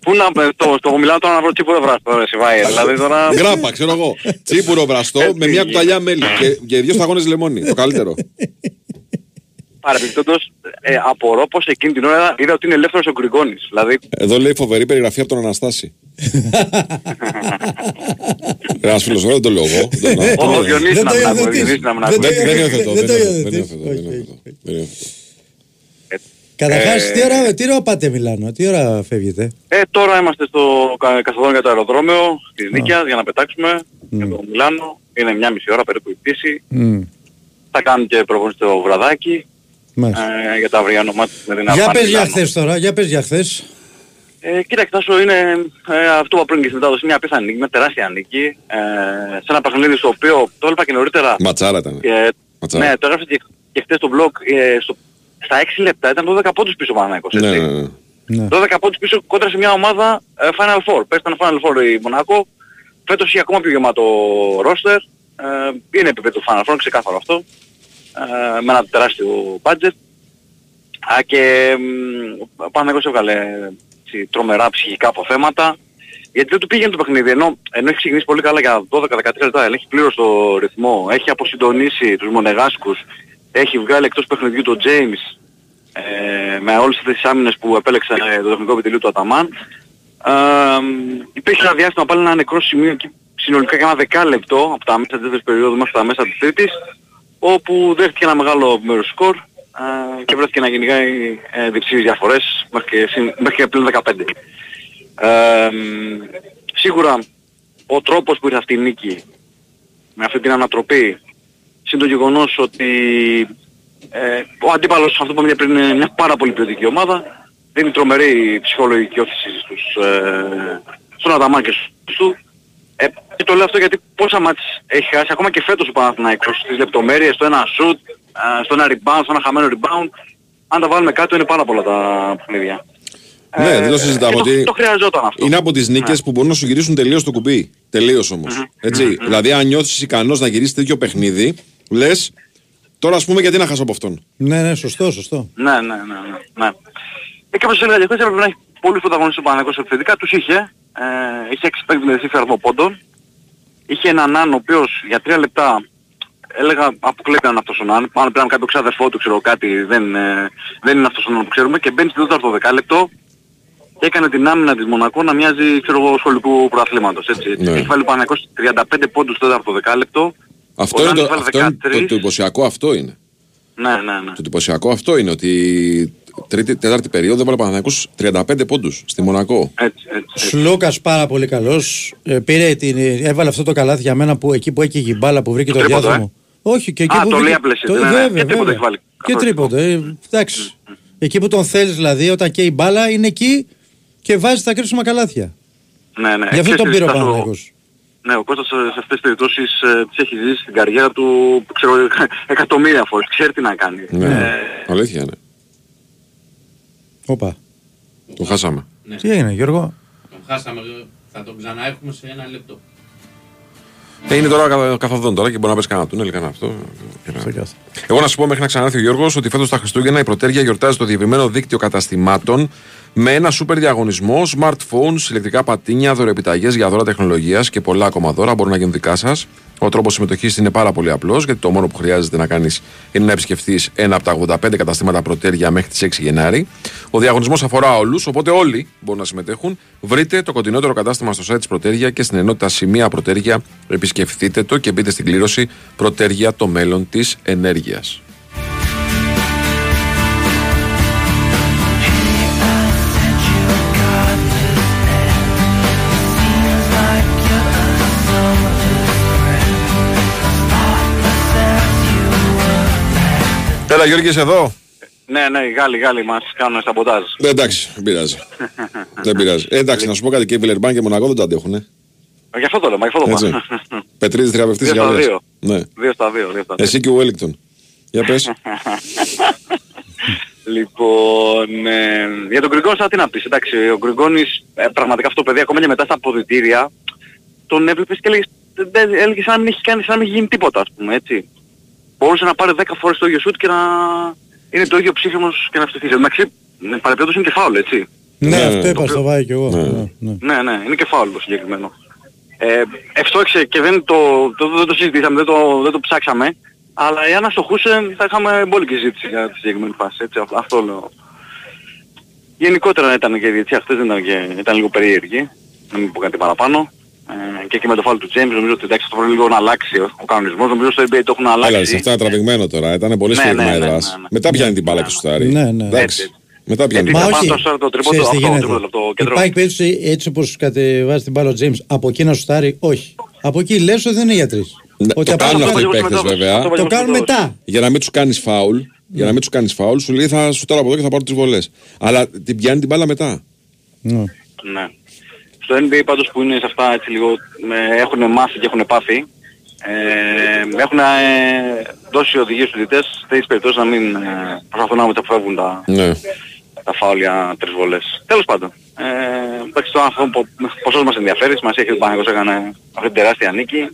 Πού να πες, το, στο μιλάω τώρα να βρω τίποτα βραστό, ρε Σιβάη. Δηλαδή τώρα... Γκράπα, ξέρω εγώ. Τσίπουρο, βραστό με μια κουταλιά μέλι και, και δύο σταγόνες λεμόνι. Το καλύτερο. Παρεμπιπτόντως, ε, απορώ πως εκείνη την ώρα είδα ότι είναι ελεύθερος ο Γκριγκόνης. Δηλαδή, Εδώ λέει φοβερή περιγραφή από τον Αναστάση. Ένας φίλος, δεν το λέω εγώ. Δεν το- ο δεν- Διονύσης Δεν να το μην ακούει, ο υιοθετείς. Διονύσης να μην Δεν ακούει. το Δεν υιοθετώ, Δεν δεν το υιοθετώ, δεν υιοθετείς. υιοθετώ, δεν υιοθετώ, δεν υιοθετώ. Καταρχάς, Ε, τι, ώρα, τι ώρα πάτε Μιλάνο, τι ώρα φεύγετε; Ε, τώρα είμαστε στο κα- καθοδόν για το αεροδρόμιο της Νίκιας για να πετάξουμε για το Μιλάνο. Είναι μια μισή ώρα περίπου η πτήση. Μμ, Θα κάνουν και προπόνηση στο βραδάκι μάλιστα. Ε, για τα αυριανό μάτι με την Για Αρμάνη πες για Μιλάνο. χθες τώρα, για πες για χθες. Ε, κοίταξε, Τάσο, είναι ε, αυτό που είπα πριν και στην μετάδοση, μια απίθανη νίκη, μια τεράστια νίκη. Ε, σε ένα παιχνίδι στο οποίο, το έλεγα και νωρίτερα, Ματσάρα ήταν. ε, Ματσάρα. ναι, το έγραψε και, και χθες στο blog, ε, στο, στα 6 λεπτά ήταν 12 πόντους πίσω ο Παναθηναϊκός, Ναι, έτσι. ναι, ναι. Ναι. 12 πόντους πίσω κόντρα σε μια ομάδα ε, Final Four. Πες ήταν Final Four η Μονακό. Φέτος είχε ακόμα πιο γεμάτο roster. Ε, είναι επίπεδο του Final Four, ξεκάθαρο αυτό. Ε, με ένα τεράστιο budget. Α, και μ, ο Παναγιώτης έβγαλε έτσι, τρομερά ψυχικά αποθέματα. Γιατί δεν του πήγαινε το παιχνίδι, ενώ, ενώ έχει ξεκινήσει πολύ καλά για 12-13 λεπτά, έχει πλήρως το ρυθμό, έχει αποσυντονίσει τους Μονεγάσκους, έχει βγάλει εκτός παιχνιδιού τον James, ε, με όλες αυτές τις άμυνες που επέλεξε ε, το τεχνικό επιτελείο του Αταμάν. Ε, υπήρχε ένα διάστημα πάλι ένα νεκρό σημείο εκεί συνολικά για ένα δεκάλεπτο από τα μέσα της δεύτερης περίοδου μέχρι τα μέσα της τρίτης όπου δέχτηκε ένα μεγάλο μέρος σκορ ε, και βρέθηκε να κυνηγάει ε, διψήφιες διαφορές μέχρι και, συν- μέχρι και πλήν 15. Ε, μ, σίγουρα ο τρόπος που ήρθε αυτή η νίκη με αυτή την ανατροπή συν το γεγονός ότι ε, ο αντίπαλος αυτό που είπαμε πριν είναι μια πάρα πολύ ποιοτική ομάδα δίνει τρομερή ψυχολογική όθηση στους, ε, στον Αδαμά και στους του ε, και το λέω αυτό γιατί πόσα μάτς έχει χάσει ακόμα και φέτος ο Παναθηναϊκός στις λεπτομέρειες, στο ένα shoot, ε, στο ένα rebound, στο ένα χαμένο rebound αν τα βάλουμε κάτω είναι πάρα πολλά τα παιχνίδια. Ναι, δεν το συζητάμε και ότι το, το χρειαζόταν αυτό. είναι από τις νίκες που μπορούν να σου γυρίσουν τελείως το κουμπί. Τελείως όμως. Έτσι. Δηλαδή, αν νιώθεις ικανός να γυρίσεις τέτοιο παιχνίδι, λες, τώρα ας πούμε γιατί να χάσω από αυτόν. Ναι, ναι, σωστό, σωστό. Ναι, ναι, ναι. ναι, ναι. Ε, και όπως έλεγα και χθες έπρεπε να έχει πολλούς πρωταγωνιστές ο Παναγικός επιθετικά. Τους είχε. Ε, είχε 6 παίκτες με διψήφιο αριθμό πόντων. Είχε έναν Ναν ο οποίος για 3 λεπτά έλεγα αποκλείται αν αυτός ο Ναν. Αν πρέπει να κάποιο ξαδερφό του ξέρω κάτι δεν, ε, δεν είναι αυτός ο Ναν που ξέρουμε. Και μπαίνει στο τέταρτο δεκάλεπτο και έκανε την άμυνα της Μονακό να μοιάζει ξέρω εγώ σχολικού πρωταθλήματος. Έτσι. Ναι. Έχει βάλει ο Παναθηναϊκός 35 πόντους στο τέταρτο δεκάλεπτο. Αυτό Ο είναι, Ναν το, βάλε αυτό είναι το, 13. το εντυπωσιακό αυτό είναι. Ναι, ναι, ναι. Το εντυπωσιακό αυτό είναι ότι τρίτη, τέταρτη περίοδο έβαλε ο Παναθηναϊκός 35 πόντους στη Μονακό. Έτσι, έτσι. Σλούκας πάρα πολύ καλός. πήρε την, έβαλε αυτό το καλάθι για μένα που εκεί που έκαιγε η μπάλα που βρήκε το, τρίποντο, διάδρομο. Όχι, και εκεί Α, που το βρήκε- λέει απλές, το- ναι, ναι. βέβαια, Και τρίποντο βέβαια. έχει βάλει. Και τρίποντο. Ε, εντάξει. Εκεί που τον θέλεις δηλαδή, όταν και η μπάλα είναι εκεί και βάζεις τα κρίσιμα καλάθια. Ναι, ναι. Γι' αυτό Και τον πήρε ο Στάσο, Παναγιακός. Ναι, ο Κώστας ε, σε αυτές τις περιπτώσεις ε, τις έχει ζήσει στην καριέρα του, ξέρω, εκατομμύρια φορές. Ξέρει τι να κάνει. Ναι, Ε, αλήθεια είναι. Όπα. Το χάσαμε. Τι έγινε, Γιώργο; Τον χάσαμε, θα τον ξαναέχουμε σε ένα λεπτό. Ε, είναι τώρα κα- καθοδόν τώρα και μπορεί να πες κανένα τούνελ, κανένα αυτό. Και να- Εγώ να σου πω μέχρι να ξανάρθει ο Γιώργος ότι φέτος τα Χριστούγεννα η Πρωτέρια γιορτάζει το διευρυμένο δίκτυο καταστημάτων Με ένα σούπερ διαγωνισμό, smartphones, ηλεκτρικά πατίνια, δωρεπιταγέ για δώρα τεχνολογίας και πολλά ακόμα δώρα μπορούν να γίνουν δικά σας. Ο τρόπος συμμετοχής είναι πάρα πολύ απλός, γιατί το μόνο που χρειάζεται να κάνεις είναι να επισκεφθείς ένα από τα 85 καταστήματα πρωτέρια μέχρι τις 6 Γενάρη. Ο διαγωνισμός αφορά όλους, οπότε όλοι μπορούν να συμμετέχουν. Βρείτε το κοντινότερο κατάστημα στο site της Πρωτέρια και στην ενότητα Σημεία Πρωτέρια. Επισκεφτείτε το και μπείτε στην κλήρωση Πρωτέρια το μέλλον της ενέργειας. Έλα Γιώργη είσαι εδώ; Ναι, ναι, οι Γάλλοι, οι Γάλλοι μας κάνουν σαμποτάζ. Ε, εντάξει, δεν πειράζει. δεν πειράζει. Ε, εντάξει, να σου πω κάτι και η Βιλερμπάν και η Μονακό δεν το αντέχουν. Ε. Ε, Γι' αυτό το λέμε, γι' αυτό το Έτσι. πάμε. Πετρίδης θεραπευτής Δύο για στα όλες. δύο. Ναι. Δύο στα δύο, δύο στα δύο. Εσύ και ο Wellington. Για πες. λοιπόν, ε, για τον Γκριγκόνη σαν τι να πεις, εντάξει, ο Γκριγκόνης ε, πραγματικά αυτό το παιδί ακόμα και μετά στα αποδητήρια τον έβλεπες και έλεγες, δεν- έλεγες σαν να μην έχει κάνει, σαν να μην έχει γίνει τίποτα ας πούμε, έτσι. Μπορούσε να πάρει 10 φορές το ίδιο σούτ και να είναι το ίδιο ψύχρεμος και να φτιαχτεί. Εντάξει, παρεπιπτόντως είναι και φάουλ, έτσι. Ναι, Ναι, αυτό το είπα στο Βάη και εγώ. Ναι, ναι. Ναι, ναι, είναι και φάουλ το συγκεκριμένο. Ε, ευστόχησε και δεν το, το, δεν το συζητήσαμε, δεν το, δεν το ψάξαμε, αλλά εάν αστοχούσε θα είχαμε μπόλικη συζήτηση για τη συγκεκριμένη φάση, έτσι, αυτό- αυτό λέω. Γενικότερα ήταν και η διετησία χθες δεν ήταν, και, ήταν λίγο περίεργη, να μην πω κάτι παραπάνω. Ε, και εκεί με το φάουλ του James νομίζω ότι εντάξει θα πρέπει λίγο να αλλάξει ο, ο κανονισμός, νομίζω στο NBA το έχουν αλλάξει. Έλα, σε αυτά είναι τραβηγμένο τώρα. Ήταν πολύ Ναι, σφίγμα ναι, η ναι, δράση. ναι, ναι. Μετά πιάνει την μπάλα και σουτάρει. Ναι, ναι. Εντάξει. Μετά πιάνει την Μα μπάλα. όχι, το σώρο, το τρίποντο, ξέρεις τι αυτό, γίνεται. τρίποντο, το κέντρο. Υπάρχει περίπτωση έτσι όπως κατεβάζει την μπάλα ο James από εκεί να σουτάρει, όχι. Από εκεί λες ότι δεν είναι για τρεις. Ναι, Ότι το από- κάνουν αυτό αυτοί οι παλιό παίκτες συμμετέχω. βέβαια. Αυτό Το κάνουν μετά. Για να μην τους κάνεις φάουλ, για να μην τους κάνεις φάουλ, σου λέει θα σουτάρω από εδώ και θα πάρω τις βολές. Αλλά την πιάνει την μπάλα μετά. Ναι. Ναι. Στο NBA πάντως που είναι σε αυτά έτσι λίγο ε, έχουν μάθει και έχουν πάθει ε, έχουν ε, δώσει οδηγίες στους διαιτητές σε τέτοιες περιπτώσεις να μην ε, προσπαθούν να μεταφεύγουν τα, Ναι. τα φάουλια τρεις βολές. Τέλος πάντων. Ε, εντάξει το αυτό που ποσός μας ενδιαφέρει, μας έχει ο Παναγός έκανε αυτή την τεράστια νίκη.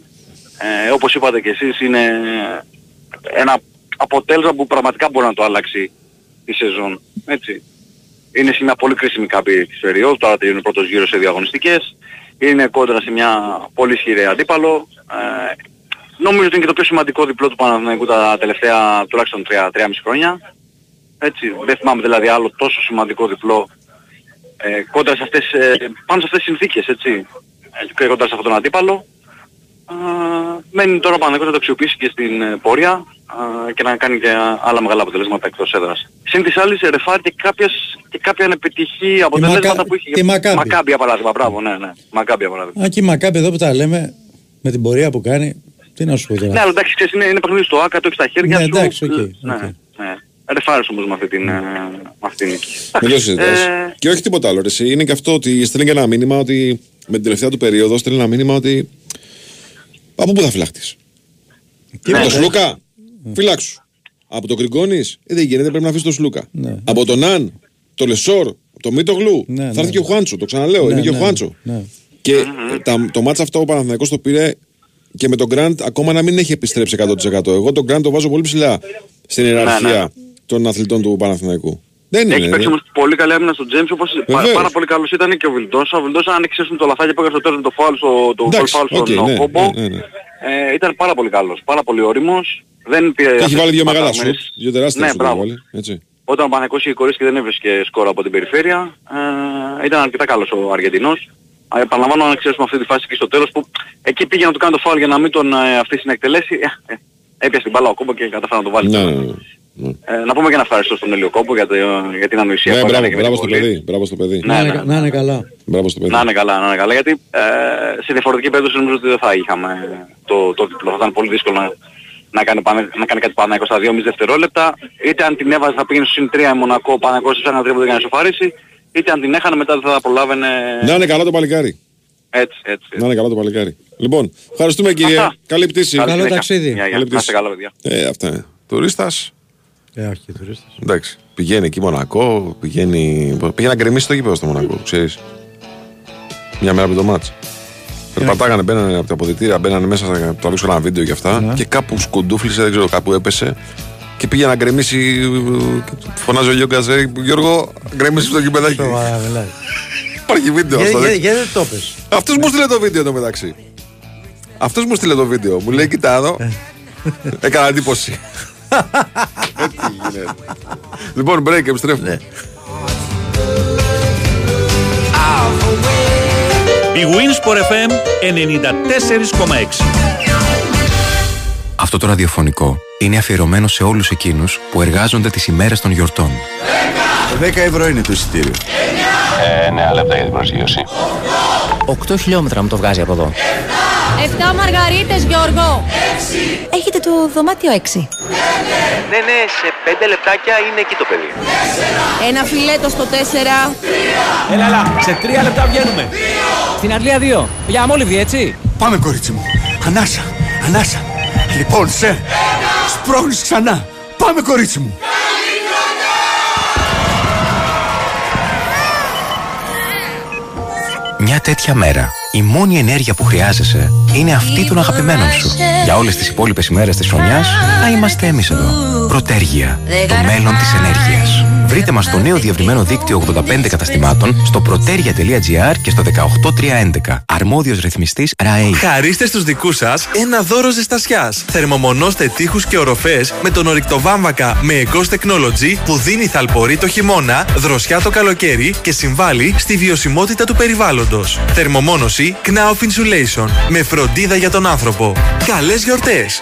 Ε, όπως είπατε και εσείς είναι ένα αποτέλεσμα που πραγματικά μπορεί να το αλλάξει η σεζόν. Έτσι. Είναι σε μια πολύ κρίσιμη κάποια της περίοδου, τώρα τελειώνει ο πρώτος γύρος σε διαγωνιστικές. Είναι κόντρα σε μια πολύ ισχυρή αντίπαλο. Ε, νομίζω ότι είναι και το πιο σημαντικό διπλό του Παναθηναϊκού τα τελευταία τουλάχιστον 3-3,5 χρόνια. Έτσι, δεν θυμάμαι δηλαδή άλλο τόσο σημαντικό διπλό ε, κόντρα σε αυτές, ε, πάνω σε αυτές τις συνθήκες, έτσι. Ε, και κόντρα σε αυτόν τον αντίπαλο. Α, μένει τώρα ο Παναθηναϊκός να το αξιοποιήσει και στην ε, πορεία α, και να κάνει και άλλα μεγάλα αποτελέσματα εκτός έδρας. Συν τοις άλλοις ρεφάρει και, κάποιες, και κάποια ανεπιτυχή αποτελέσματα Μακα- που είχε. τη Μακάμπι. Μακάμπι για παράδειγμα, μπράβο, ναι, ναι. Μακάμπι για παράδειγμα. Αν και η Μακάμπι εδώ που τα λέμε, με την πορεία που κάνει, τι να σου πω τώρα. Ναι, αλλά εντάξει, ξέρεις, είναι, είναι παιχνίδι στο ΟΑΚΑ, το έχεις στα χέρια Ναι, σου. εντάξει, οκ, Ναι, οκ. ναι. Ρεφάρεις όμως με αυτή την, ε, με αυτή την νίκη. Μην το συζητάς. Ε, Και όχι τίποτα άλλο. ρε, εσύ. Είναι και αυτό ότι στέλνει και ένα μήνυμα ότι με την τελευταία του περίοδο στέλνει ένα μήνυμα ότι. Από πού θα φυλαχτείς. Ναι, Από το ναι. Σλούκα, φυλάξου. Από το Γκριγκόνις, ε, δεν γίνεται, πρέπει να αφήσεις το Σλούκα. Ναι. Από τον Ναν, το Λεσόρ, το Μίτογλου, Ναι, θα ναι. έρθει και ο Χουάντσο. Το ξαναλέω, Ναι, είναι και ο ναι, Χουάντσο. ναι. Και ε, τα, το ματς αυτό ο Παναθηναϊκός το πήρε και με τον Γκραντ ακόμα να μην έχει επιστρέψει 100%. Εγώ τον Γκραντ το βάζω πολύ ψηλά στην ιεραρχία ναι, ναι. των αθλητών του Παναθηναϊκού. Δεν Έχει είναι. παίξει ε. όμως πολύ καλή άμυνα στον James όπως πα- Βεβαίως. πάρα πολύ καλός ήταν και ο Βιλντόσα. Ο Βιλντόσα αν εξαιρέσουμε το λαθάκι που έκανε στο τέλος με το φάουλ στο το Εντάξει, φάουλ οκ, στον ναι, Κόμπο. ναι, ναι, ναι. Ε, ήταν πάρα πολύ καλός, πάρα πολύ όριμος. Δεν πήρε Και έχει αυτές βάλει δύο τις μεγάλα σουτ. παταγμένες- Δύο τεράστια Ναι, σουτ. μπράβο. έχει βάλει, Έτσι. Όταν ο Παναγικός είχε κορίσει και δεν έβρισκε σκορ από την περιφέρεια, ε, ήταν αρκετά καλός ο Αργεντινός. Ε, Επαναλαμβάνω αν εξαιρέσουμε αυτή τη φάση και στο τέλος που εκεί πήγε να του κάνει το φάουλ για να μην τον ε, αφήσει να εκτελέσει. Ε, ε, έπιασε την μπάλα ο Κόμπο και κατάφερε να το βάλει. Ναι, ναι, ναι. Ε, να πούμε και ένα ευχαριστώ στον Έλιο Κόμπο για, το, για την ανοησία Ναι, που έκανε μπράβο, και με μπράβο την στο βολή. παιδί. Μπράβο στο παιδί. Ναι, Να ναι. είναι- Να είναι καλά. Μπράβο στο παιδί. Να είναι καλά, να είναι καλά. Γιατί ε, σε διαφορετική περίπτωση νομίζω ότι δεν θα είχαμε το, το διπλό. Θα ήταν πολύ δύσκολο να, να, κάνει, πάνε- να κάνει κάτι πάνω 22,5 δευτερόλεπτα. Είτε αν την έβαζε θα πήγαινε στο συν 3 Μονακό, ο Παναγικός σε ένα τρίποντο για να σοφαρίσει. Είτε αν την έχανε μετά δεν θα προλάβαινε Να είναι καλά το παλικάρι. έτσι, έτσι. Να είναι καλά το παλικάρι. Λοιπόν, ευχαριστούμε κύριε. Αυτά. Καλή πτήση. Καλή Καλό συνέχεια. ταξίδι. Γεια, γεια. Καλή Να είστε πτήση. καλά, παιδιά. Ε, αυτά είναι. Τουρίστας. Ε, όχι και τουρίστες. Εντάξει. Πηγαίνει εκεί Μονακό, πηγαίνει. Πήγε να γκρεμίσει το γήπεδο στο Μονακό, ξέρεις. Μια μέρα από το μάτς. Περπατάγανε, μπαίνανε από τα αποδητήρια, μπαίνανε μέσα, θα το ανοίξω ένα βίντεο και αυτά. Ναι. Και κάπου σκουντούφλησε, δεν ξέρω, κάπου έπεσε. και πήγε να γκρεμίσει. και του Φωνάζει ο Γιώργο Καζέρη, Γιώργο, γκρεμίσει το κυπεδάκι. Υπάρχει βίντεο αυτό. Γιατί δεν το πες. Αυτός μου στείλε το βίντεο το μεταξύ. Αυτός μου στείλε το βίντεο. Μου λέει, κοιτά εδώ. Έκανα εντύπωση. Ε, τι γίνεται. λοιπόν, break, επιστρέφουμε. Η Winsport FM 94,6 Αυτό το ραδιοφωνικό είναι αφιερωμένο σε όλους εκείνους που εργάζονται τις ημέρες των γιορτών. 10 ευρώ είναι το εισιτήριο. Ε, 9 λεπτά για την προσγείωση. 8 χιλιόμετρα μου το βγάζει από εδώ. 7 μαργαρίτες, Γιώργο. Έχετε το δωμάτιο 6. Ναι, ναι, σε 5 λεπτάκια είναι εκεί το παιδί. Ένα φιλέτο στο 4. Έλα, έλα, σε 3 λεπτά βγαίνουμε. Στην Αγγλία 2. Για αμόλυβδη, έτσι. Πάμε κορίτσι μου. Ανάσα, ανάσα. Λοιπόν, σε. Σπρώχνεις ξανά. Πάμε κορίτσι μου. Μια τέτοια μέρα, η μόνη ενέργεια που χρειάζεσαι είναι αυτή των αγαπημένων σου. Για όλες τις υπόλοιπες ημέρες της χρονιάς, θα είμαστε εμείς εδώ. Πρωτέργεια, το μέλλον της ενέργειας. Βρείτε μας στο νέο διευρυμένο δίκτυο 85 καταστημάτων στο protergia.gr και στο 18311. Αρμόδιος ρυθμιστής ΡΑΕΗ. Χαρίστε στους δικούς σας ένα δώρο ζεστασιάς. Θερμομονώστε τείχους και οροφές με τον ορυκτοβάμβακα με Ecos Technology που δίνει θαλπορή το χειμώνα, δροσιά το καλοκαίρι και συμβάλλει στη βιωσιμότητα του περιβάλλοντος. Θερμομόνωση Knauf Insulation με φροντίδα για τον άνθρωπο. Καλές γιορτές!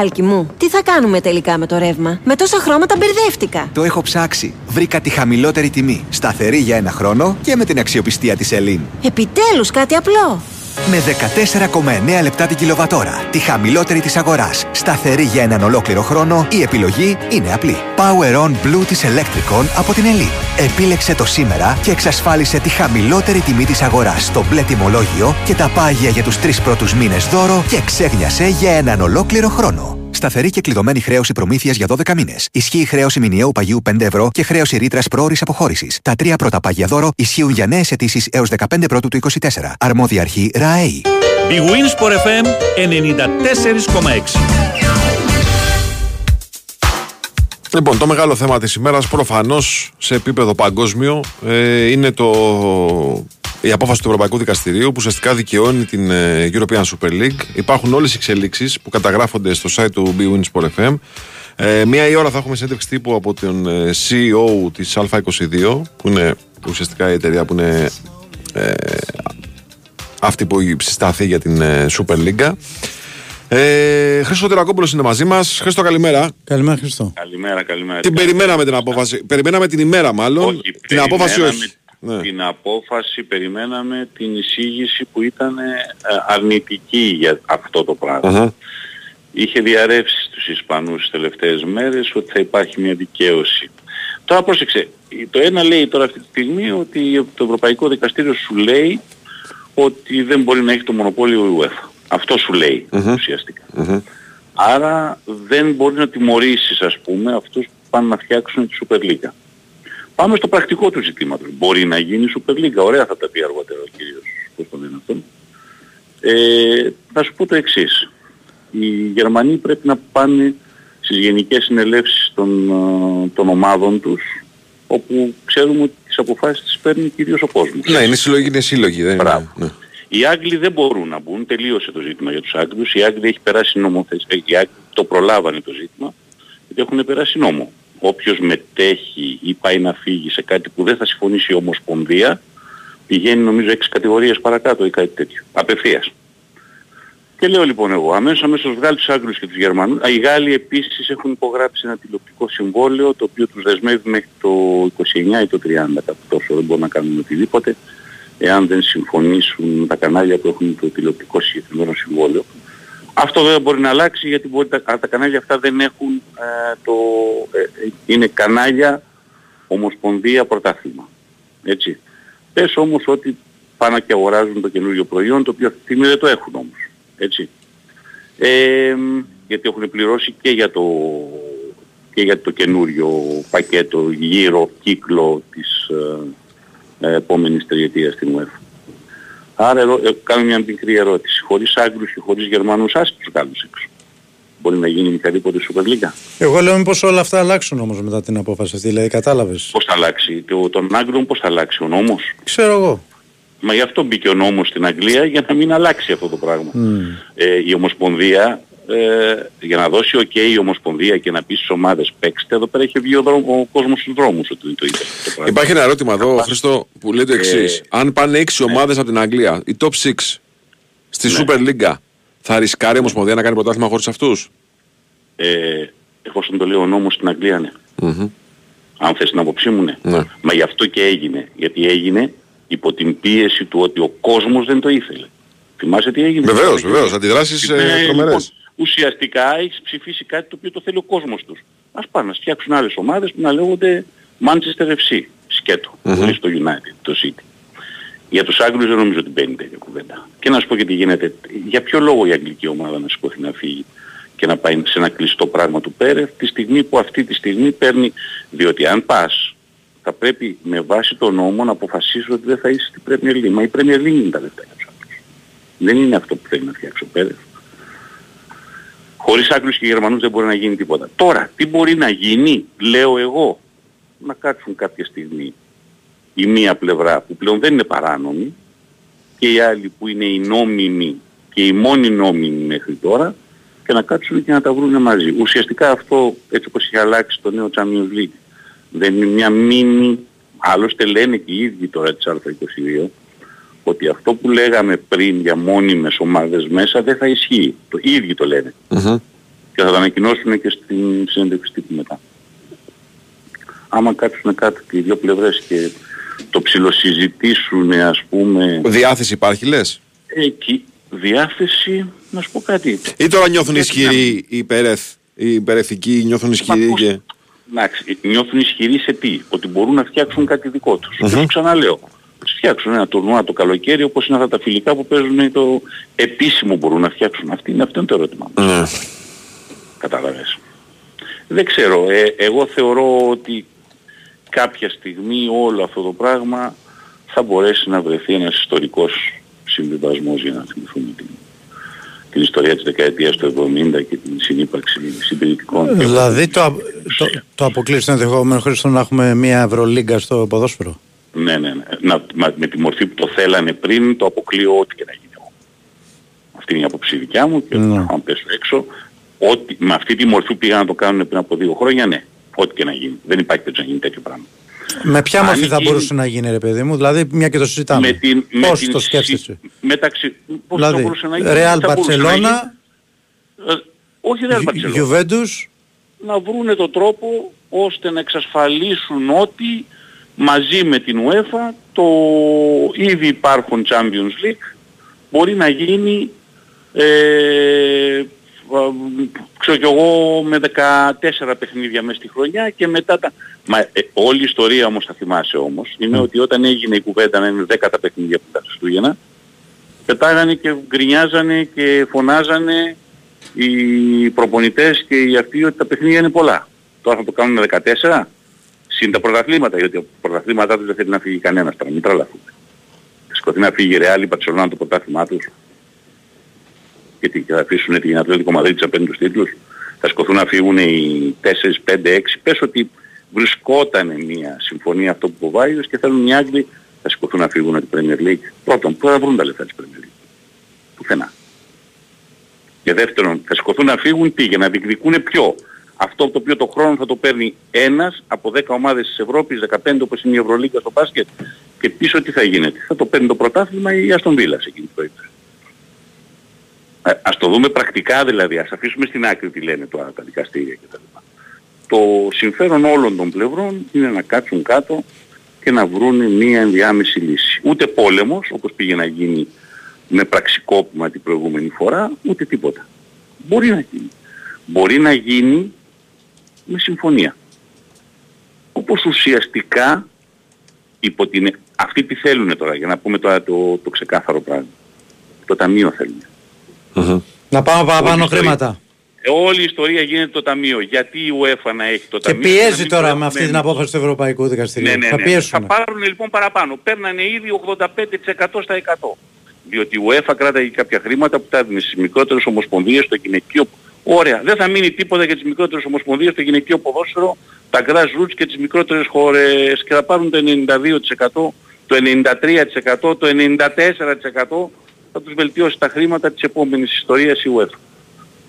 Άλκη μου, τι θα κάνουμε τελικά με το ρεύμα; Με τόσα χρώματα μπερδεύτηκα. Το έχω ψάξει. Βρήκα τη χαμηλότερη τιμή. Σταθερή για ένα χρόνο και με την αξιοπιστία της Ελίν. Επιτέλους κάτι απλό. Με 14,9 λεπτά την κιλοβατόρα. Τη χαμηλότερη της αγοράς. Σταθερή για έναν ολόκληρο χρόνο. Η επιλογή είναι απλή. Power On Blue της Electricon από την Elite. Επίλεξε το σήμερα και εξασφάλισε τη χαμηλότερη τιμή της αγοράς στο μπλε τιμολόγιο και τα πάγια για τους τρεις πρώτους μήνες δώρο και ξέγνιασε για έναν ολόκληρο χρόνο. Σταθερή και κλειδωμένη χρέωση προμήθειας για 12 μήνες. Ισχύει χρέωση μηνιαίου παγιού 5 ευρώ και χρέωση ρήτρας πρόορης αποχώρησης. Τα τρία πρώτα πάγια δώρο ισχύουν για νέες αιτήσεις έως 15 πρώτου του 24. Αρμόδια αρχή ΡΑΕΗ. Η Winsport FM 94,6 Λοιπόν, το μεγάλο θέμα της ημέρας προφανώς σε επίπεδο παγκόσμιο ε, είναι το, η απόφαση του Ευρωπαϊκού Δικαστηρίου που ουσιαστικά δικαιώνει την ε, European Super League. Υπάρχουν όλες οι εξελίξεις που καταγράφονται στο site του BWIN Sport FM. Ε, μία η ώρα θα έχουμε συνέντευξη τύπου από τον ε, CEO της Α22 που είναι ουσιαστικά η εταιρεία που είναι ε, αυτή που έχει συσταθεί για την ε, Super League. Ε, Χρήστο Τερακόπουλος είναι μαζί μας. Χρήστο καλημέρα. Καλημέρα Χρήστο. Καλημέρα, καλημέρα. Την περιμέναμε την απόφαση. Περιμέναμε την ημέρα μάλλον. Όχι, την απόφαση περιμέναμε όχι. Ναι. Την απόφαση περιμέναμε την εισήγηση που ήταν ε, αρνητική για αυτό το πράγμα. Αχα. Είχε διαρρεύσει στους Ισπανούς τις τελευταίες μέρες ότι θα υπάρχει μια δικαίωση. Τώρα πρόσεξε, το ένα λέει τώρα αυτή τη στιγμή ότι το Ευρωπαϊκό Δικαστήριο σου λέει ότι δεν μπορεί να έχει το μονοπόλιο η UEFA. Αυτό σου λέει ουσιαστικά. Άρα δεν μπορεί να τιμωρήσεις ας πούμε αυτούς που πάνε να φτιάξουν τη Super League. Πάμε στο πρακτικό του ζητήματος. Μπορεί να γίνει Super League. Ωραία θα τα πει αργότερα ο κύριος. Πώς το λένε αυτόν. Ε, θα σου πω το εξής. Οι Γερμανοί πρέπει να πάνε στις γενικές συνελεύσεις των, ε, των ομάδων τους όπου ξέρουμε ότι τις αποφάσεις τις παίρνει κυρίως ο κόσμος. Ναι, είναι συλλογή, είναι σύλλογοι. Δεν είναι. Ναι. Οι Άγγλοι δεν μπορούν να μπουν, τελείωσε το ζήτημα για τους Άγγλους. Οι Άγγλοι έχει περάσει νομοθεσία, οι Άγγλοι το προλάβανε το ζήτημα, γιατί έχουν περάσει νόμο. Όποιος μετέχει ή πάει να φύγει σε κάτι που δεν θα συμφωνήσει η Ομοσπονδία, πηγαίνει νομίζω έξι κατηγορίες παρακάτω ή κάτι τέτοιο. Απευθείας. Και λέω λοιπόν εγώ, αμέσως αμέσως βγάλει τους Άγγλους και τους Γερμανούς. Α, Οι Γάλλοι επίσης έχουν υπογράψει ένα τηλεοπτικό συμβόλαιο το οποίο τους δεσμεύει μέχρι το 29 ή το 30 κάπου τόσο. Δεν μπορούν να κάνουν οτιδήποτε εάν δεν συμφωνήσουν τα κανάλια που έχουν το τηλεοπτικό συγκεκριμένο συμβόλαιο. Αυτό βέβαια μπορεί να αλλάξει γιατί μπορεί τα, τα κανάλια αυτά δεν έχουν ε, το... ε, ε, είναι κανάλια ομοσπονδία πρωτάθλημα. Έτσι. Πες όμως ότι πάνε και αγοράζουν το καινούργιο προϊόν το οποίο αυτή τη στιγμή δεν το έχουν όμως. Έτσι. Ε, γιατί έχουν πληρώσει και για το, και για το καινούριο πακέτο γύρω κύκλο της ε, ε, επόμενης τριετίας στην UEFA. Άρα ερω, ε, κάνω μια μικρή ερώτηση. Χωρίς Άγγλους και χωρίς Γερμανούς άσκη τους Γάλλους έξω. Μπορεί να γίνει οποιαδήποτε Super League. Εγώ λέω μήπως όλα αυτά αλλάξουν όμως μετά την απόφαση αυτή, δηλαδή κατάλαβες; Πώς θα αλλάξει, το, τον Άγγλων πώς θα αλλάξει ο νόμος; Ξέρω εγώ. Μα γι' αυτό μπήκε ο νόμος στην Αγγλία για να μην αλλάξει αυτό το πράγμα. Ε, η Ομοσπονδία ε, για να δώσει ok η Ομοσπονδία και να πει στις ομάδες παίξτε εδώ πέρα έχει βγει ο, δρόμο, ο κόσμος στους δρόμους ότι το είπε αυτό το πράγμα. Υπάρχει ένα ερώτημα εδώ, Χρήστο, που λέει το Ε, εξή. Αν πάνε 6 ομάδες από την Αγγλία, η top 6 στη Ναι. Super League, θα ρισκάρει η Ομοσπονδία να κάνει πρωτάθλημα χωρίς αυτούς; Ε, εφόσον το λέει ο νόμος στην Αγγλία ναι. Αν θες την άποψή μου ναι. Ναι. Μα γι' αυτό και έγινε. Γιατί έγινε υπό την πίεση του ότι ο κόσμος δεν το ήθελε. Θυμάσαι τι έγινε; Βεβαίως, βεβαίως. Αντιδράσεις ε, Ναι, τρομερές. λοιπόν, ουσιαστικά έχεις ψηφίσει κάτι το οποίο το θέλει ο κόσμος τους. Ας πάνε να φτιάξουν άλλες ομάδες που να λέγονται Manchester FC, σκέτο, Μμμ. χωρίς το United, το City. Για τους Άγγλους δεν νομίζω ότι μπαίνει τέτοια κουβέντα. Και να σου πω και τι γίνεται. Για ποιο λόγο η αγγλική ομάδα να σηκώθει να φύγει και να πάει σε ένα κλειστό πράγμα του Πέρεφ τη στιγμή που αυτή τη στιγμή παίρνει, διότι αν πας θα πρέπει με βάση τον νόμο να αποφασίσεις ότι δεν θα είσαι στην Premier League. Μα η Premier League είναι τα λεφτά για τους Άγγλους. Δεν είναι αυτό που θέλει να φτιάξει ο Πέρεφ. Χωρίς Άγγλους και Γερμανούς δεν μπορεί να γίνει τίποτα. Τώρα, τι μπορεί να γίνει, λέω εγώ, να κάτσουν κάποια στιγμή η μία πλευρά που πλέον δεν είναι παράνομη και η άλλη που είναι η νόμιμη και η μόνη νόμιμη μέχρι τώρα και να κάτσουν και να τα βρουν μαζί. Ουσιαστικά αυτό έτσι όπως έχει αλλάξει το νέο Champions League δεν είναι μια μίνι, άλλωστε λένε και οι ίδιοι τώρα της Α22 ότι αυτό που λέγαμε πριν για μόνιμες ομάδες μέσα δεν θα ισχύει. Το οι ίδιοι το λένε. Και θα το ανακοινώσουν και στην συνέντευξη τύπου μετά. Άμα κάτσουν κάτω και οι δύο πλευρές και το ψιλοσυζητήσουν ας πούμε Διάθεση υπάρχει λες; εκεί διάθεση να σου πω κάτι. Ή τώρα νιώθουν Γιατί ισχυροί οι υπερεθ, οι υπερεθικοί νιώθουν ισχυροί πώς- και... Εντάξει, νιώθουν ισχυροί σε τι, ότι μπορούν να φτιάξουν κάτι δικό τους. Μμμ. Και σου ξαναλέω, ας φτιάξουν ένα τουρνουά το καλοκαίρι όπως είναι αυτά τα φιλικά που παίζουν το επίσημο μπορούν να φτιάξουν. Αυτή είναι, αυτό είναι το ερώτημα. Ναι. Κατάλαβες. Δεν ξέρω. Ε, εγώ θεωρώ ότι κάποια στιγμή όλο αυτό το πράγμα θα μπορέσει να βρεθεί ένας ιστορικός συμβιβασμός για να θυμηθούμε την, την ιστορία της δεκαετίας του 70 και την συνύπαρξη συντηρητικών. και- Δηλαδή το, α- το, το αποκλείσει το ενδεχόμενο Χρήστο να έχουμε μια Ευρωλίγκα στο ποδόσφαιρο; Ναι, ναι, ναι. Να, μα- με τη μορφή που το θέλανε πριν το αποκλείω ό,τι και να γίνει εγώ. Αυτή είναι η άποψη δικιά μου και Ναι. αν πέσω έξω, ό,τι, με αυτή τη μορφή που πήγαν να το κάνουν πριν από δύο χρόνια, ναι. Ό,τι και να γίνει. Δεν υπάρχει περίπτωση να γίνει τέτοιο πράγμα. Με ποια Αν μορφή θα γίνει- μπορούσε να γίνει ρε παιδί μου, δηλαδή μια και το συζητάμε. Με την, με Πώς την το συ- σκέφτεσαι. Μεταξύ, πώς Δηλαδή, θα μπορούσε να γίνει. Real θα μπορούσε να γίνει. Barcelona, Ε, όχι Real Barcelona. Juventus, να βρούνε τον τρόπο ώστε να εξασφαλίσουν ότι μαζί με την UEFA το ήδη υπάρχον Champions League μπορεί να γίνει ε, α, ξέρω κι εγώ με 14 παιχνίδια μέσα στη χρονιά και μετά τα... Μα ε, όλη η ιστορία όμως θα θυμάσαι όμως είναι ότι όταν έγινε η κουβέντα να είναι 10 τα παιχνίδια που τα Χριστούγεννα πετάγανε και γκρινιάζανε και φωνάζανε οι προπονητές και οι αυτοί ότι τα παιχνίδια είναι πολλά. Τώρα θα το κάνουν 14, συν τα πρωταθλήματα, γιατί από τα πρωταθλήματά τους δεν θέλει να φύγει κανένας τώρα, μην τρελαθούμε. Θα σηκωθεί να φύγει η Real ή η Barcelona το πρωτάθλημά τους και τι, και θα αφήσουν την Ατλέτικο Μαδρίτης να παίρνει τους τίτλους. Θα σηκωθούν να φύγουν οι 4, 5, 6. Πες ότι βρισκόταν μια συμφωνία αυτό που ο Βάιος και θέλουν οι Άγγλοι θα σηκωθούν να φύγουν από την Premier League. Πρώτον, πού θα βρουν τα λεφτά της Premier League; Πουθενά. Και δεύτερον, θα σηκωθούν να φύγουν τι, για να διεκδικούν ποιο; Αυτό το οποίο το χρόνο θα το παίρνει ένας από 10 ομάδες της Ευρώπης, 15 όπως είναι η Ευρωλίγκα στο μπάσκετ και πίσω τι θα γίνεται. Θα το παίρνει το πρωτάθλημα ή η Αστον Βίλα σε εκείνη την περίπτωση. Ε, ας το δούμε πρακτικά δηλαδή, ας αφήσουμε στην άκρη τι λένε τώρα τα δικαστήρια κτλ. Το συμφέρον όλων των πλευρών είναι να κάτσουν κάτω και να βρουν μία ενδιάμεση λύση. Ούτε πόλεμος, όπως πήγε να γίνει με πραξικόπημα την προηγούμενη φορά, ούτε τίποτα. Μπορεί να γίνει. Μπορεί να γίνει με συμφωνία. Όπως ουσιαστικά υπό την... Αυτοί τι θέλουν τώρα, για να πούμε τώρα το, το ξεκάθαρο πράγμα. Το ταμείο θέλουν. να πάμε παραπάνω Όλη η ιστορία- χρήματα. Ε, Όλη η ιστορία γίνεται το ταμείο. Γιατί η UEFA να έχει το Και ταμείο. και να πιέζει μην τώρα το με αυτή έχουμε την εμείς. απόφαση του Ευρωπαϊκού Δικαστηρίου. Ναι, ναι, Θα ναι. πιέσουν. Θα πάρουν λοιπόν παραπάνω. Παίρνανε ήδη 85% στα 100. Διότι η UEFA κράταγε κάποια χρήματα που τα έδινε στις μικρότερες ομοσπονδίες, στο γυναικείο Ωραία. Δεν θα μείνει τίποτα για τις μικρότερες ομοσπονδίες, το γυναικείο ποδόσφαιρο, τα grassroots και τις μικρότερες χώρες και θα πάρουν το 92%, το 93%, το 94% θα τους βελτιώσει τα χρήματα της επόμενης ιστορίας η UEFA.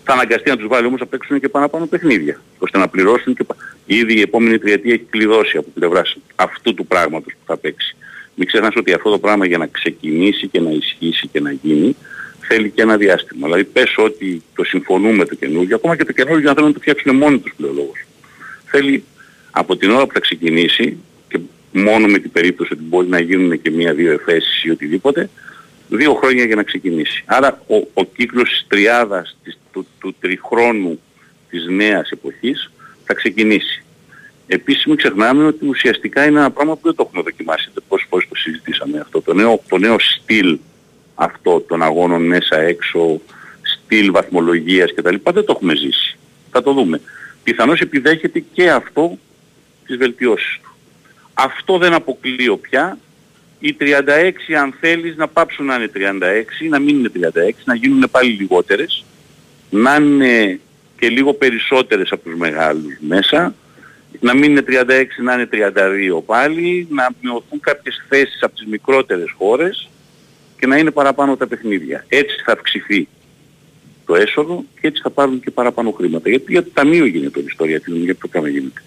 Θα αναγκαστεί να τους βάλει όμως να παίξουν και παραπάνω παιχνίδια, ώστε να πληρώσουν και πα- ήδη η επόμενη τριετία έχει κλειδώσει από πλευράς αυτού του πράγματος που θα παίξει. Μην ξεχνάς ότι αυτό το πράγμα για να ξεκινήσει και να ισχύσει και να γίνει θέλει και ένα διάστημα. Δηλαδή πες ότι το συμφωνούμε το καινούργιο, ακόμα και το καινούργιο αν θέλουν να το φτιάξουν μόνοι τους πλέον λόγος. Θέλει από την ώρα που θα ξεκινήσει και μόνο με την περίπτωση ότι μπορεί να γίνουν και μία-δύο εφέσεις ή οτιδήποτε, δύο χρόνια για να ξεκινήσει. Άρα ο, ο κύκλος της τριάδας της, του, του τριχρόνου της νέας εποχής θα ξεκινήσει. Επίσης μην ξεχνάμε ότι ουσιαστικά είναι ένα πράγμα που δεν το έχουμε δοκιμάσει. Πόσες φορές το συζητήσαμε αυτό. Το νέο, το νέο στυλ αυτό των αγώνων μέσα έξω, στυλ βαθμολογίας κτλ. Δεν το έχουμε ζήσει. Θα το δούμε. Πιθανώς επιδέχεται και αυτό τις βελτιώσεις του. Αυτό δεν αποκλείω πια. Οι 36 αν θέλεις να πάψουν να είναι 36, να μην είναι 36, να γίνουν πάλι λιγότερες, να είναι και λίγο περισσότερες από τους μεγάλους μέσα, να μην είναι 36, να είναι 32 πάλι, να μειωθούν κάποιες θέσεις από τις μικρότερες χώρες και να είναι παραπάνω τα παιχνίδια. Έτσι θα αυξηθεί το έσοδο και έτσι θα πάρουν και παραπάνω χρήματα. Γιατί για το ταμείο γίνεται όλη η ιστορία, τι- για το κάμα γίνεται.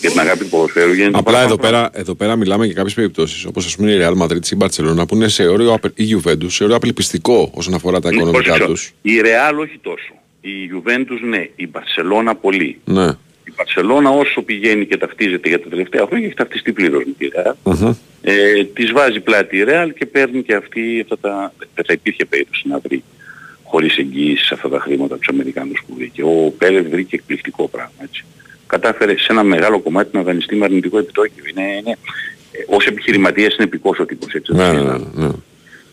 Για την αγάπη του ποδοσφαίρου γίνεται Απλά παραπάνω εδώ πέρα, εδώ πέρα μιλάμε για κάποιες περιπτώσεις, όπως ας πούμε η Real Madrid ή η Barcelona, που είναι σε όριο, απε- η Juventus, σε όριο απελπιστικό όσον αφορά τα οικονομικά Πρόσεξε, τους. Η Real όχι τόσο. Η Juventus ναι. Η Barcelona πολύ. Ναι. Η Barcelona όσο πηγαίνει και ταυτίζεται για τα τελευταία χρόνια έχει ταυτιστεί πλήρως με τη Real. Μμμ. Ε, της βάζει πλάτη η Real και παίρνει και αυτή αυτά τα... Δεν θα υπήρχε περίπτωση να βρει χωρίς εγγύηση αυτά τα χρήματα τους Αμερικάνους που βρήκε. Ο Πέρες βρήκε εκπληκτικό πράγμα έτσι. Κατάφερε σε ένα μεγάλο κομμάτι να δανειστεί με αρνητικό επιτόκιο. Είναι, είναι, ε, ως επιχειρηματίας είναι επικός ο τύπος έτσι. Ναι, ναι, ναι.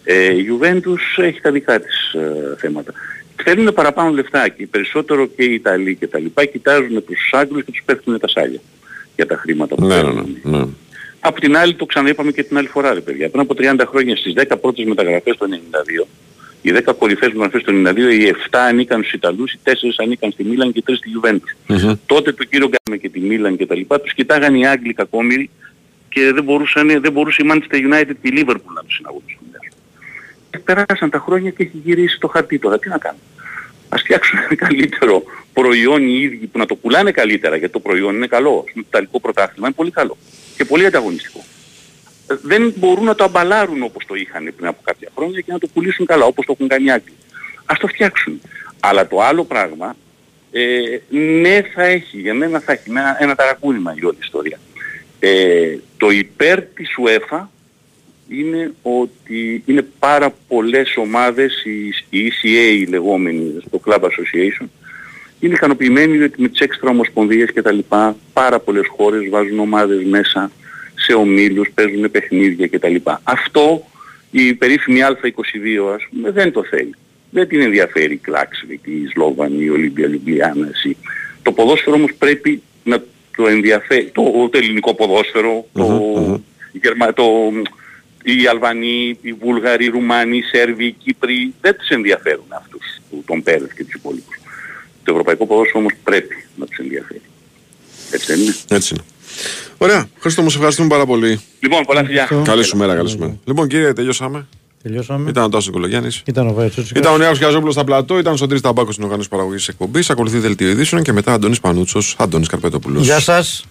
Ε, η Juventus έχει τα δικά της ε, θέματα. Θέλουν παραπάνω λεφτά και περισσότερο και οι Ιταλοί και τα λοιπά κοιτάζουν τους Άγγλους και τους πέφτουν τα σάλια για τα χρήματα που Ναι, ναι, παίρνουν. ναι, ναι. Από την άλλη το ξαναείπαμε και την άλλη φορά ρε παιδιά. Πριν από 30 χρόνια στις 10 πρώτες μεταγραφές το 92, οι 10 κορυφαίες μεταγραφές το 92, οι 7 ανήκαν στους Ιταλούς, οι 4 ανήκαν στη Μίλαν και οι 3 στη Juventus. Μμμ. Τότε το κύριο Γκάμε και τη Μίλαν και τα λοιπά τους κοιτάγαν οι Άγγλοι κακόμοιροι και δεν, μπορούσαν, δεν μπορούσε η Manchester United και η Liverpool να τους συναγωνίσουν. Και περάσαν τα χρόνια και έχει γυρίσει το χαρτί τώρα. Τι να κάνουμε; Ας φτιάξουν ένα καλύτερο προϊόν οι ίδιοι που να το πουλάνε καλύτερα γιατί το προϊόν είναι καλό. Ας πούμε, Το Ιταλικό πρωτάθλημα είναι πολύ καλό και πολύ ανταγωνιστικό. Ε, Δεν μπορούν να το αμπαλάρουν όπως το είχαν πριν από κάποια χρόνια και να το πουλήσουν καλά όπως το έχουν κάνει οι Άγγλοι. Ας το φτιάξουν. Αλλά το άλλο πράγμα ε, ναι θα έχει, για μένα θα έχει ένα, ένα ταρακούνημα η όλη ιστορία. Ε, το υπέρ της UEFA είναι ότι είναι πάρα πολλές ομάδες, η, η ECA η λεγόμενη, το Club Association, είναι ικανοποιημένοι ότι με τις έξτρα ομοσπονδίες και τα λοιπά, πάρα πολλές χώρες βάζουν ομάδες μέσα σε ομίλους, παίζουν παιχνίδια και τα λοιπά. Αυτό η περίφημη Α22 ας πούμε δεν το θέλει. Δεν την ενδιαφέρει η Κλάξβικ, η Σλόβανη, η Ολύμπια Λιουμπλιάνα. η- Το ποδόσφαιρο όμως πρέπει να το ενδιαφέρει, το, το ελληνικό ποδόσφαιρο, το, η Γερμα- το, οι Αλβανοί, οι Βούλγαροι, οι Ρουμάνοι, οι Σέρβοι, οι Κύπροι δεν τους ενδιαφέρουν αυτούς, του- τον Πέρες και τους υπόλοιπους. Το ευρωπαϊκό ποδόσφαιρο όμως πρέπει να τους ενδιαφέρει. Έτσι δεν είναι; Έτσι είναι. Ωραία. Χρήστο, μου σε ευχαριστούμε πάρα πολύ. Λοιπόν, πολλά φιλιά. Καλή σου μέρα, καλή σου μέρα. Λοιπόν, κύριε, τελειώσαμε. Τελειώσαμε. Ήταν ο Τάσος Κολογιάννη. Ήταν ο Βάιο Τσούτσικα. Ήταν ο Νέο Γιαζόπουλο στα πλατό. Ήταν ο Σωτήρης Ταμπάκος στην οργάνωση παραγωγής εκπομπής. Ακολουθεί δελτίο ειδήσεων και μετά Αντώνης Πανούτσος, Αντώνης Καρπετόπουλο. Γεια σας.